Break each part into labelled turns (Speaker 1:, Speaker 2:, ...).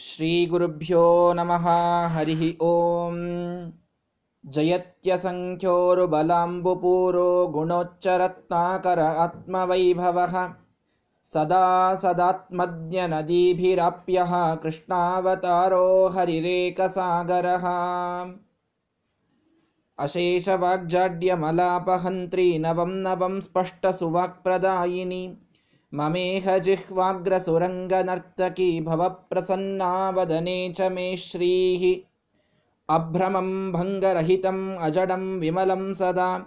Speaker 1: श्रीगुरुभ्यो नमः हरिः ॐ जयत्यसङ्ख्योरुबलाम्बुपूरो गुणोच्चरत्नाकर आत्मवैभवः। सदा सदात्मज्ञनदीभिराप्यः कृष्णावतारो हरिरेकसागरः। अशेषवाग्जाड्यमलापहन्त्री नवं नवं स्पष्टसुवाक्प्रदायिनी ममेह जिह्वाग्रसुरङ्गनर्तकी भवप्रसन्ना वदने च मे श्रीः। अभ्रमं भङ्गरहितम् अजडं विमलं सदा।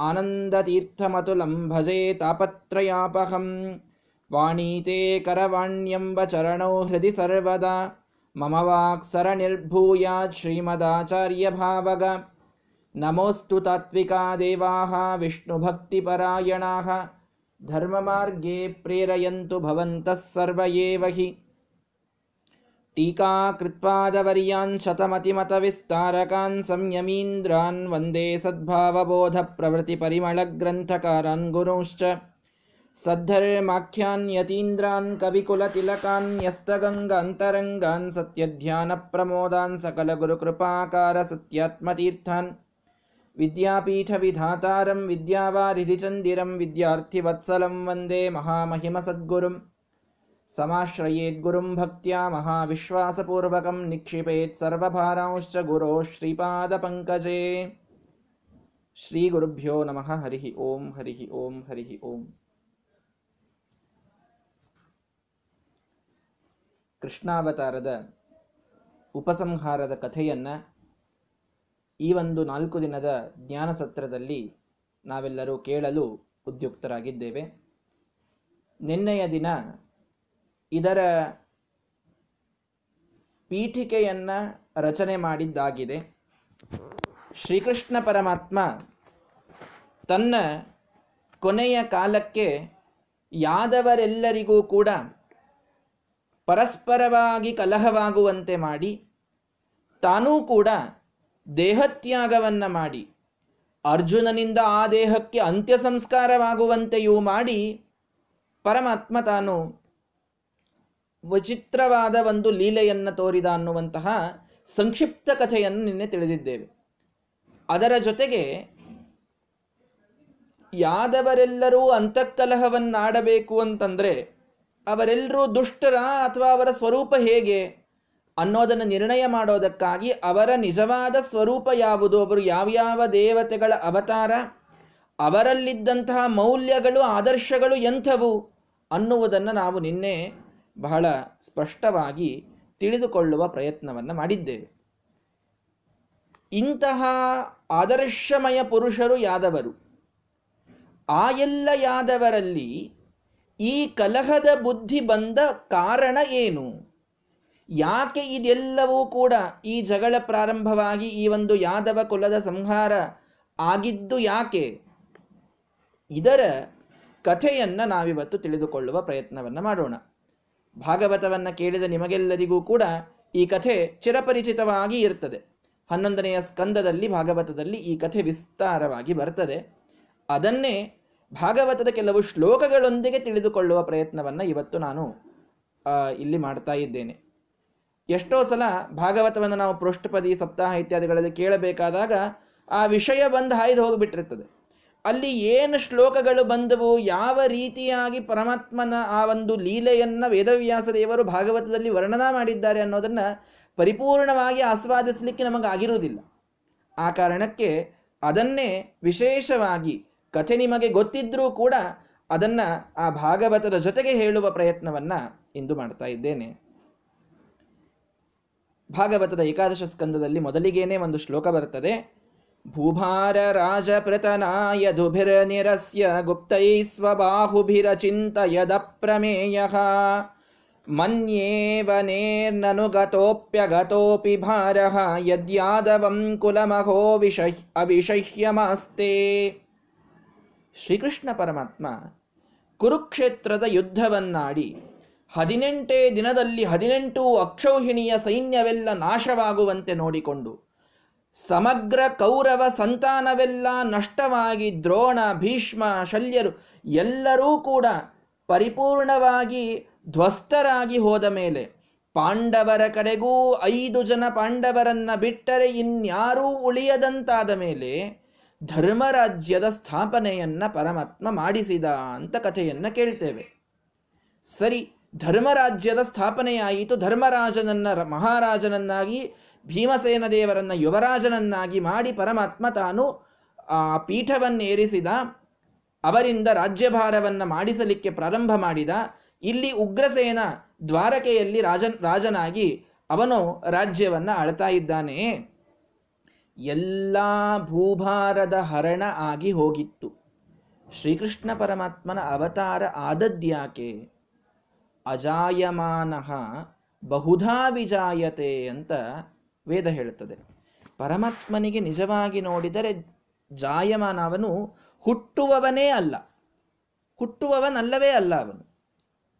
Speaker 1: आनन्दतीर्थमतुलं भजे तापत्रयापहं। वाणीते करवाण्यम्ब चरणौ हृदि सर्वदा। मम वाक्सरनिर्भूयात् श्रीमदाचार्यभावग। नमोऽस्तु तात्विका देवाः विष्णुभक्तिपरायणाः धर्ममार्गे प्रेरयन्तु भवन्तः सर्व एव हि टीकाकृत्पादवर्यान् शतमतिमतविस्तारकान् संयमीन्द्रान् वन्दे सद्भावबोधप्रवृत्तिपरिमळग्रन्थकारान् गुरुंश्च सद्धर्माख्यान् यतीन्द्रान् कविकुलतिलकान् न्यस्तगङ्गान्तरङ्गान् सत्यध्यानप्रमोदान् सकलगुरुकृपाकारसत्यात्मतीर्थान् विद्यापीठविधातारं विद्यावारिधिचन्दिरं विद्यार्थिवत्सलं वन्दे महामहिमसद्गुरुं समाश्रयेद्गुरुं भक्त्या महाविश्वासपूर्वकं निक्षिपेत् सर्वभारांश्च गुरोः श्रीपादपङ्कजे ಶ್ರೀಗುರುಭ್ಯೋ ನಮಃ ಹರಿ ಓಂ ಹರಿ ಓಂ ಹರಿ ಓಂ ಕೃಷ್ಣಾವತಾರದ ಉಪಸಂಹಾರದ ಕಥೆಯನ್ನ ಈ ಒಂದು ನಾಲ್ಕು ದಿನದ ಜ್ಞಾನ ಸತ್ರದಲ್ಲಿ ನಾವೆಲ್ಲರೂ ಕೇಳಲು ಉದ್ಯುಕ್ತರಾಗಿದ್ದೇವೆ. ನಿನ್ನೆಯ ದಿನ ಇದರ ಪೀಠಿಕೆಯನ್ನ ರಚನೆ ಮಾಡಿದ್ದಾಗಿದೆ. ಶ್ರೀಕೃಷ್ಣ ಪರಮಾತ್ಮ ತನ್ನ ಕೊನೆಯ ಕಾಲಕ್ಕೆ ಯಾದವರೆಲ್ಲರಿಗೂ ಕೂಡ ಪರಸ್ಪರವಾಗಿ ಕಲಹವಾಗುವಂತೆ ಮಾಡಿ ತಾನೂ ಕೂಡ ದೇಹತ್ಯಾಗವನ್ನ ಮಾಡಿ, ಅರ್ಜುನನಿಂದ ಆ ದೇಹಕ್ಕೆ ಅಂತ್ಯ ಸಂಸ್ಕಾರವಾಗುವಂತೆಯೂ ಮಾಡಿ, ಪರಮಾತ್ಮ ತಾನು ವಿಚಿತ್ರವಾದ ಒಂದು ಲೀಲೆಯನ್ನು ತೋರಿದ ಅನ್ನುವಂತಹ ಸಂಕ್ಷಿಪ್ತ ಕಥೆಯನ್ನು ನಿನ್ನೆ ತಿಳಿದಿದ್ದೇವೆ. ಅದರ ಜೊತೆಗೆ ಯಾದವರೆಲ್ಲರೂ ಅಂತಃಕಲಹವನ್ನಾಡಬೇಕು ಅಂತಂದರೆ ಅವರೆಲ್ಲರೂ ದುಷ್ಟರ ಅಥವಾ ಅವರ ಸ್ವರೂಪ ಹೇಗೆ? ಅನ್ನೋದನ್ನು ನಿರ್ಣಯ ಮಾಡೋದಕ್ಕಾಗಿ ಅವರ ನಿಜವಾದ ಸ್ವರೂಪ ಯಾವುದು, ಅವರು ಯಾವ್ಯಾವ ದೇವತೆಗಳ ಅವತಾರ, ಅವರಲ್ಲಿದ್ದಂತಹ ಮೌಲ್ಯಗಳು, ಆದರ್ಶಗಳು ಎಂಥವು ಅನ್ನುವುದನ್ನು ನಾವು ನಿನ್ನೆ ಬಹಳ ಸ್ಪಷ್ಟವಾಗಿ ತಿಳಿದುಕೊಳ್ಳುವ ಪ್ರಯತ್ನವನ್ನು ಮಾಡಿದ್ದೇವೆ. ಇಂತಹ ಆದರ್ಶಮಯ ಪುರುಷರು ಯಾದವರು? ಆ ಎಲ್ಲ ಯಾದವರಲ್ಲಿ ಈ ಕಲಹದ ಬುದ್ಧಿ ಬಂದ ಕಾರಣ ಏನು? ಯಾಕೆ ಇದೆಲ್ಲವೂ ಕೂಡ ಈ ಜಗಳ ಪ್ರಾರಂಭವಾಗಿ ಈ ಒಂದು ಯಾದವ ಕುಲದ ಸಂಹಾರ ಆಗಿದ್ದು ಯಾಕೆ? ಇದರ ಕಥೆಯನ್ನ ನಾವಿವತ್ತು ತಿಳಿದುಕೊಳ್ಳುವ ಪ್ರಯತ್ನವನ್ನ ಮಾಡೋಣ. ಭಾಗವತವನ್ನ ಕೇಳಿದ ನಿಮಗೆಲ್ಲರಿಗೂ ಕೂಡ ಈ ಕಥೆ ಚಿರಪರಿಚಿತವಾಗಿ ಇರ್ತದೆ. ಹನ್ನೊಂದನೆಯ ಸ್ಕಂದದಲ್ಲಿ ಭಾಗವತದಲ್ಲಿ ಈ ಕಥೆ ವಿಸ್ತಾರವಾಗಿ ಬರ್ತದೆ. ಅದನ್ನೇ ಭಾಗವತದ ಕೆಲವು ಶ್ಲೋಕಗಳೊಂದಿಗೆ ತಿಳಿದುಕೊಳ್ಳುವ ಪ್ರಯತ್ನವನ್ನ ಇವತ್ತು ನಾನು ಇಲ್ಲಿ ಮಾಡ್ತಾ ಇದ್ದೇನೆ. ಎಷ್ಟೋ ಸಲ ಭಾಗವತವನ್ನು ನಾವು ಪೃಷ್ಠಪದಿ, ಸಪ್ತಾಹ ಇತ್ಯಾದಿಗಳಲ್ಲಿ ಕೇಳಬೇಕಾದಾಗ ಆ ವಿಷಯ ಬಂದು ಹಾಯ್ದು ಹೋಗಿಬಿಟ್ಟಿರ್ತದೆ. ಅಲ್ಲಿ ಏನು ಶ್ಲೋಕಗಳು ಬಂದವು, ಯಾವ ರೀತಿಯಾಗಿ ಪರಮಾತ್ಮನ ಆ ಒಂದು ಲೀಲೆಯನ್ನು ವೇದವ್ಯಾಸ ದೇವರು ಭಾಗವತದಲ್ಲಿ ವರ್ಣನಾ ಮಾಡಿದ್ದಾರೆ ಅನ್ನೋದನ್ನ ಪರಿಪೂರ್ಣವಾಗಿ ಆಸ್ವಾದಿಸಲಿಕ್ಕೆ ನಮಗಾಗಿರುವುದಿಲ್ಲ ಆ ಕಾರಣಕ್ಕೆ ಅದನ್ನೇ ವಿಶೇಷವಾಗಿ ಕಥೆ ನಿಮಗೆ ಗೊತ್ತಿದ್ರೂ ಕೂಡ ಅದನ್ನ ಆ ಭಾಗವತದ ಜೊತೆಗೆ ಹೇಳುವ ಪ್ರಯತ್ನವನ್ನ ಇಂದು ಮಾಡ್ತಾ ಇದ್ದೇನೆ. ಭಾಗವತದ ಏಕಾದಶ ಸ್ಕಂದದಲ್ಲಿ ಮೊದಲಿಗೇನೆ ಒಂದು ಶ್ಲೋಕ ಬರುತ್ತದೆ. ಭೂಭಾರ ರಾಜಪೃತನಾಯ ದುಭಿರ ನಿರಸ್ಯ ಗುಪ್ತೈ ಸ್ವಬಾಹುಭಿರಚಿಂತಯದ ಪ್ರಮೇಯ ಮನ್ಯೇವನೇರ್ನನುಗತೋಪ್ಯಗತೋಪಿ ಭಾರಃ ಯದ್ಯಾದವಂ ಕುಲಮಹೋ ಅವಿಷಹ್ಯಮಾಸ್ತೆ. ಶ್ರೀಕೃಷ್ಣ ಪರಮಾತ್ಮ ಕುರುಕ್ಷೇತ್ರದ ಯುದ್ಧವನ್ನಾಡಿ ಹದಿನೆಂಟೇ ದಿನದಲ್ಲಿ ಹದಿನೆಂಟು ಅಕ್ಷೌಹಿಣಿಯ ಸೈನ್ಯವೆಲ್ಲ ನಾಶವಾಗುವಂತೆ ನೋಡಿಕೊಂಡು ಸಮಗ್ರ ಕೌರವ ಸಂತಾನವೆಲ್ಲ ನಷ್ಟವಾಗಿ ದ್ರೋಣ, ಭೀಷ್ಮ, ಶಲ್ಯರು ಎಲ್ಲರೂ ಕೂಡ ಪರಿಪೂರ್ಣವಾಗಿ ಧ್ವಸ್ತರಾಗಿ ಹೋದ ಮೇಲೆ ಪಾಂಡವರ ಕಡೆಗೂ ಐದು ಜನ ಪಾಂಡವರನ್ನ ಬಿಟ್ಟರೆ ಇನ್ಯಾರೂ ಉಳಿಯದಂತಾದ ಮೇಲೆ ಧರ್ಮರಾಜ್ಯದ ಸ್ಥಾಪನೆಯನ್ನ ಪರಮಾತ್ಮ ಮಾಡಿಸಿದ ಅಂತ ಕಥೆಯನ್ನ ಕೇಳ್ತೇವೆ. ಸರಿ ಧರ್ಮರಾಜ್ಯದ ಸ್ಥಾಪನೆಯಾಯಿತು. ಧರ್ಮರಾಜನನ್ನ ಮಹಾರಾಜನನ್ನಾಗಿ, ಭೀಮಸೇನ ದೇವರನ್ನ ಯುವರಾಜನನ್ನಾಗಿ ಮಾಡಿ ಪರಮಾತ್ಮ ತಾನು, ಆ, ಪೀಠವನ್ನೇರಿಸಿದ, ಅವರಿಂದ ರಾಜ್ಯಭಾರವನ್ನ ಮಾಡಿಸಲಿಕ್ಕೆ ಪ್ರಾರಂಭ ಮಾಡಿದ, ಇಲ್ಲಿ ಉಗ್ರಸೇನ ದ್ವಾರಕೆಯಲ್ಲಿ ರಾಜನ್, ರಾಜನಾಗಿ ಅವನು ರಾಜ್ಯವನ್ನ ಆಳ್ತಾ ಇದ್ದಾನೆ. ಎಲ್ಲ ಭೂಭಾರದ ಹರಣ ಆಗಿ ಹೋಗಿತ್ತು. ಶ್ರೀಕೃಷ್ಣ ಪರಮಾತ್ಮನ ಅವತಾರ ಆದದ್ಯಾಕೆ ಅಜಾಯಮಾನಃ ಬಹುಧಾ ವಿಜಾಯತೆ ಅಂತ ವೇದ ಹೇಳುತ್ತದೆ. ಪರಮಾತ್ಮನಿಗೆ ನಿಜವಾಗಿ ನೋಡಿದರೆ ಜಾಯಮಾನ ಅವನು ಹುಟ್ಟುವವನೇ ಅಲ್ಲ. ಹುಟ್ಟುವವನಲ್ಲವೇ ಅಲ್ಲ ಅವನು.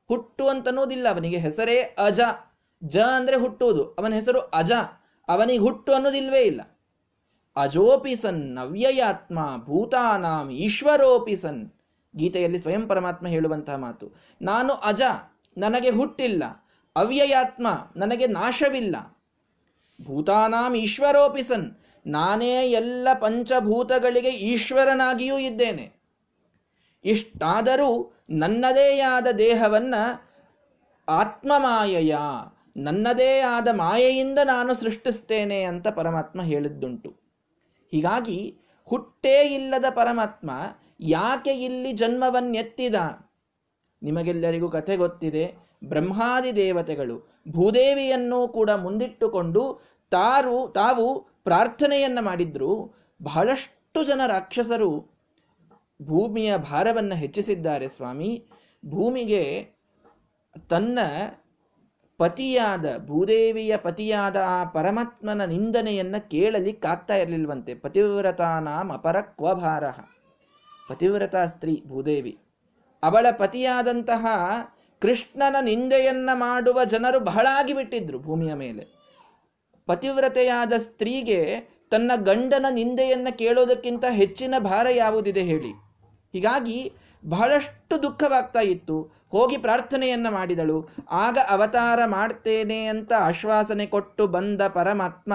Speaker 1: ಹುಟ್ಟು ಅಂತನ್ನೋದಿಲ್ಲ ಅವನಿಗೆ ಹೆಸರೇ ಅಜ. ಜ ಅಂದ್ರೆ ಹುಟ್ಟುವುದು, ಅವನ ಹೆಸರು ಅಜ. ಅವನಿಗೆ ಹುಟ್ಟು ಅನ್ನೋದಿಲ್ವೇ ಇಲ್ಲ. ಅಜೋಪಿ ಸನ್ ನವ್ಯಯಾತ್ಮ ಭೂತಾನಾಂ ಈಶ್ವರೋಪಿ ಸನ್. ಗೀತೆಯಲ್ಲಿ ಸ್ವಯಂ ಪರಮಾತ್ಮ ಹೇಳುವಂತಹ ಮಾತು, ನಾನು ಅಜ ನನಗೆ ಹುಟ್ಟಿಲ್ಲ. ಅವ್ಯಯಾತ್ಮ ನನಗೆ ನಾಶವಿಲ್ಲ. ಭೂತಾನಾಂ ಈಶ್ವರೋಪಿ ಸನ್ ನಾನೇ ಎಲ್ಲ ಪಂಚಭೂತಗಳಿಗೆ ಈಶ್ವರನಾಗಿಯೂ ಇದ್ದೇನೆ. ಇಷ್ಟಾದರೂ ನನ್ನದೇ ಆದ ದೇಹವನ್ನ ಆತ್ಮಮಾಯೆಯ, ನನ್ನದೇ ಆದ ಮಾಯೆಯಿಂದ ನಾನು ಸೃಷ್ಟಿಸ್ತೇನೆ ಅಂತ ಪರಮಾತ್ಮ ಹೇಳಿದ್ದುಂಟು. ಹೀಗಾಗಿ ಹುಟ್ಟೇ ಇಲ್ಲದ ಪರಮಾತ್ಮ ಯಾಕೆ ಇಲ್ಲಿ ಜನ್ಮವನ್ನೆತ್ತಿದ? ನಿಮಗೆಲ್ಲರಿಗೂ ಕಥೆ ಗೊತ್ತಿದೆ. ಬ್ರಹ್ಮಾದಿ ದೇವತೆಗಳು ಭೂದೇವಿಯನ್ನು ಕೂಡ ಮುಂದಿಟ್ಟುಕೊಂಡು ತಾರು, ತಾವು ಪ್ರಾರ್ಥನೆಯನ್ನ ಮಾಡಿದ್ರು. ಬಹಳಷ್ಟು ಜನ ರಾಕ್ಷಸರು ಭೂಮಿಯ ಭಾರವನ್ನು ಹೆಚ್ಚಿಸಿದ್ದಾರೆ ಸ್ವಾಮಿ. ಭೂಮಿಗೆ ತನ್ನ ಪತಿಯಾದ, ಭೂದೇವಿಯ ಪತಿಯಾದ ಆ ಪರಮಾತ್ಮನ ನಿಂದನೆಯನ್ನ ಕೇಳಲಿಕ್ಕಾಗ್ತಾ ಇರಲಿಲ್ವಂತೆ. ಪತಿವ್ರತಾನಾಂ ಅಪರ ಕ್ವಭಾರ ಪತಿವ್ರತಾ ಸ್ತ್ರೀ ಭೂದೇವಿ. ಅವಳ ಪತಿಯಾದಂತಹ ಕೃಷ್ಣನ ನಿಂದೆಯನ್ನ ಮಾಡುವ ಜನರು ಬಹಳ ಆಗಿಬಿಟ್ಟಿದ್ರು ಭೂಮಿಯ ಮೇಲೆ. ಪತಿವ್ರತೆಯಾದ ಸ್ತ್ರೀಗೆ ತನ್ನ ಗಂಡನ ನಿಂದೆಯನ್ನ ಕೇಳೋದಕ್ಕಿಂತ ಹೆಚ್ಚಿನ ಭಾರ ಯಾವುದಿದೆ ಹೇಳಿ. ಹೀಗಾಗಿ ಬಹಳಷ್ಟು ದುಃಖವಾಗ್ತಾ ಇತ್ತು. ಹೋಗಿ ಪ್ರಾರ್ಥನೆಯನ್ನ ಮಾಡಿದಳು. ಆಗ ಅವತಾರ ಮಾಡ್ತೇನೆ ಅಂತ ಆಶ್ವಾಸನೆ ಕೊಟ್ಟು ಬಂದ ಪರಮಾತ್ಮ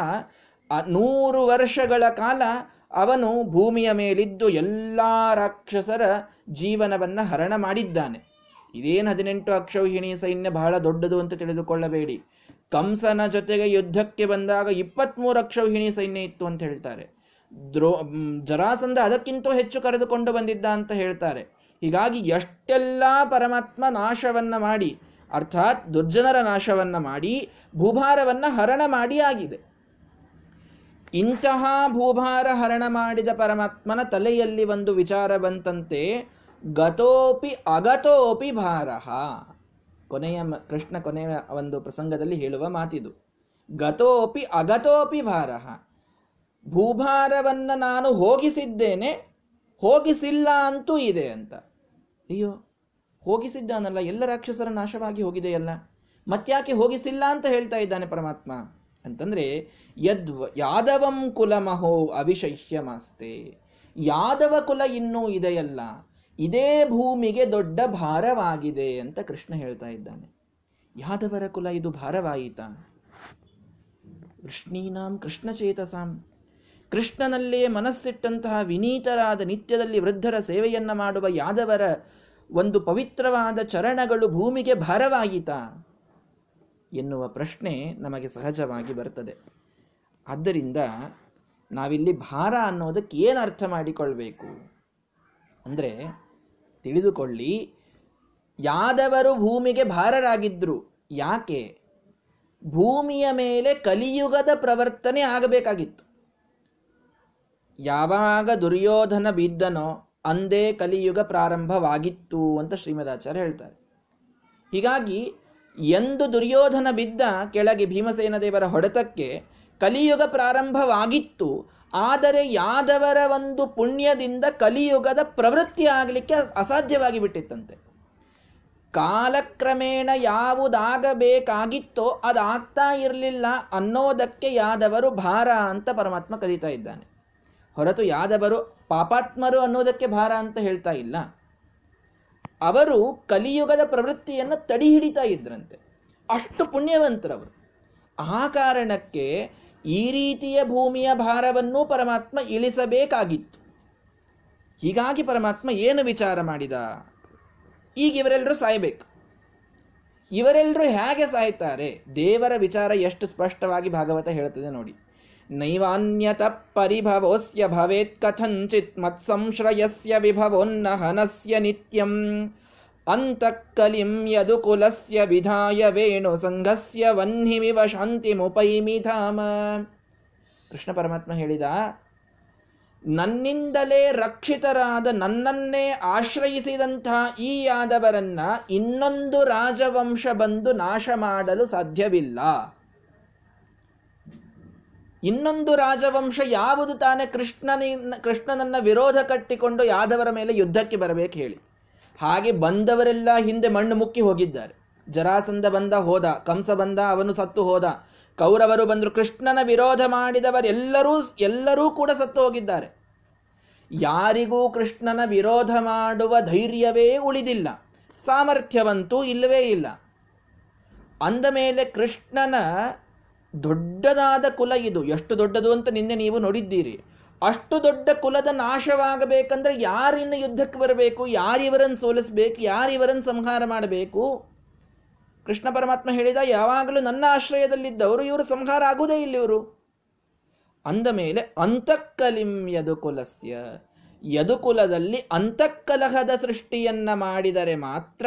Speaker 1: ನೂರು ವರ್ಷಗಳ ಕಾಲ ಅವನು ಭೂಮಿಯ ಮೇಲಿದ್ದು ಎಲ್ಲಾ ರಾಕ್ಷಸರ ಜೀವನವನ್ನ ಹರಣ ಮಾಡಿದ್ದಾನೆ. ಇದೇನು ಹದಿನೆಂಟು ಅಕ್ಷೌಹಿಣಿ ಸೈನ್ಯ ಬಹಳ ದೊಡ್ಡದು ಅಂತ ತಿಳಿದುಕೊಳ್ಳಬೇಡಿ. ಕಂಸನ ಜೊತೆಗೆ ಯುದ್ಧಕ್ಕೆ ಬಂದಾಗ ಇಪ್ಪತ್ಮೂರು ಅಕ್ಷೌಹಿಣಿ ಸೈನ್ಯ ಇತ್ತು ಅಂತ ಹೇಳ್ತಾರೆ. ದ್ರೋ ಜರಾಸಂಧ ಅದಕ್ಕಿಂತ ಹೆಚ್ಚು ಕರೆದುಕೊಂಡು ಬಂದಿದ್ದ ಅಂತ ಹೇಳ್ತಾರೆ. ಹೀಗಾಗಿ ಎಷ್ಟೆಲ್ಲ ಪರಮಾತ್ಮ ನಾಶವನ್ನ ಮಾಡಿ, ಅರ್ಥಾತ್ ದುರ್ಜನರ ನಾಶವನ್ನ ಮಾಡಿ, ಭೂಭಾರವನ್ನ ಹರಣ ಮಾಡಿ ಆಗಿದೆ. ಇಂತಹ ಭೂಭಾರ ಹರಣ ಮಾಡಿದ ಪರಮಾತ್ಮನ ತಲೆಯಲ್ಲಿ ಒಂದು ವಿಚಾರ ಬಂತಂತೆ ಗತೋಪಿ ಅಗತೋಪಿ ಭಾರಹ. ಕೊನೆಯ ಕೃಷ್ಣ ಕೊನೆಯ ಒಂದು ಪ್ರಸಂಗದಲ್ಲಿ ಹೇಳುವ ಮಾತಿದು. ಗತೋಪಿ ಅಗತೋಪಿ ಭಾರಹ. ಭೂಭಾರವನ್ನು ನಾನು ಹೋಗಿಸಿದ್ದೇನೆ, ಹೋಗಿಸಿಲ್ಲ ಅಂತೂ ಇದೆ ಅಂತ. ಅಯ್ಯೋ, ಹೋಗಿಸಿದ್ದಾನಲ್ಲ, ಎಲ್ಲ ರಾಕ್ಷಸರ ನಾಶವಾಗಿ ಹೋಗಿದೆಯಲ್ಲ? ಮತ್ಯಾಕೆ ಹೋಗಿಸಿಲ್ಲ ಅಂತ ಹೇಳ್ತಾ ಇದ್ದಾನೆ ಪರಮಾತ್ಮ? ಅಂತಂದ್ರೆ ಯದ್ ಯಾದವಂ ಕುಲಮಹೋ ಅವಿಶೈಷ್ಯಮಾಸ್ತೆ ಯಾದವ ಕುಲ ಇನ್ನೂ ಇದೆಯಲ್ಲ ಇದೇ ಭೂಮಿಗೆ ದೊಡ್ಡ ಭಾರವಾಗಿದೆ ಅಂತ ಕೃಷ್ಣ ಹೇಳ್ತಾ ಇದ್ದಾನೆ. ಯಾದವರ ಕುಲ ಇದು ಭಾರವಾಯಿತ? ಕೃಷ್ಣೀನಾಂ ಕೃಷ್ಣಚೇತಸಾಂ. ಕೃಷ್ಣನಲ್ಲೇ ಮನಸ್ಸಿಟ್ಟಂತಹ ವಿನೀತರಾದ ನಿತ್ಯದಲ್ಲಿ ವೃದ್ಧರ ಸೇವೆಯನ್ನು ಮಾಡುವ ಯಾದವರ ಒಂದು ಪವಿತ್ರವಾದ ಚರಣಗಳು ಭೂಮಿಗೆ ಭಾರವಾಯಿತ? ಎನ್ನುವ ಪ್ರಶ್ನೆ ನಮಗೆ ಸಹಜವಾಗಿ ಬರ್ತದೆ. ಆದ್ದರಿಂದ ನಾವಿಲ್ಲಿ ಭಾರ ಅನ್ನೋದಕ್ಕೆ ಏನು ಅರ್ಥ ಮಾಡಿಕೊಳ್ಬೇಕು? ಅಂದರೆ ತಿಳಿದುಕೊಳ್ಳಿ, ಯಾದವರು ಭೂಮಿಗೆ ಭಾರರಾಗಿದ್ರು, ಯಾಕೆ? ಭೂಮಿಯ ಮೇಲೆ ಕಲಿಯುಗದ ಪ್ರವರ್ತನೆ ಆಗಬೇಕಾಗಿತ್ತು. ಯಾವಾಗ ದುರ್ಯೋಧನ ಬಿದ್ದನೋ ಅಂದೇ ಕಲಿಯುಗ ಪ್ರಾರಂಭವಾಗಿತ್ತು ಅಂತ ಶ್ರೀಮದಾಚಾರ್ಯ ಹೇಳ್ತಾರೆ. ಹೀಗಾಗಿ, ಎಂದು ದುರ್ಯೋಧನ ಬಿದ್ದ ಕೆಳಗೆ ಭೀಮಸೇನ ದೇವರ ಹೊಡೆತಕ್ಕೆ ಕಲಿಯುಗ ಪ್ರಾರಂಭವಾಗಿತ್ತು ಆದರೆ ಯಾದವರ ಒಂದು ಪುಣ್ಯದಿಂದ ಕಲಿಯುಗದ ಪ್ರವೃತ್ತಿ ಆಗಲಿಕ್ಕೆ ಅಸಾಧ್ಯವಾಗಿ ಬಿಟ್ಟಿತ್ತಂತೆ. ಕಾಲಕ್ರಮೇಣ ಯಾವುದಾಗಬೇಕಾಗಿತ್ತೋ ಅದಾಗ್ತಾ ಇರಲಿಲ್ಲ ಅನ್ನೋದಕ್ಕೆ ಯಾದವರು ಭಾರ ಅಂತ ಪರಮಾತ್ಮ ಕರೀತಾ ಇದ್ದಾನೆ. ಹೊರತು ಯಾದವರು ಪಾಪಾತ್ಮರು ಅನ್ನೋದಕ್ಕೆ ಭಾರ ಅಂತ ಹೇಳ್ತಾ ಇಲ್ಲ. ಅವರು ಕಲಿಯುಗದ ಪ್ರವೃತ್ತಿಯನ್ನು ತಡಿ ಹಿಡಿತಾ ಇದ್ರಂತೆ. ಅಷ್ಟು ಪುಣ್ಯವಂತರವರು. ಆ ಕಾರಣಕ್ಕೆ ಈ ರೀತಿಯ ಭೂಮಿಯ ಭಾರವನ್ನು ಪರಮಾತ್ಮ ಇಳಿಸಬೇಕಾಗಿತ್ತು. ಹೀಗಾಗಿ ಪರಮಾತ್ಮ ಏನು ವಿಚಾರ ಮಾಡಿದ? ಈಗ ಇವರೆಲ್ಲರೂ ಸಾಯ್ಬೇಕು. ಇವರೆಲ್ಲರೂ ಹೇಗೆ ಸಾಯ್ತಾರೆ? ದೇವರ ವಿಚಾರ ಎಷ್ಟು ಸ್ಪಷ್ಟವಾಗಿ ಭಾಗವತ ಹೇಳುತ್ತದೆ ನೋಡಿ. ನೈವಾನ್ಯತ ಪರಿಭವೋಸ್ಯ ಭವೇತ್ ಕಥಂಚಿತ್ ಮತ್ಸಂಶ್ರಯಸ್ಯ ವಿಭವೋನ್ನ ಹನಸ್ಯ ನಿತ್ಯಂ. ಅಂತಃಕಲಿಂ ಯದುಕುಲಸ್ಯ ವಿಧಾಯ ವೇಣು ಸಂಘಸ್ಯ ವನ್ಹಿಮಿವ ಶಾಂತಿಮುಪೈಮಿ ಧಾಮ. ಕೃಷ್ಣ ಪರಮಾತ್ಮ ಹೇಳಿದ, ನನ್ನಿಂದಲೇ ರಕ್ಷಿತರಾದ ನನ್ನನ್ನೇ ಆಶ್ರಯಿಸಿದಂತಹ ಈ ಯಾದವರನ್ನ ಇನ್ನೊಂದು ರಾಜವಂಶ ಬಂದು ನಾಶ ಮಾಡಲು ಸಾಧ್ಯವಿಲ್ಲ. ಇನ್ನೊಂದು ರಾಜವಂಶ ಯಾವುದು ತಾನೇ ಕೃಷ್ಣನ ಕೃಷ್ಣನನ್ನ ವಿರೋಧ ಕಟ್ಟಿಕೊಂಡು ಯಾದವರ ಮೇಲೆ ಯುದ್ಧಕ್ಕೆ ಬರಬೇಕು ಹೇಳಿ. ಹಾಗೆ ಬಂದವರೆಲ್ಲ ಹಿಂದೆ ಮಣ್ಣು ಮುಕ್ಕಿ ಹೋಗಿದ್ದಾರೆ. ಜರಾಸಂದ ಬಂದ ಹೋದ, ಕಂಸ ಬಂದ, ಅವನು ಸತ್ತು ಹೋದ. ಕೌರವರು ಬಂದರು ಕೃಷ್ಣನ ವಿರೋಧ ಮಾಡಿದವರೆಲ್ಲರೂ ಎಲ್ಲರೂ ಕೂಡ ಸತ್ತು ಹೋಗಿದ್ದಾರೆ. ಯಾರಿಗೂ ಕೃಷ್ಣನ ವಿರೋಧ ಮಾಡುವ ಧೈರ್ಯವೇ ಉಳಿದಿಲ್ಲ. ಸಾಮರ್ಥ್ಯವಂತೂ ಇಲ್ಲವೇ ಇಲ್ಲ. ಅಂದ ಮೇಲೆ ಕೃಷ್ಣನ ದೊಡ್ಡದಾದ ಕುಲ ಇದು. ಎಷ್ಟು ದೊಡ್ಡದು ಅಂತ ನಿನ್ನೆ ನೀವು ನೋಡಿದ್ದೀರಿ. ಅಷ್ಟು ದೊಡ್ಡ ಕುಲದ ನಾಶವಾಗಬೇಕಂದ್ರೆ ಯಾರಿನ್ನು ಯುದ್ಧಕ್ಕೆ ಬರಬೇಕು? ಯಾರಿವರನ್ನು ಸೋಲಿಸಬೇಕು? ಯಾರಿವರನ್ನು ಸಂಹಾರ ಮಾಡಬೇಕು? ಕೃಷ್ಣ ಪರಮಾತ್ಮ ಹೇಳಿದ, ಯಾವಾಗಲೂ ನನ್ನ ಆಶ್ರಯದಲ್ಲಿದ್ದವರು ಇವರು ಸಂಹಾರ ಆಗುವುದೇ ಇಲ್ಲ ಇವರು. ಅಂದ ಮೇಲೆ ಅಂತಃಕಲಿಂ ಯದುಕುಲಸ್ಯ ಯದುಕುಲದಲ್ಲಿ ಅಂತಃಕಲಹದ ಸೃಷ್ಟಿಯನ್ನ ಮಾಡಿದರೆ ಮಾತ್ರ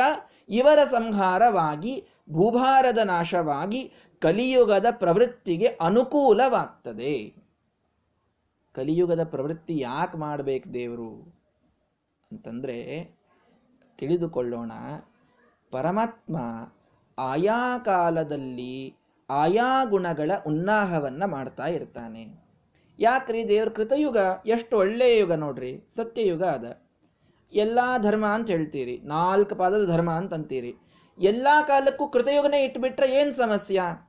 Speaker 1: ಇವರ ಸಂಹಾರವಾಗಿ, ಭೂಭಾರದ ನಾಶವಾಗಿ, ಕಲಿಯುಗದ ಪ್ರವೃತ್ತಿಗೆ ಅನುಕೂಲವಾಗ್ತದೆ. ಕಲಿಯುಗದ ಪ್ರವೃತ್ತಿ ಯಾಕೆ ಮಾಡಬೇಕು ದೇವರು? ಅಂತಂದರೆ, ತಿಳಿದುಕೊಳ್ಳೋಣ. ಪರಮಾತ್ಮ ಆಯಾ ಕಾಲದಲ್ಲಿ ಆಯಾ ಗುಣಗಳ ಉನ್ನಾಹವನ್ನು ಮಾಡ್ತಾ ಇರ್ತಾನೆ. ಯಾಕ್ರಿ ದೇವ್ರ ಕೃತಯುಗ? ಎಷ್ಟು ಒಳ್ಳೆಯ ಯುಗ ನೋಡ್ರಿ. ಸತ್ಯಯುಗ ಅದ. ಎಲ್ಲ ಧರ್ಮ ಅಂತ ಹೇಳ್ತೀರಿ. ನಾಲ್ಕು ಪಾದದ ಧರ್ಮ ಅಂತಂತೀರಿ ಎಲ್ಲ ಕಾಲಕ್ಕೂ ಕೃತಯುಗನೇ ಇಟ್ಬಿಟ್ರೆ ಏನು ಸಮಸ್ಯೆ?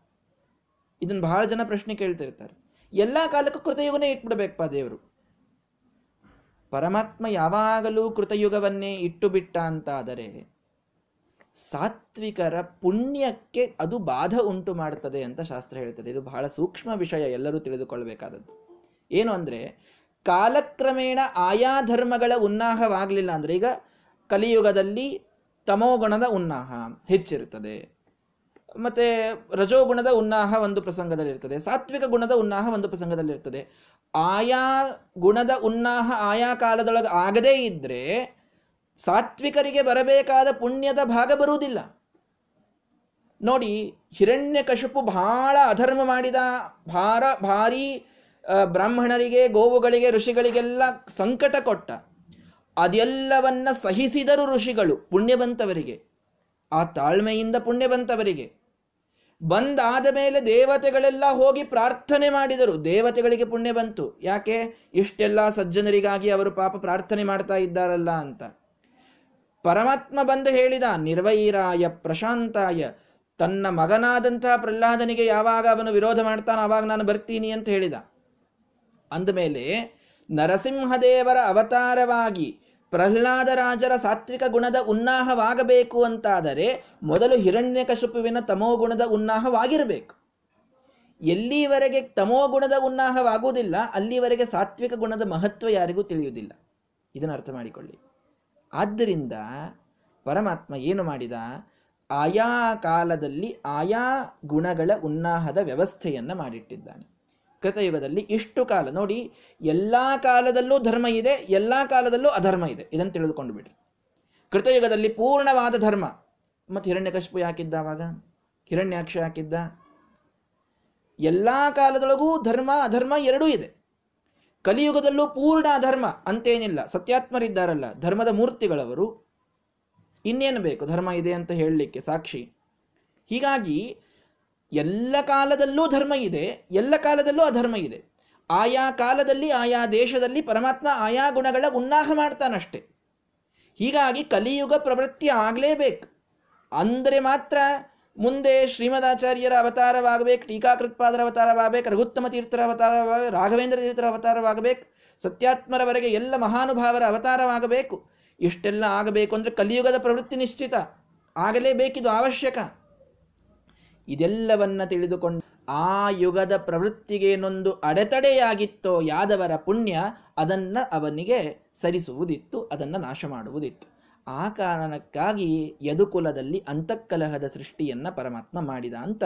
Speaker 1: ಇದನ್ನ ಬಹಳ ಜನ ಪ್ರಶ್ನೆ ಕೇಳ್ತಿರ್ತಾರೆ. ಎಲ್ಲಾ ಕಾಲಕ್ಕೂ ಕೃತಯುಗನೇ ಇಟ್ಬಿಡ್ಬೇಕಪ್ಪ ದೇವರು. ಪರಮಾತ್ಮ ಯಾವಾಗಲೂ ಕೃತಯುಗವನ್ನೇ ಇಟ್ಟು ಬಿಟ್ಟ ಅಂತಾದರೆ ಸಾತ್ವಿಕರ ಪುಣ್ಯಕ್ಕೆ ಅದು ಬಾಧ ಉಂಟು ಮಾಡುತ್ತದೆ ಅಂತ ಶಾಸ್ತ್ರ ಹೇಳ್ತದೆ. ಇದು ಬಹಳ ಸೂಕ್ಷ್ಮ ವಿಷಯ ಎಲ್ಲರೂ ತಿಳಿದುಕೊಳ್ಳಬೇಕಾದದ್ದು ಏನು ಅಂದ್ರೆ ಕಾಲಕ್ರಮೇಣ ಆಯಾ ಧರ್ಮಗಳ ಉನ್ನಾಹವಾಗಲಿಲ್ಲ ಅಂದ್ರೆ ಈಗ ಕಲಿಯುಗದಲ್ಲಿ ತಮೋಗುಣದ ಉನ್ನಾಹ ಹೆಚ್ಚಿರುತ್ತದೆ. ಮತ್ತೆ ರಜೋಗುಣದ ಉನ್ನಾಹ ಒಂದು ಪ್ರಸಂಗದಲ್ಲಿರ್ತದೆ. ಸಾತ್ವಿಕ ಗುಣದ ಉನ್ನಾಹ ಒಂದು ಪ್ರಸಂಗದಲ್ಲಿರ್ತದೆ. ಆಯಾ ಗುಣದ ಉನ್ನಾಹ ಆಯಾ ಕಾಲದೊಳಗೆ ಆಗದೇ ಇದ್ರೆ ಸಾತ್ವಿಕರಿಗೆ ಬರಬೇಕಾದ ಪುಣ್ಯದ ಭಾಗ ಬರುವುದಿಲ್ಲ. ನೋಡಿ, ಹಿರಣ್ಯ ಕಶಪು ಬಹಳ ಅಧರ್ಮ ಮಾಡಿದ ಭಾರ, ಭಾರಿ ಬ್ರಾಹ್ಮಣರಿಗೆ, ಗೋವುಗಳಿಗೆ, ಋಷಿಗಳಿಗೆಲ್ಲ ಸಂಕಟ ಕೊಟ್ಟ. ಅದೆಲ್ಲವನ್ನ ಸಹಿಸಿದರು ಋಷಿಗಳು ಪುಣ್ಯವಂತವರಿಗೆ ಆ ತಾಳ್ಮೆಯಿಂದ ಪುಣ್ಯವಂತವರಿಗೆ ಬಂದಾದ ಮೇಲೆ ದೇವತೆಗಳೆಲ್ಲ ಹೋಗಿ ಪ್ರಾರ್ಥನೆ ಮಾಡಿದರು. ದೇವತೆಗಳಿಗೆ ಪುಣ್ಯ ಬಂತು. ಯಾಕೆ? ಇಷ್ಟೆಲ್ಲ ಸಜ್ಜನರಿಗಾಗಿ ಅವರು ಪಾಪ ಪ್ರಾರ್ಥನೆ ಮಾಡ್ತಾ ಇದ್ದಾರಲ್ಲ ಅಂತ. ಪರಮಾತ್ಮ ಬಂದು ಹೇಳಿದ, ನಿರ್ವೈರಾಯ ಪ್ರಶಾಂತಾಯ. ತನ್ನ ಮಗನಾದಂತಹ ಪ್ರಹ್ಲಾದನಿಗೆ ಯಾವಾಗ ಅವನು ವಿರೋಧ ಮಾಡ್ತಾನ ಅವಾಗ ನಾನು ಬರ್ತೀನಿ ಅಂತ ಹೇಳಿದ. ಅಂದಮೇಲೆ ನರಸಿಂಹದೇವರ ಅವತಾರವಾಗಿ ಪ್ರಹ್ಲಾದ ರಾಜರ ಸಾತ್ವಿಕ ಗುಣದ ಉನ್ನಾಹವಾಗಬೇಕು ಅಂತಾದರೆ ಮೊದಲು ಹಿರಣ್ಯಕಶುಪುವಿನ ತಮೋಗುಣದ ಉನ್ನಾಹವಾಗಿರಬೇಕು. ಎಲ್ಲಿವರೆಗೆ ತಮೋಗುಣದ ಉನ್ನಾಹವಾಗುವುದಿಲ್ಲ, ಅಲ್ಲಿವರೆಗೆ ಸಾತ್ವಿಕ ಗುಣದ ಮಹತ್ವ ಯಾರಿಗೂ ತಿಳಿಯುವುದಿಲ್ಲ. ಇದನ್ನು ಅರ್ಥ ಮಾಡಿಕೊಳ್ಳಿ. ಆದ್ದರಿಂದ ಪರಮಾತ್ಮ ಏನು ಮಾಡಿದ? ಆಯಾ ಕಾಲದಲ್ಲಿ ಆಯಾ ಗುಣಗಳ ಉನ್ನಾಹದ ವ್ಯವಸ್ಥೆಯನ್ನು ಮಾಡಿಟ್ಟಿದ್ದಾನೆ. ಕೃತಯುಗದಲ್ಲಿ ಇಷ್ಟು ಕಾಲ, ನೋಡಿ, ಎಲ್ಲಾ ಕಾಲದಲ್ಲೂ ಧರ್ಮ ಇದೆ, ಎಲ್ಲಾ ಕಾಲದಲ್ಲೂ ಅಧರ್ಮ ಇದೆ. ಇದನ್ನು ತಿಳಿದುಕೊಂಡು ಬಿಡ್ರಿ. ಕೃತಯುಗದಲ್ಲಿ ಪೂರ್ಣವಾದ ಧರ್ಮ. ಮತ್ತು ಹಿರಣ್ಯಕಶಿಪು ಯಾಕಿದ್ದ ಅವಾಗ ಹಿರಣ್ಯಾಕ್ಷ ಯಾಕಿದ್ದ? ಎಲ್ಲಾ ಕಾಲದೊಳಗೂ ಧರ್ಮ, ಅಧರ್ಮ ಎರಡೂ ಇದೆ. ಕಲಿಯುಗದಲ್ಲೂ ಪೂರ್ಣ ಅಧರ್ಮ ಅಂತೇನಿಲ್ಲ. ಸತ್ಯಾತ್ಮರಿದ್ದಾರಲ್ಲ, ಧರ್ಮದ ಮೂರ್ತಿಗಳವರು. ಇನ್ನೇನು ಬೇಕು? ಧರ್ಮ ಇದೆ ಅಂತ ಹೇಳಲಿಕ್ಕೆ ಸಾಕ್ಷಿ. ಹೀಗಾಗಿ ಎಲ್ಲ ಕಾಲದಲ್ಲೂ ಧರ್ಮ ಇದೆ, ಎಲ್ಲ ಕಾಲದಲ್ಲೂ ಅಧರ್ಮ ಇದೆ. ಆಯಾ ಕಾಲದಲ್ಲಿ, ಆಯಾ ದೇಶದಲ್ಲಿ ಪರಮಾತ್ಮ ಆಯಾ ಗುಣಗಳ ಉನ್ನಾಹ ಮಾಡ್ತಾನಷ್ಟೆ. ಹೀಗಾಗಿ ಕಲಿಯುಗ ಪ್ರವೃತ್ತಿ ಆಗಲೇಬೇಕು. ಅಂದರೆ ಮಾತ್ರ ಮುಂದೆ ಶ್ರೀಮದಾಚಾರ್ಯರ ಅವತಾರವಾಗಬೇಕು, ಟೀಕಾಕೃತ್ಪಾದರ ಅವತಾರವಾಗಬೇಕು, ರಘುತ್ತಮ ತೀರ್ಥರ ಅವತಾರವಾಗಬೇಕು, ರಾಘವೇಂದ್ರ ತೀರ್ಥರ ಅವತಾರವಾಗಬೇಕು, ಸತ್ಯಾತ್ಮರವರೆಗೆ ಎಲ್ಲ ಮಹಾನುಭಾವರ ಅವತಾರವಾಗಬೇಕು. ಇಷ್ಟೆಲ್ಲ ಆಗಬೇಕು ಅಂದರೆ ಕಲಿಯುಗದ ಪ್ರವೃತ್ತಿ ನಿಶ್ಚಿತ. ಆಗಲೇಬೇಕಿದು ಅವಶ್ಯಕ. ಇದೆಲ್ಲವನ್ನ ತಿಳಿದುಕೊಂಡು ಆ ಯುಗದ ಪ್ರವೃತ್ತಿಗೇನೊಂದು ಅಡೆತಡೆಯಾಗಿತ್ತೋ ಯಾದವರ ಪುಣ್ಯ, ಅದನ್ನ ಅವನಿಗೆ ಸರಿಸುವುದಿತ್ತು, ಅದನ್ನ ನಾಶ ಮಾಡುವುದಿತ್ತು ಆ ಕಾರಣಕ್ಕಾಗಿ ಯದುಕುಲದಲ್ಲಿ ಅಂತಃಕಲಹದ ಸೃಷ್ಟಿಯನ್ನ ಪರಮಾತ್ಮ ಮಾಡಿದ ಅಂತ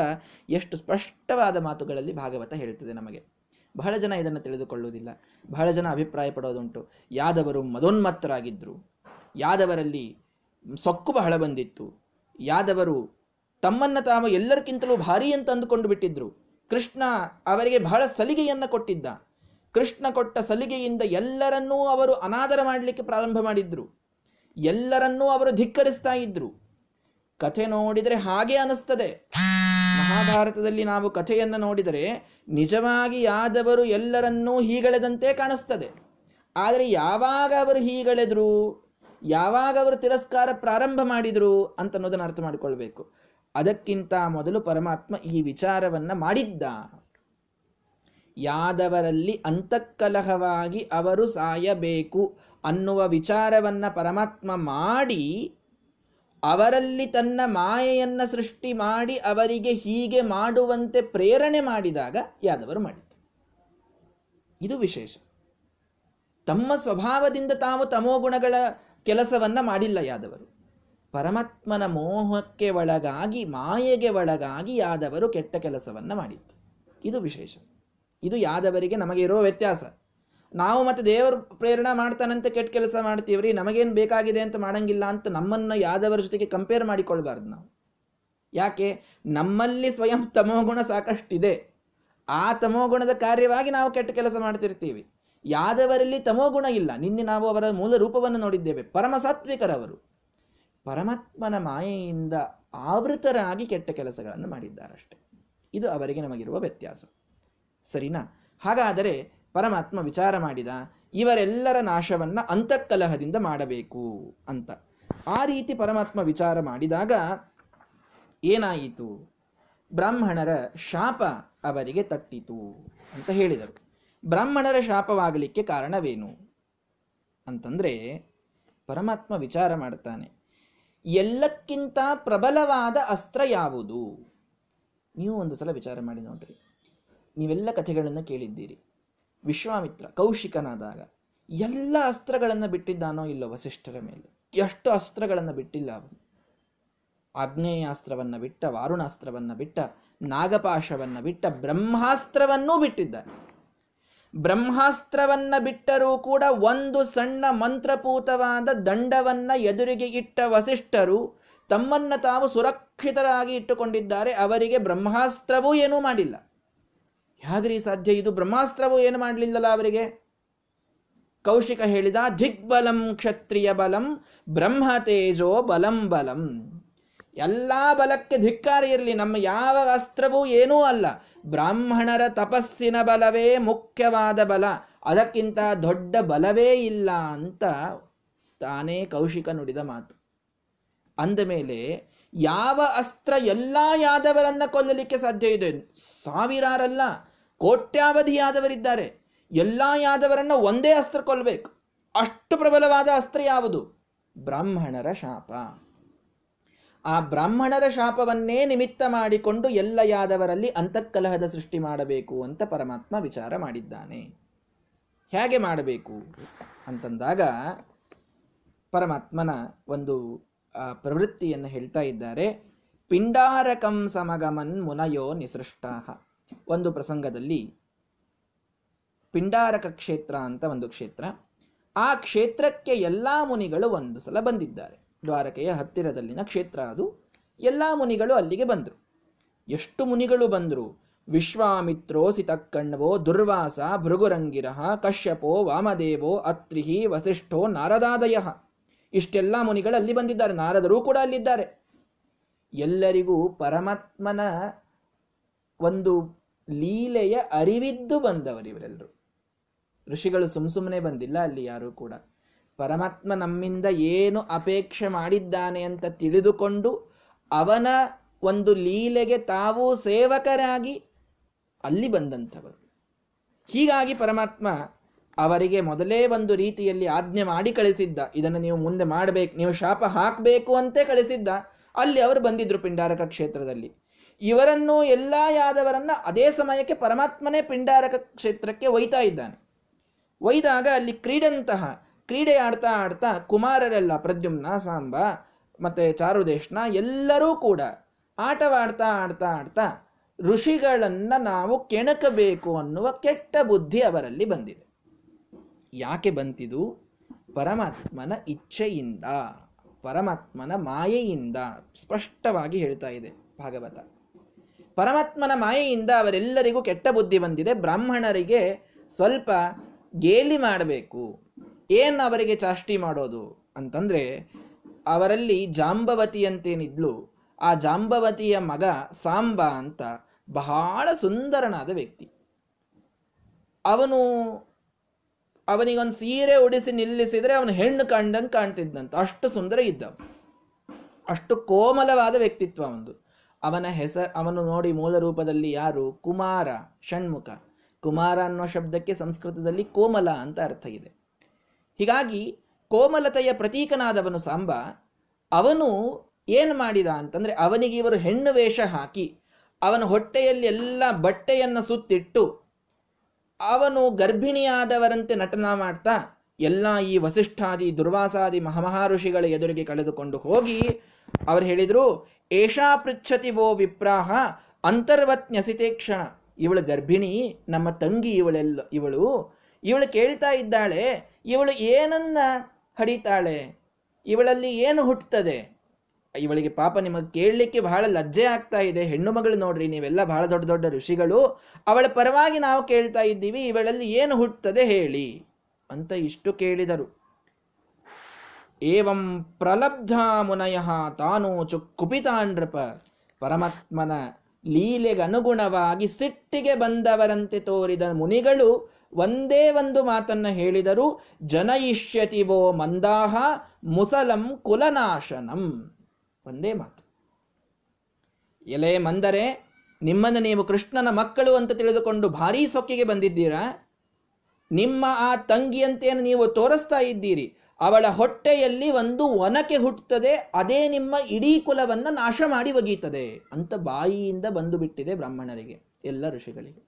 Speaker 1: ಎಷ್ಟು ಸ್ಪಷ್ಟವಾದ ಮಾತುಗಳಲ್ಲಿ ಭಾಗವತ ಹೇಳ್ತದೆ ನಮಗೆ. ಬಹಳ ಜನ ಇದನ್ನು ತಿಳಿದುಕೊಳ್ಳುವುದಿಲ್ಲ. ಬಹಳ ಜನ ಅಭಿಪ್ರಾಯ ಪಡೋದುಂಟು. ಯಾದವರು ಮದೋನ್ಮತ್ತರಾಗಿದ್ದರು ಯಾದವರಲ್ಲಿ ಸೊಕ್ಕು ಬಹಳ ಬಂದಿತ್ತು. ಯಾದವರು ತಮ್ಮನ್ನ ತಾವು ಎಲ್ಲರಿಗಿಂತಲೂ ಭಾರಿ ಅಂತ ಅಂದುಕೊಂಡು ಬಿಟ್ಟಿದ್ರು. ಕೃಷ್ಣ ಅವರಿಗೆ ಬಹಳ ಸಲಿಗೆಯನ್ನ ಕೊಟ್ಟಿದ್ದ. ಕೃಷ್ಣ ಕೊಟ್ಟ ಸಲಿಗೆಯಿಂದ ಎಲ್ಲರನ್ನೂ ಅವರು ಅನಾದರ ಮಾಡಲಿಕ್ಕೆ ಪ್ರಾರಂಭ ಮಾಡಿದ್ರು. ಎಲ್ಲರನ್ನೂ ಅವರು ಧಿಕ್ಕರಿಸ್ತಾ ಇದ್ರು. ಕಥೆ ನೋಡಿದರೆ ಹಾಗೆ ಅನಿಸ್ತದೆ. ಮಹಾಭಾರತದಲ್ಲಿ ನಾವು ಕಥೆಯನ್ನು ನೋಡಿದರೆ ನಿಜವಾಗಿ ಯಾದವರು ಎಲ್ಲರನ್ನೂ ಹೀಗಳೆದಂತೆ ಕಾಣಿಸ್ತದೆ. ಆದರೆ ಯಾವಾಗ ಅವರು ಹೀಗಳೆದ್ರು, ಯಾವಾಗ ಅವರು ತಿರಸ್ಕಾರ ಪ್ರಾರಂಭ ಮಾಡಿದ್ರು ಅಂತ ಅನ್ನೋದನ್ನು ಅರ್ಥ ಮಾಡಿಕೊಳ್ಬೇಕು. ಅದಕ್ಕಿಂತ ಮೊದಲು ಪರಮಾತ್ಮ ಈ ವಿಚಾರವನ್ನ ಮಾಡಿದ್ದ. ಯಾದವರಲ್ಲಿ ಅಂತಃಕಲಹವಾಗಿ ಅವರು ಸಾಯಬೇಕು ಅನ್ನುವ ವಿಚಾರವನ್ನ ಪರಮಾತ್ಮ ಮಾಡಿ, ಅವರಲ್ಲಿ ತನ್ನ ಮಾಯೆಯನ್ನ ಸೃಷ್ಟಿ ಮಾಡಿ, ಅವರಿಗೆ ಹೀಗೆ ಮಾಡುವಂತೆ ಪ್ರೇರಣೆ ಮಾಡಿದಾಗ ಯಾದವರು ಮಾಡಿದ್ದ. ಇದು ವಿಶೇಷ. ತಮ್ಮ ಸ್ವಭಾವದಿಂದ ತಾವು ತಮೋಗುಣಗಳ ಕೆಲಸವನ್ನ ಮಾಡಿಲ್ಲ ಯಾದವರು. ಪರಮಾತ್ಮನ ಮೋಹಕ್ಕೆ ಒಳಗಾಗಿ, ಮಾಯೆಗೆ ಒಳಗಾಗಿ ಯಾದವರು ಕೆಟ್ಟ ಕೆಲಸವನ್ನು ಮಾಡಿತ್ತು ಇದು ವಿಶೇಷ. ಇದು ಯಾದವರಿಗೆ ನಮಗೆ ಇರೋ ವ್ಯತ್ಯಾಸ. ನಾವು ಮತ್ತೆ ದೇವರು ಪ್ರೇರಣೆ ಮಾಡ್ತಾನಂತ ಕೆಟ್ಟ ಕೆಲಸ ಮಾಡ್ತೀವ್ರಿ, ನಮಗೇನು ಬೇಕಾಗಿದೆ ಅಂತ ಮಾಡಂಗಿಲ್ಲ ಅಂತ ನಮ್ಮನ್ನು ಯಾದವರ ಜೊತೆಗೆ ಕಂಪೇರ್ ಮಾಡಿಕೊಳ್ಬಾರ್ದು ನಾವು. ಯಾಕೆ? ನಮ್ಮಲ್ಲಿ ಸ್ವಯಂ ತಮೋಗುಣ ಸಾಕಷ್ಟಿದೆ. ಆ ತಮೋಗುಣದ ಕಾರ್ಯವಾಗಿ ನಾವು ಕೆಟ್ಟ ಕೆಲಸ ಮಾಡ್ತಿರ್ತೀವಿ. ಯಾದವರಲ್ಲಿ ತಮೋಗುಣ ಇಲ್ಲ. ನಿನ್ನೆ ನಾವು ಅವರ ಮೂಲ ರೂಪವನ್ನು ನೋಡಿದ್ದೇವೆ. ಪರಮ ಸಾತ್ವಿಕರವರು ಪರಮಾತ್ಮನ ಮಾಯೆಯಿಂದ ಆವೃತರಾಗಿ ಕೆಟ್ಟ ಕೆಲಸಗಳನ್ನು ಮಾಡಿದ್ದಾರಷ್ಟೆ. ಇದು ಅವರಿಗೆ ನಮಗಿರುವ ವ್ಯತ್ಯಾಸ. ಸರಿನಾ? ಹಾಗಾದರೆ ಪರಮಾತ್ಮ ವಿಚಾರ ಮಾಡಿದ, ಇವರೆಲ್ಲರ ನಾಶವನ್ನು ಅಂತಃಕಲಹದಿಂದ ಮಾಡಬೇಕು ಅಂತ. ಆ ರೀತಿ ಪರಮಾತ್ಮ ವಿಚಾರ ಮಾಡಿದಾಗ ಏನಾಯಿತು? ಬ್ರಾಹ್ಮಣರ ಶಾಪ ಅವರಿಗೆ ತಟ್ಟಿತು ಅಂತ ಹೇಳಿದರು. ಬ್ರಾಹ್ಮಣರ ಶಾಪವಾಗಲಿಕ್ಕೆ ಕಾರಣವೇನು? ಅಂತಂದ್ರೆ ಪರಮಾತ್ಮ ವಿಚಾರ ಮಾಡ್ತಾನೆ. ಎಲ್ಲಕ್ಕಿಂತ ಪ್ರಬಲವಾದ ಅಸ್ತ್ರ ಯಾವುದು? ನೀವು ಒಂದು ಸಲ ವಿಚಾರ ಮಾಡಿ ನೋಡ್ರಿ. ನೀವೆಲ್ಲ ಕಥೆಗಳನ್ನು ಕೇಳಿದ್ದೀರಿ. ವಿಶ್ವಾಮಿತ್ರ, ಕೌಶಿಕನಾದಾಗ ಎಲ್ಲ ಅಸ್ತ್ರಗಳನ್ನು ಬಿಟ್ಟಿದ್ದಾನೋ ಇಲ್ಲೋ ವಸಿಷ್ಠರ ಮೇಲೆ? ಎಷ್ಟು ಅಸ್ತ್ರಗಳನ್ನು ಬಿಟ್ಟಿಲ್ಲ ಅವನು? ಆಗ್ನೇಯಾಸ್ತ್ರವನ್ನು ಬಿಟ್ಟ, ವಾರುಣಾಸ್ತ್ರವನ್ನು ಬಿಟ್ಟ, ನಾಗಪಾಶವನ್ನ ಬಿಟ್ಟ, ಬ್ರಹ್ಮಾಸ್ತ್ರವನ್ನೂ ಬಿಟ್ಟಿದ್ದಾನೆ. ಬ್ರಹ್ಮಾಸ್ತ್ರವನ್ನ ಬಿಟ್ಟರೂ ಕೂಡ ಒಂದು ಸಣ್ಣ ಮಂತ್ರಪೂತವಾದ ದಂಡವನ್ನ ಎದುರಿಗೆ ಇಟ್ಟ ವಸಿಷ್ಠರು ತಮ್ಮನ್ನ ತಾವು ಸುರಕ್ಷಿತರಾಗಿ ಇಟ್ಟುಕೊಂಡಿದ್ದಾರೆ. ಅವರಿಗೆ ಬ್ರಹ್ಮಾಸ್ತ್ರವೂ ಏನೂ ಮಾಡಿಲ್ಲ. ಹೇಗ್ರಿ ಸಾಧ್ಯ? ಇದು ಬ್ರಹ್ಮಾಸ್ತ್ರವೂ ಏನು ಮಾಡಲಿಲ್ಲಲ್ಲ ಅವರಿಗೆ? ಕೌಶಿಕ ಹೇಳಿದ, ದಿಗ್ಬಲಂ ಕ್ಷತ್ರಿಯ ಬಲಂ, ಬ್ರಹ್ಮ ತೇಜೋ ಬಲಂ ಬಲಂ. ಎಲ್ಲ ಬಲಕ್ಕೆ ಧಿಕ್ಕಾರ ಇರಲಿ. ನಮ್ಮ ಯಾವ ಅಸ್ತ್ರವೂ ಏನೂ ಅಲ್ಲ. ಬ್ರಾಹ್ಮಣರ ತಪಸ್ಸಿನ ಬಲವೇ ಮುಖ್ಯವಾದ ಬಲ. ಅದಕ್ಕಿಂತ ದೊಡ್ಡ ಬಲವೇ ಇಲ್ಲ ಅಂತ ತಾನೇ ಕೌಶಿಕ ನುಡಿದ ಮಾತು. ಅಂದ ಮೇಲೆ, ಯಾವ ಅಸ್ತ್ರ ಎಲ್ಲ ಯಾದವರನ್ನ ಕೊಲ್ಲಲಿಕ್ಕೆ ಸಾಧ್ಯ ಇದೆ? ಸಾವಿರಾರಲ್ಲ ಕೋಟ್ಯಾವಧಿ ಯಾದವರಿದ್ದಾರೆ ಎಲ್ಲ ಯಾದವರನ್ನ ಒಂದೇ ಅಸ್ತ್ರ ಕೊಲ್ಲಬೇಕು ಅಷ್ಟು ಪ್ರಬಲವಾದ ಅಸ್ತ್ರ ಯಾವುದು? ಬ್ರಾಹ್ಮಣರ ಶಾಪ. ಆ ಬ್ರಾಹ್ಮಣರ ಶಾಪವನ್ನೇ ನಿಮಿತ್ತ ಮಾಡಿಕೊಂಡು ಎಲ್ಲ ಯಾದವರಲ್ಲಿ ಅಂತಃಕಲಹದ ಸೃಷ್ಟಿ ಮಾಡಬೇಕು ಅಂತ ಪರಮಾತ್ಮ ವಿಚಾರ ಮಾಡಿದ್ದಾನೆ. ಹೇಗೆ ಮಾಡಬೇಕು? ಅಂತಂದಾಗ ಪರಮಾತ್ಮನ ಒಂದು ಪ್ರವೃತ್ತಿಯನ್ನು ಹೇಳ್ತಾ ಇದ್ದಾರೆ. ಪಿಂಡಾರಕಂ ಸಮಗಮನ್ ಮುನಯೋ ನಿಸೃಷ್ಟಾ ಒಂದು ಪ್ರಸಂಗದಲ್ಲಿ ಪಿಂಡಾರಕ ಕ್ಷೇತ್ರ ಅಂತ ಒಂದು ಕ್ಷೇತ್ರ. ಆ ಕ್ಷೇತ್ರಕ್ಕೆ ಎಲ್ಲಾ ಮುನಿಗಳು ಒಂದು ಸಲ ಬಂದಿದ್ದಾರೆ. ದ್ವಾರಕೆಯ ಹತ್ತಿರದಲ್ಲಿನ ಕ್ಷೇತ್ರ ಅದು. ಎಲ್ಲ ಮುನಿಗಳು ಅಲ್ಲಿಗೆ ಬಂದರು. ಎಷ್ಟು ಮುನಿಗಳು ಬಂದರು? ವಿಶ್ವಾಮಿತ್ರೋ ಸಿತಕ್ಕಣ್ವೋ ದುರ್ವಾಸ ಭೃಗುರಂಗಿರ ಕಶ್ಯಪೋ, ವಾಮದೇವೋ, ಅತ್ರಿಹಿ, ವಸಿಷ್ಠೋ, ನಾರದಾದಯ. ಇಷ್ಟೆಲ್ಲ ಮುನಿಗಳು ಅಲ್ಲಿ ಬಂದಿದ್ದಾರೆ. ನಾರದರೂ ಕೂಡ ಅಲ್ಲಿದ್ದಾರೆ. ಎಲ್ಲರಿಗೂ ಪರಮಾತ್ಮನ ಒಂದು ಲೀಲೆಯ ಅರಿವಿದ್ದು ಬಂದವರು ಇವರೆಲ್ಲರೂ. ಋಷಿಗಳು ಸುಮ್ ಸುಮ್ಮನೆ ಬಂದಿಲ್ಲ, ಅಲ್ಲಿ ಯಾರು ಕೂಡ. ಪರಮಾತ್ಮ ನಮ್ಮಿಂದ ಏನು ಅಪೇಕ್ಷೆ ಮಾಡಿದ್ದಾನೆ ಅಂತ ತಿಳಿದುಕೊಂಡು ಅವನ ಒಂದು ಲೀಲೆಗೆ ತಾವು ಸೇವಕರಾಗಿ ಅಲ್ಲಿ ಬಂದಂಥವರು. ಹೀಗಾಗಿ ಪರಮಾತ್ಮ ಅವರಿಗೆ ಮೊದಲೇ ಒಂದು ರೀತಿಯಲ್ಲಿ ಆಜ್ಞೆ ಮಾಡಿ ಕಳಿಸಿದ್ದ. ಇದನ್ನು ನೀವು ಮುಂದೆ ಮಾಡಬೇಕು, ನೀವು ಶಾಪ ಹಾಕಬೇಕು ಅಂತೇ ಕಳಿಸಿದ್ದ. ಅಲ್ಲಿ ಅವರು ಬಂದಿದ್ರು ಪಿಂಡಾರಕ ಕ್ಷೇತ್ರದಲ್ಲಿ. ಇವರನ್ನು ಎಲ್ಲ ಯಾದವರನ್ನ ಅದೇ ಸಮಯಕ್ಕೆ ಪರಮಾತ್ಮನೇ ಪಿಂಡಾರಕ ಕ್ಷೇತ್ರಕ್ಕೆ ಒಯ್ತಾ ಇದ್ದಾನೆ. ಒಯ್ದಾಗ ಅಲ್ಲಿ ಕ್ರೀಡಂತಹ ಕ್ರೀಡೆ ಆಡ್ತಾ ಆಡ್ತಾ ಕುಮಾರರೆಲ್ಲ ಪ್ರದ್ಯುಮ್ನ, ಸಾಂಬ, ಮತ್ತೆ ಚಾರುದೇಶ್ನ ಎಲ್ಲರೂ ಕೂಡ ಆಟವಾಡ್ತಾ ಆಡ್ತಾ ಆಡ್ತಾ ಋಷಿಗಳನ್ನ ನಾವು ಕೆಣಕಬೇಕು ಅನ್ನುವ ಕೆಟ್ಟ ಬುದ್ಧಿ ಅವರಲ್ಲಿ ಬಂದಿದೆ. ಯಾಕೆ ಬಂತಿದು? ಪರಮಾತ್ಮನ ಇಚ್ಛೆಯಿಂದ, ಪರಮಾತ್ಮನ ಮಾಯೆಯಿಂದ ಸ್ಪಷ್ಟವಾಗಿ ಹೇಳ್ತಾ ಇದೆ ಭಾಗವತ. ಪರಮಾತ್ಮನ ಮಾಯೆಯಿಂದ ಅವರೆಲ್ಲರಿಗೂ ಕೆಟ್ಟ ಬುದ್ಧಿ ಬಂದಿದೆ. ಬ್ರಾಹ್ಮಣರಿಗೆ ಸ್ವಲ್ಪ ಗೇಲಿ ಮಾಡಬೇಕು. ಏನ್ ಅವರಿಗೆ ಚಾಷ್ಟಿ ಮಾಡೋದು ಅಂತಂದ್ರೆ, ಅವರಲ್ಲಿ ಜಾಂಬವತಿ ಅಂತೇನಿದ್ಲು ಆ ಜಾಂಬವತಿಯ ಮಗ ಸಾಂಬ ಅಂತ ಬಹಳ ಸುಂದರನಾದ ವ್ಯಕ್ತಿ. ಅವನು, ಅವನಿಗೊಂದು ಸೀರೆ ಉಡಿಸಿ ನಿಲ್ಲಿಸಿದ್ರೆ ಅವನು ಹೆಣ್ಣು ಕಂಡಂಗೆ ಕಾಣ್ತಿದ್ದಂತ ಅಷ್ಟು ಸುಂದರ ಇದ್ದ ಅಷ್ಟು ಕೋಮಲವಾದ ವ್ಯಕ್ತಿತ್ವ ಒಂದು ಅವನ ಹೆಸರು ಅವನು ನೋಡಿ ಮೂಲ ರೂಪದಲ್ಲಿ ಯಾರು? ಕುಮಾರ, ಷಣ್ಮುಖ. ಕುಮಾರ ಅನ್ನೋ ಶಬ್ದಕ್ಕೆ ಸಂಸ್ಕೃತದಲ್ಲಿ ಕೋಮಲ ಅಂತ ಅರ್ಥ ಇದೆ. ಹೀಗಾಗಿ ಕೋಮಲತೆಯ ಪ್ರತೀಕನಾದವನು ಸಾಂಬ, ಅವನು ಏನು ಮಾಡಿದ ಅಂತಂದ್ರೆ ಅವನಿಗೆ ಇವರು ಹೆಣ್ಣು ವೇಷ ಹಾಕಿ, ಅವನ ಹೊಟ್ಟೆಯಲ್ಲಿ ಎಲ್ಲ ಬಟ್ಟೆಯನ್ನು ಸುತ್ತಿಟ್ಟು, ಅವನು ಗರ್ಭಿಣಿಯಾದವರಂತೆ ನಟನ ಮಾಡ್ತಾ, ಎಲ್ಲ ಈ ವಸಿಷ್ಠಾದಿ, ದುರ್ವಾಸಾದಿ ಮಹಾಮಹಾಋಷಿಗಳ ಎದುರಿಗೆ ಕಳೆದುಕೊಂಡು ಹೋಗಿ, ಅವರು ಹೇಳಿದರು, ಏಷಾ ಪೃಚ್ಛತಿ ವೋ ವಿಪ್ರಾಹ, ಅಂತರ್ವತ್ನ್ಯಸಿತೆ ಕ್ಷಣ. ಇವಳು ಗರ್ಭಿಣಿ, ನಮ್ಮ ತಂಗಿ ಇವಳೆಲ್ಲ, ಇವಳು ಇವಳು ಕೇಳ್ತಾ ಇದ್ದಾಳೆ ಇವಳು ಏನನ್ನ ಹಡಿತಾಳೆ? ಇವಳಲ್ಲಿ ಏನು ಹುಟ್ಟುತ್ತದೆ? ಇವಳಿಗೆ ಪಾಪ ನಿಮಗೆ ಕೇಳಲಿಕ್ಕೆ ಬಹಳ ಲಜ್ಜೆ ಆಗ್ತಾ ಇದೆ. ಹೆಣ್ಣು ಮಗಳು ನೋಡ್ರಿ, ನೀವೆಲ್ಲ ಬಹಳ ದೊಡ್ಡ ದೊಡ್ಡ ಋಷಿಗಳು. ಅವಳ ಪರವಾಗಿ ನಾವು ಕೇಳ್ತಾ ಇದ್ದೀವಿ, ಇವಳಲ್ಲಿ ಏನು ಹುಟ್ಟುತ್ತದೆ ಹೇಳಿ ಅಂತ ಇಷ್ಟು ಕೇಳಿದರು. ಏವಂ ಪ್ರಲಬ್ಧ ಮುನಯ ತಾನು ಕುಪಿತಾಂಡ್ರಪ ಪರಮಾತ್ಮನ ಲೀಲೆಗನುಗುಣವಾಗಿ ಸಿಟ್ಟಿಗೆ ಬಂದವರಂತೆ ತೋರಿದ ಮುನಿಗಳು ಒಂದೇ ಒಂದು ಮಾತನ್ನ ಹೇಳಿದರು ಜನಯಿಷ್ಯತಿವೋ ಮಂದಾಹ ಮುಸಲಂ ಕುಲನಾಶನಂ. ಒಂದೇ ಮಾತು. ಎಲೆ ಮಂದರೆ, ನಿಮ್ಮನ್ನು ನೀವು ಕೃಷ್ಣನ ಮಕ್ಕಳು ಅಂತ ತಿಳಿದುಕೊಂಡು ಭಾರೀ ಸೊಕ್ಕಿಗೆ ಬಂದಿದ್ದೀರಾ? ನಿಮ್ಮ ಆ ತಂಗಿಯಂತೆಯನ್ನು ನೀವು ತೋರಿಸ್ತಾ ಇದ್ದೀರಿ. ಅವಳ ಹೊಟ್ಟೆಯಲ್ಲಿ ಒಂದು ಒನಕೆ ಹುಟ್ಟುತ್ತದೆ, ಅದೇ ನಿಮ್ಮ ಇಡೀ ಕುಲವನ್ನ ನಾಶ ಮಾಡಿ ಒಗೀತದೆ ಅಂತ ಬಾಯಿಯಿಂದ ಬಂದು ಬಿಟ್ಟಿದೆ ಬ್ರಾಹ್ಮಣರಿಗೆ, ಎಲ್ಲ ಋಷಿಗಳಿಗೆ.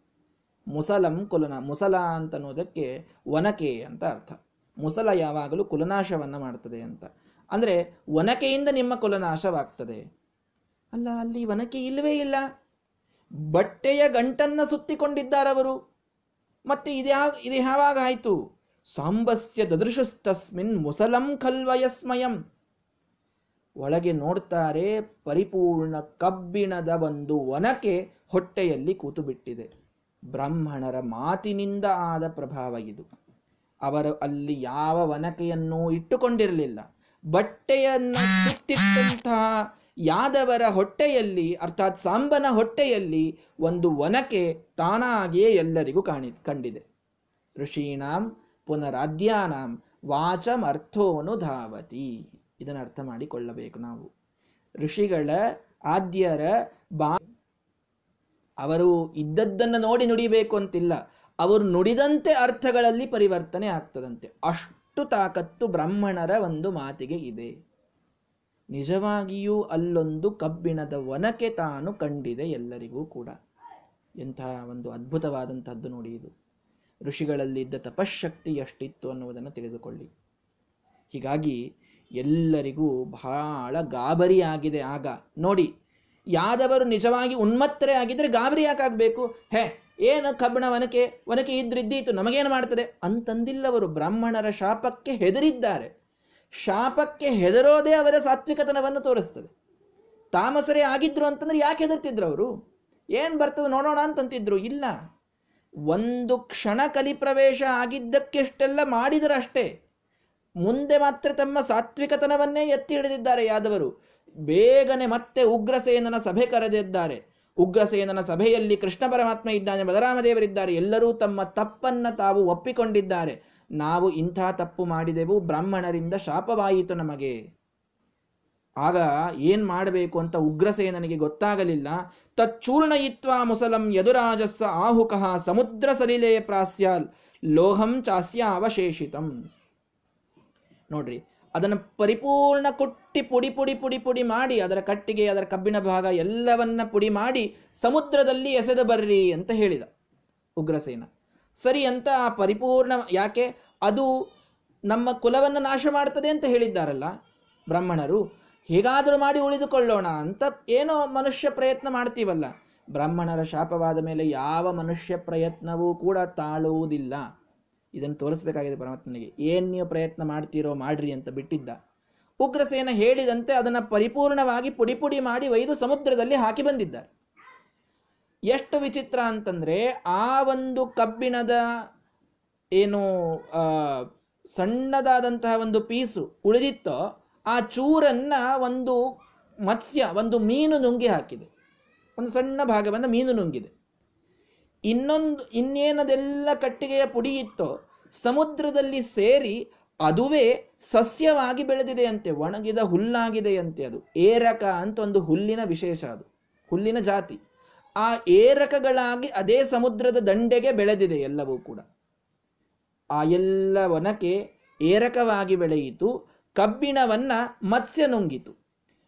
Speaker 1: ಮುಸಲಂ ಕುಲನ, ಮುಸಲ ಅಂತ ಅನ್ನೋದಕ್ಕೆ ಒನಕೆ ಅಂತ ಅರ್ಥ. ಮುಸಲ ಯಾವಾಗಲೂ ಕುಲನಾಶವನ್ನು ಮಾಡ್ತದೆ ಅಂತ. ಅಂದರೆ ಒನಕೆಯಿಂದ ನಿಮ್ಮ ಕುಲನಾಶವಾಗ್ತದೆ. ಅಲ್ಲ, ಅಲ್ಲಿ ಒನಕೆ ಇಲ್ಲವೇ ಇಲ್ಲ. ಬಟ್ಟೆಯ ಗಂಟನ್ನು ಸುತ್ತಿಕೊಂಡಿದ್ದಾರವರು. ಮತ್ತೆ ಇದ್ಯಾ ಇದು ಯಾವಾಗ ಆಯಿತು? ಸಾಂಬಸ್ಯ ದದೃಶಸ್ತಸ್ಮಿನ್ ಮುಸಲಂ ಖಲ್ವಯಸ್ಮಯಂ. ಒಳಗೆ ನೋಡ್ತಾರೆ ಪರಿಪೂರ್ಣ ಕಬ್ಬಿಣದ ಒಂದು ಒನಕೆ ಹೊಟ್ಟೆಯಲ್ಲಿ ಕೂತು ಬಿಟ್ಟಿದೆ. ಬ್ರಾಹ್ಮಣರ ಮಾತಿನಿಂದ ಆದ ಪ್ರಭಾವ ಇದು. ಅವರು ಅಲ್ಲಿ ಯಾವ ವನಕೆಯನ್ನು ಇಟ್ಟುಕೊಂಡಿರಲಿಲ್ಲ. ಬಟ್ಟೆಯನ್ನು ಸುತ್ತಿಟ್ಟಂತಹ ಯಾದವರ ಹೊಟ್ಟೆಯಲ್ಲಿ, ಅರ್ಥಾತ್ ಸಾಂಬನ ಹೊಟ್ಟೆಯಲ್ಲಿ ಒಂದು ಒನಕೆ ತಾನಾಗಿಯೇ ಎಲ್ಲರಿಗೂ ಕಾಣಿ, ಕಂಡಿದೆ. ಋಷೀಣಾಂ ಪುನರಾದ್ಯಾನಾಂ ವಾಚಮರ್ಥೋನು ಧಾವತಿ. ಇದನ್ನು ಅರ್ಥ ಮಾಡಿಕೊಳ್ಳಬೇಕು ನಾವು. ಋಷಿಗಳ ಆದ್ಯರ ಬಾ ಅವರು ಇದ್ದದ್ದನ್ನು ನೋಡಿ ನುಡಿಬೇಕು ಅಂತಿಲ್ಲ. ಅವರು ನುಡಿದಂತೆ ಅರ್ಥಗಳಲ್ಲಿ ಪರಿವರ್ತನೆ ಆಗ್ತದಂತೆ. ಅಷ್ಟು ತಾಕತ್ತು ಬ್ರಾಹ್ಮಣರ ಒಂದು ಮಾತಿಗೆ ಇದೆ. ನಿಜವಾಗಿಯೂ ಅಲ್ಲೊಂದು ಕಬ್ಬಿಣದ ಒನಕೆ ತಾನು ಕಂಡಿದೆ ಎಲ್ಲರಿಗೂ ಕೂಡ. ಎಂತಹ ಒಂದು ಅದ್ಭುತವಾದಂತಹದ್ದು ನೋಡಿ ಇದು. ಋಷಿಗಳಲ್ಲಿ ಇದ್ದ ತಪಶಕ್ತಿ ಎಷ್ಟಿತ್ತು ಅನ್ನುವುದನ್ನು ತಿಳಿದುಕೊಳ್ಳಿ. ಹೀಗಾಗಿ ಎಲ್ಲರಿಗೂ ಬಹಳ ಗಾಬರಿಯಾಗಿದೆ ಆಗ. ನೋಡಿ ಯಾದವರು ನಿಜವಾಗಿ ಉನ್ಮತ್ತರೇ ಆಗಿದ್ರೆ ಗಾಬರಿ ಯಾಕಾಗಬೇಕು ಹೇ, ಏನು ಕಬ್ಬಣ ವನಕೆ ಒನಕೆ ಇದ್ರಿದ್ದೀತು, ನಮಗೇನು ಮಾಡ್ತದೆ? ಅಂತಂದಿಲ್ಲವರು ಬ್ರಾಹ್ಮಣರ ಶಾಪಕ್ಕೆ ಹೆದರಿದ್ದಾರೆ. ಶಾಪಕ್ಕೆ ಹೆದರೋದೇ ಅವರ ಸಾತ್ವಿಕತನವನ್ನು ತೋರಿಸ್ತದೆ. ತಾಮಸರೇ ಆಗಿದ್ರು ಅಂತಂದ್ರೆ ಯಾಕೆ ಹೆದರ್ತಿದ್ರು ಅವರು? ಏನು ಬರ್ತದೆ ನೋಡೋಣ ಅಂತಂತಿದ್ರು. ಇಲ್ಲ, ಒಂದು ಕ್ಷಣ ಕಲಿಪ್ರವೇಶ ಆಗಿದ್ದಕ್ಕೆಷ್ಟೆಲ್ಲ ಮಾಡಿದರಷ್ಟೇ. ಮುಂದೆ ಮಾತ್ರ ತಮ್ಮ ಸಾತ್ವಿಕತನವನ್ನೇ ಎತ್ತಿ ಹಿಡಿದಿದ್ದಾರೆ ಯಾದವರು. ಬೇಗನೆ ಮತ್ತೆ ಉಗ್ರಸೇನನ ಸಭೆ ಕರೆದಿದ್ದಾರೆ. ಉಗ್ರಸೇನನ ಸಭೆಯಲ್ಲಿ ಕೃಷ್ಣ ಪರಮಾತ್ಮ ಇದ್ದಾನೆ, ಬಲರಾಮದೇವರಿದ್ದಾರೆ, ಎಲ್ಲರೂ ತಮ್ಮ ತಪ್ಪನ್ನ ತಾವು ಒಪ್ಪಿಕೊಂಡಿದ್ದಾರೆ. ನಾವು ಇಂಥ ತಪ್ಪು ಮಾಡಿದೆವು, ಬ್ರಾಹ್ಮಣರಿಂದ ಶಾಪವಾಯಿತು ನಮಗೆ. ಆಗ ಏನ್ ಮಾಡಬೇಕು ಅಂತ ಉಗ್ರಸೇನನಿಗೆ ಗೊತ್ತಾಗಲಿಲ್ಲ. ತಚ್ಚೂರ್ಣಯಿತ್ವ ಮುಸಲಂ ಯದುರಾಜಸ್ಸ ಆಹುಕಃ ಸಮುದ್ರ ಸಲಿಲೆ ಪ್ರಾಸ್ಯಾಲ್ ಲೋಹಂ ಚಾಸ್ಯ ಅವಶೇಷಿತಂ. ನೋಡ್ರಿ ಅದನ್ನು ಪರಿಪೂರ್ಣ ಕುಟ್ಟಿ ಪುಡಿ ಪುಡಿ ಪುಡಿ ಪುಡಿ ಮಾಡಿ, ಅದರ ಕಟ್ಟಿಗೆ, ಅದರ ಕಬ್ಬಿಣ ಭಾಗ ಎಲ್ಲವನ್ನ ಪುಡಿ ಮಾಡಿ ಸಮುದ್ರದಲ್ಲಿ ಎಸೆದು ಬರ್ರಿ ಅಂತ ಹೇಳಿದ ಉಗ್ರಸೇನ. ಸರಿ ಅಂತ ಆ ಪರಿಪೂರ್ಣ ಯಾಕೆ? ಅದು ನಮ್ಮ ಕುಲವನ್ನು ನಾಶ ಮಾಡ್ತದೆ ಅಂತ ಹೇಳಿದ್ದಾರಲ್ಲ ಬ್ರಾಹ್ಮಣರು, ಹೇಗಾದರೂ ಮಾಡಿ ಉಳಿದುಕೊಳ್ಳೋಣ ಅಂತ ಏನೋ ಮನುಷ್ಯ ಪ್ರಯತ್ನ ಮಾಡ್ತೀವಲ್ಲ. ಬ್ರಾಹ್ಮಣರ ಶಾಪವಾದ ಮೇಲೆ ಯಾವ ಮನುಷ್ಯ ಪ್ರಯತ್ನವೂ ಕೂಡ ತಾಳುವುದಿಲ್ಲ. ಇದನ್ನು ತೋರಿಸ್ಬೇಕಾಗಿದೆ ಪರಮಾತ್ಮನಿಗೆ ಏನ್ ನೀವು ಪ್ರಯತ್ನ ಮಾಡ್ತೀರೋ ಮಾಡ್ರಿ ಅಂತ ಬಿಟ್ಟಿದ್ದ. ಉಗ್ರಸೇನ ಹೇಳಿದಂತೆ ಅದನ್ನ ಪರಿಪೂರ್ಣವಾಗಿ ಪುಡಿ ಪುಡಿ ಮಾಡಿ ಒಯ್ದು ಸಮುದ್ರದಲ್ಲಿ ಹಾಕಿ ಬಂದಿದ್ದಾರೆ ಎಷ್ಟು ವಿಚಿತ್ರ ಅಂತಂದ್ರೆ ಆ ಒಂದು ಕಬ್ಬಿಣದ ಏನು ಸಣ್ಣದಾದಂತಹ ಒಂದು ಪೀಸು ಉಳಿದಿತ್ತೋ ಆ ಚೂರನ್ನ ಒಂದು ಮತ್ಸ್ಯ, ಒಂದು ಮೀನು ನುಂಗಿ ಹಾಕಿದೆ. ಒಂದು ಸಣ್ಣ ಭಾಗವನ್ನು ಮೀನು ನುಂಗಿದೆ. ಇನ್ನೊಂದು, ಇನ್ನೇನದೆಲ್ಲ ಕಟ್ಟಿಗೆಯ ಪುಡಿ ಇತ್ತೋ ಸಮುದ್ರದಲ್ಲಿ ಸೇರಿ ಅದುವೇ ಸಸ್ಯವಾಗಿ ಬೆಳೆದಿದೆಯಂತೆ, ಒಣಗಿದ ಹುಲ್ಲಾಗಿದೆಯಂತೆ ಅದು. ಏರಕ ಅಂತ ಒಂದು ಹುಲ್ಲಿನ ವಿಶೇಷ ಅದು, ಹುಲ್ಲಿನ ಜಾತಿ. ಆ ಏರಕಗಳಾಗಿ ಅದೇ ಸಮುದ್ರದ ದಂಡೆಗೆ ಬೆಳೆದಿದೆ ಎಲ್ಲವೂ ಕೂಡ. ಆ ಎಲ್ಲ ಒನಕೆ ಏರಕವಾಗಿ ಬೆಳೆಯಿತು, ಕಬ್ಬಿಣವನ್ನ ಮತ್ಸ್ಯ ನುಂಗಿತು.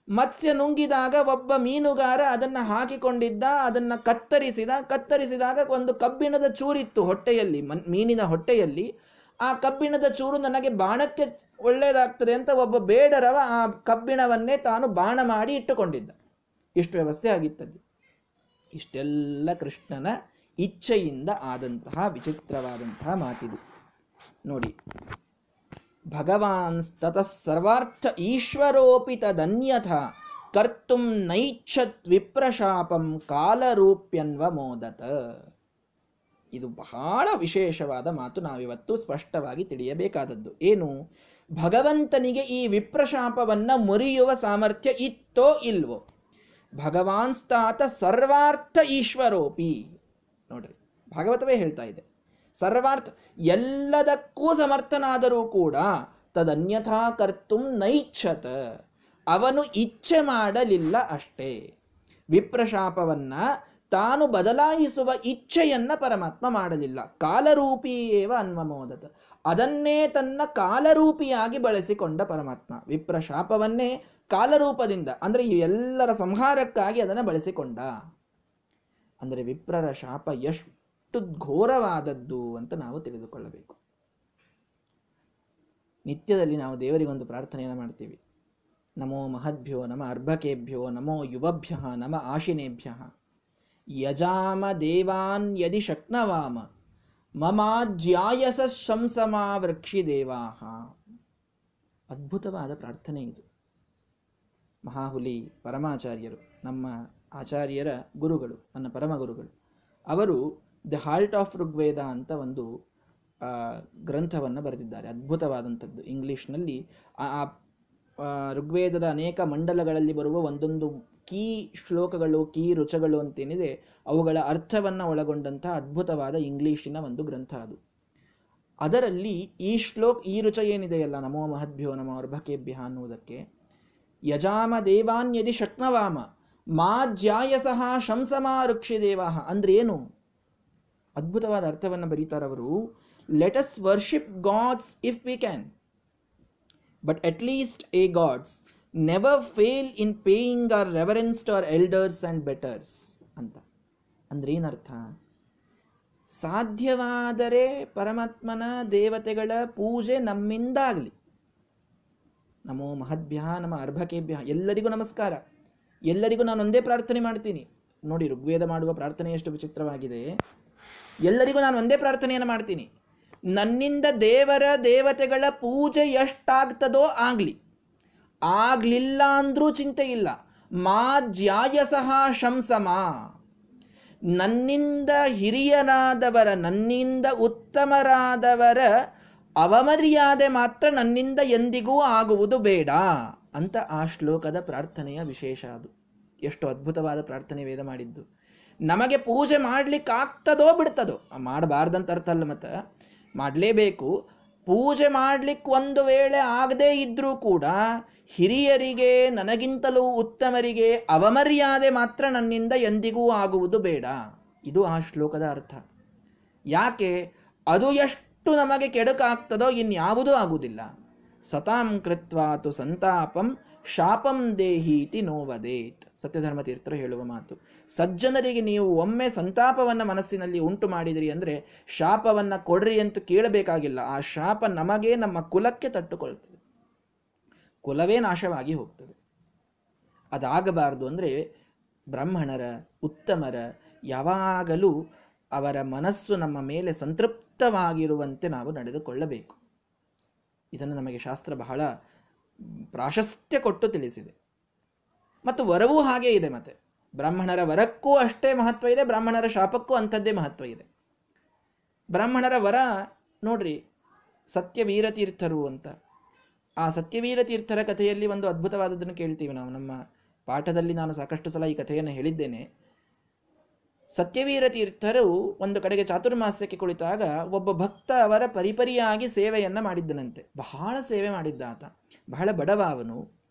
Speaker 1: ಮತ್ಸ್ಯ ನುಂಗಿದಾಗ ಒಬ್ಬ ಮೀನುಗಾರ ಅದನ್ನ ಹಾಕಿಕೊಂಡಿದ್ದ, ಅದನ್ನ ಕತ್ತರಿಸಿದ, ಕತ್ತರಿಸಿದಾಗ ಒಂದು ಕಬ್ಬಿಣದ ಚೂರಿತ್ತು ಹೊಟ್ಟೆಯಲ್ಲಿ ಮೀನಿನ ಹೊಟ್ಟೆಯಲ್ಲಿ. ಆ ಕಬ್ಬಿಣದ ಚೂರು ನನಗೆ ಬಾಣಕ್ಕೆ ಒಳ್ಳೆಯದಾಗ್ತದೆ ಅಂತ ಒಬ್ಬ ಬೇಡರವ ಆ ಕಬ್ಬಿಣವನ್ನೇ ತಾನು ಬಾಣ ಮಾಡಿ ಇಟ್ಟುಕೊಂಡಿದ್ದ. ಇಷ್ಟು ವ್ಯವಸ್ಥೆ ಆಗಿತ್ತಲ್ಲಿ. ಇಷ್ಟೆಲ್ಲ ಕೃಷ್ಣನ ಇಚ್ಛೆಯಿಂದ ಆದಂತಹ ವಿಚಿತ್ರವಾದಂತಹ ಮಾತಿದು. ನೋಡಿ. ಭಗವಾನ್ಸ್ತತಃ ಸರ್ವಾರ್ಥ ಈಶ್ವರೋಪಿ ತದನ್ಯಥ ಕರ್ತುಂ ನೈಚ್ಛತ್ ವಿಪ್ರಶಾಪಂ ಕಾಲರೂಪ್ಯನ್ವ ಮೋದತ. ಇದು ಬಹಳ ವಿಶೇಷವಾದ ಮಾತು ನಾವಿವತ್ತು ಸ್ಪಷ್ಟವಾಗಿ ತಿಳಿಯಬೇಕಾದದ್ದು. ಏನು? ಭಗವಂತನಿಗೆ ಈ ವಿಪ್ರಶಾಪವನ್ನ ಮುರಿಯುವ ಸಾಮರ್ಥ್ಯ ಇತ್ತೋ ಇಲ್ವೋ? ಭಗವಾನ್ಸ್ತಾತ ಸರ್ವಾರ್ಥ ಈಶ್ವರೋಪಿ. ನೋಡ್ರಿ, ಭಾಗವತವೇ ಹೇಳ್ತಾ ಇದೆ. ಸರ್ವಾರ್ಥ ಎಲ್ಲದಕ್ಕೂ ಸಮರ್ಥನಾದರೂ ಕೂಡ ತದನ್ಯಥಾ ಕರ್ತು ನೈಚ್ಛತ. ಅವನು ಇಚ್ಛೆ ಮಾಡಲಿಲ್ಲ ಅಷ್ಟೇ. ವಿಪ್ರಶಾಪವನ್ನ ತಾನು ಬದಲಾಯಿಸುವ ಇಚ್ಛೆಯನ್ನ ಪರಮಾತ್ಮ ಮಾಡಲಿಲ್ಲ. ಕಾಲರೂಪಿಯೇವ ಅನ್ವಮೋದತ. ಅದನ್ನೇ ತನ್ನ ಕಾಲರೂಪಿಯಾಗಿ ಬಳಸಿಕೊಂಡ ಪರಮಾತ್ಮ. ವಿಪ್ರಶಾಪವನ್ನೇ ಕಾಲರೂಪದಿಂದ, ಅಂದ್ರೆ ಎಲ್ಲರ ಸಂಹಾರಕ್ಕಾಗಿ ಅದನ್ನು ಬಳಸಿಕೊಂಡ. ಅಂದರೆ ವಿಪ್ರರ ಶಾಪ ಎಷ್ಟು ಎಷ್ಟು ಘೋರವಾದದ್ದು ಅಂತ ನಾವು ತಿಳಿದುಕೊಳ್ಳಬೇಕು. ನಿತ್ಯದಲ್ಲಿ ನಾವು ದೇವರಿಗೊಂದು ಪ್ರಾರ್ಥನೆಯನ್ನು ಮಾಡ್ತೀವಿ. ನಮೋ ಮಹದ್ಭ್ಯೋ, ನಮ ಅರ್ಭಕೇಭ್ಯೋ, ನಮೋ ಯುವಭ್ಯ, ನಮ ಆಶಿನೇಭ್ಯ. ಯಜಾಮ ದೇವಾನ್ ಯದಿ ಶಕ್ನವಾಮ, ಮಮಾಜ್ಯಾಯಸ ಶಂಸಮಾ ವೃಕ್ಷಿ ದೇವಾಹ. ಅದ್ಭುತವಾದ ಪ್ರಾರ್ಥನೆ ಇದು. ಮಹಾಹುಲಿ ಪರಮಾಚಾರ್ಯರು, ನಮ್ಮ ಆಚಾರ್ಯರ ಗುರುಗಳು, ನನ್ನ ಪರಮ ಗುರುಗಳು ಅವರು ದಿ ಹಾರ್ಟ್ ಆಫ್ ಋಗ್ವೇದ ಅಂತ ಒಂದು ಗ್ರಂಥವನ್ನು ಬರೆದಿದ್ದಾರೆ. ಅದ್ಭುತವಾದಂಥದ್ದು. ಇಂಗ್ಲಿಷ್ನಲ್ಲಿ ಆ ಋಗ್ವೇದದ ಅನೇಕ ಮಂಡಲಗಳಲ್ಲಿ ಬರುವ ಒಂದೊಂದು ಕೀ ಶ್ಲೋಕಗಳು, ಕೀ ರುಚಗಳು ಅಂತೇನಿದೆ, ಅವುಗಳ ಅರ್ಥವನ್ನು ಒಳಗೊಂಡಂತಹ ಅದ್ಭುತವಾದ ಇಂಗ್ಲೀಷಿನ ಒಂದು ಗ್ರಂಥ ಅದು. ಅದರಲ್ಲಿ ಈ ಶ್ಲೋಕ್, ಈ ರುಚ ಏನಿದೆಯಲ್ಲ, ನಮೋ ಮಹದ್ಭ್ಯೋ ನಮೋ ಅರ್ಭಕೇಭ್ಯ ಅನ್ನುವುದಕ್ಕೆ, ಯಜಾಮ ದೇವಾನ್ಯದಿ ಶಕ್ನವಾಮ, ಮಾ ಜ್ಯಾಯಸಃ ಶಂಸಮಾ ರುಕ್ಷಿ ದೇವಾಹ ಅಂದ್ರೆ ಏನು? ಅದ್ಭುತವಾದ ಅರ್ಥವನ್ನು ಬರೀತಾರವರು let us worship gods if we can but at least a gods never fail in paying our reverence to our elders and betters ಅಂತ. ಅಂದ್ರೆ ಏನರ್ಥ? ಸಾಧ್ಯವಾದರೆ ಪರಮಾತ್ಮನ ದೇವತೆಗಳ ಪೂಜೆ ನಮ್ಮಿಂದ ಆಗಲಿ ನಮೋ ಮಹದ್ಭ್ಯ ನಮ್ಮ ಅರ್ಭಕೇಭ್ಯ, ಎಲ್ಲರಿಗೂ ನಮಸ್ಕಾರ. ಎಲ್ಲರಿಗೂ ನಾನು ಒಂದೇ ಪ್ರಾರ್ಥನೆ ಮಾಡ್ತೀನಿ. ನೋಡಿ, ಋಗ್ವೇದ ಮಾಡುವ ಪ್ರಾರ್ಥನೆ ಎಷ್ಟು ವಿಚಿತ್ರವಾಗಿದೆ. ಎಲ್ಲರಿಗೂ ನಾನು ಒಂದೇ ಪ್ರಾರ್ಥನೆಯನ್ನು ಮಾಡ್ತೀನಿ. ನನ್ನಿಂದ ದೇವರ ದೇವತೆಗಳ ಪೂಜೆ ಎಷ್ಟಾಗ್ತದೋ ಆಗಲಿ. ಆಗ್ಲಿಲ್ಲ ಅಂದ್ರೂ ಚಿಂತೆ ಇಲ್ಲ. ಮಾ ಜ್ಯಾಯ ಸಹ ಶಂಸಮ. ನನ್ನಿಂದ ಹಿರಿಯರಾದವರ ನನ್ನಿಂದ ಉತ್ತಮರಾದವರ ಅವಮರ್ಯಾದೆ ಮಾತ್ರ ನನ್ನಿಂದ ಎಂದಿಗೂ ಆಗುವುದು ಬೇಡ ಅಂತ ಆ ಶ್ಲೋಕದ ಪ್ರಾರ್ಥನೆಯ ವಿಶೇಷ ಅದು. ಎಷ್ಟು ಅದ್ಭುತವಾದ ಪ್ರಾರ್ಥನೆ ವೇದ ಮಾಡಿದ್ದು. ನಮಗೆ ಪೂಜೆ ಮಾಡ್ಲಿಕ್ಕೆ ಆಗ್ತದೋ ಬಿಡ್ತದೋ ಮಾಡಬಾರ್ದಂತ ಅರ್ಥ ಅಲ್ಲ ಮತ್ತೆ? ಮಾಡಲೇಬೇಕು. ಪೂಜೆ ಮಾಡ್ಲಿಕ್ಕೆ ಒಂದು ವೇಳೆ ಆಗದೇ ಇದ್ರೂ ಕೂಡ ಹಿರಿಯರಿಗೆ, ನನಗಿಂತಲೂ ಉತ್ತಮರಿಗೆ ಅವಮರ್ಯಾದೆ ಮಾತ್ರ ನನ್ನಿಂದ ಎಂದಿಗೂ ಆಗುವುದು ಬೇಡ. ಇದು ಆ ಶ್ಲೋಕದ ಅರ್ಥ. ಯಾಕೆ? ಅದು ಎಷ್ಟು ನಮಗೆ ಕೆಡುಕಾಗ್ತದೋ ಇನ್ಯಾವುದೂ ಆಗುವುದಿಲ್ಲ. ಸತಾಂ ಕೃತ್ವಾತು ಸಂತಾಪಂ ಶಾಪಂ ದೇಹೀತಿ ನೋವದೇತ್ ಸತ್ಯಧರ್ಮ ತೀರ್ಥರು ಹೇಳುವ ಮಾತು. ಸಜ್ಜನರಿಗೆ ನೀವು ಒಮ್ಮೆ ಸಂತಾಪವನ್ನ ಮನಸ್ಸಿನಲ್ಲಿ ಉಂಟು ಮಾಡಿದಿರಿ ಅಂದ್ರೆ ಶಾಪವನ್ನ ಕೊಡ್ರಿ ಅಂತ ಕೇಳಬೇಕಾಗಿಲ್ಲ. ಆ ಶಾಪ ನಮಗೆ ನಮ್ಮ ಕುಲಕ್ಕೆ ತಟ್ಟುಕೊಳ್ತದೆ. ಕುಲವೇ ನಾಶವಾಗಿ ಹೋಗ್ತದೆ. ಅದಾಗಬಾರದು ಅಂದ್ರೆ ಬ್ರಾಹ್ಮಣರ, ಉತ್ತಮರ, ಯಾವಾಗಲೂ ಅವರ ಮನಸ್ಸು ನಮ್ಮ ಮೇಲೆ ಸಂತೃಪ್ತವಾಗಿರುವಂತೆ ನಾವು ನಡೆದುಕೊಳ್ಳಬೇಕು. ಇದನ್ನು ನಮಗೆ ಶಾಸ್ತ್ರ ಬಹಳ ಪ್ರಾಶಸ್ತ್ಯ ಕೊಟ್ಟು ತಿಳಿಸಿದೆ. ಮತ್ತು ವರವೂ ಹಾಗೆ ಇದೆ ಮತ್ತೆ. ಬ್ರಾಹ್ಮಣರ ವರಕ್ಕೂ ಅಷ್ಟೇ ಮಹತ್ವ ಇದೆ, ಬ್ರಾಹ್ಮಣರ ಶಾಪಕ್ಕೂ ಅಂಥದ್ದೇ ಮಹತ್ವ ಇದೆ. ಬ್ರಾಹ್ಮಣರ ವರ ನೋಡ್ರಿ, ಸತ್ಯವೀರ ತೀರ್ಥರು ಅಂತ. ಆ ಸತ್ಯವೀರ ತೀರ್ಥರ ಕಥೆಯಲ್ಲಿ ಒಂದು ಅದ್ಭುತವಾದದ್ದನ್ನು ಕೇಳ್ತೀವಿ ನಾವು. ನಮ್ಮ ಪಾಠದಲ್ಲಿ ನಾನು ಸಾಕಷ್ಟು ಸಲ ಈ ಕಥೆಯನ್ನು ಹೇಳಿದ್ದೇನೆ. ಸತ್ಯವೀರ ತೀರ್ಥರು ಒಂದು ಕಡೆಗೆ ಚಾತುರ್ಮಾಸ್ಯಕ್ಕೆ ಕುಳಿತಾಗ ಒಬ್ಬ ಭಕ್ತ ಅವರ ಪರಿಪರಿಯಾಗಿ ಸೇವೆಯನ್ನು ಮಾಡಿದ್ದನಂತೆ. ಬಹಳ ಸೇವೆ ಮಾಡಿದ್ದ ಆತ. ಬಹಳ ಬಡವ ಅವನು.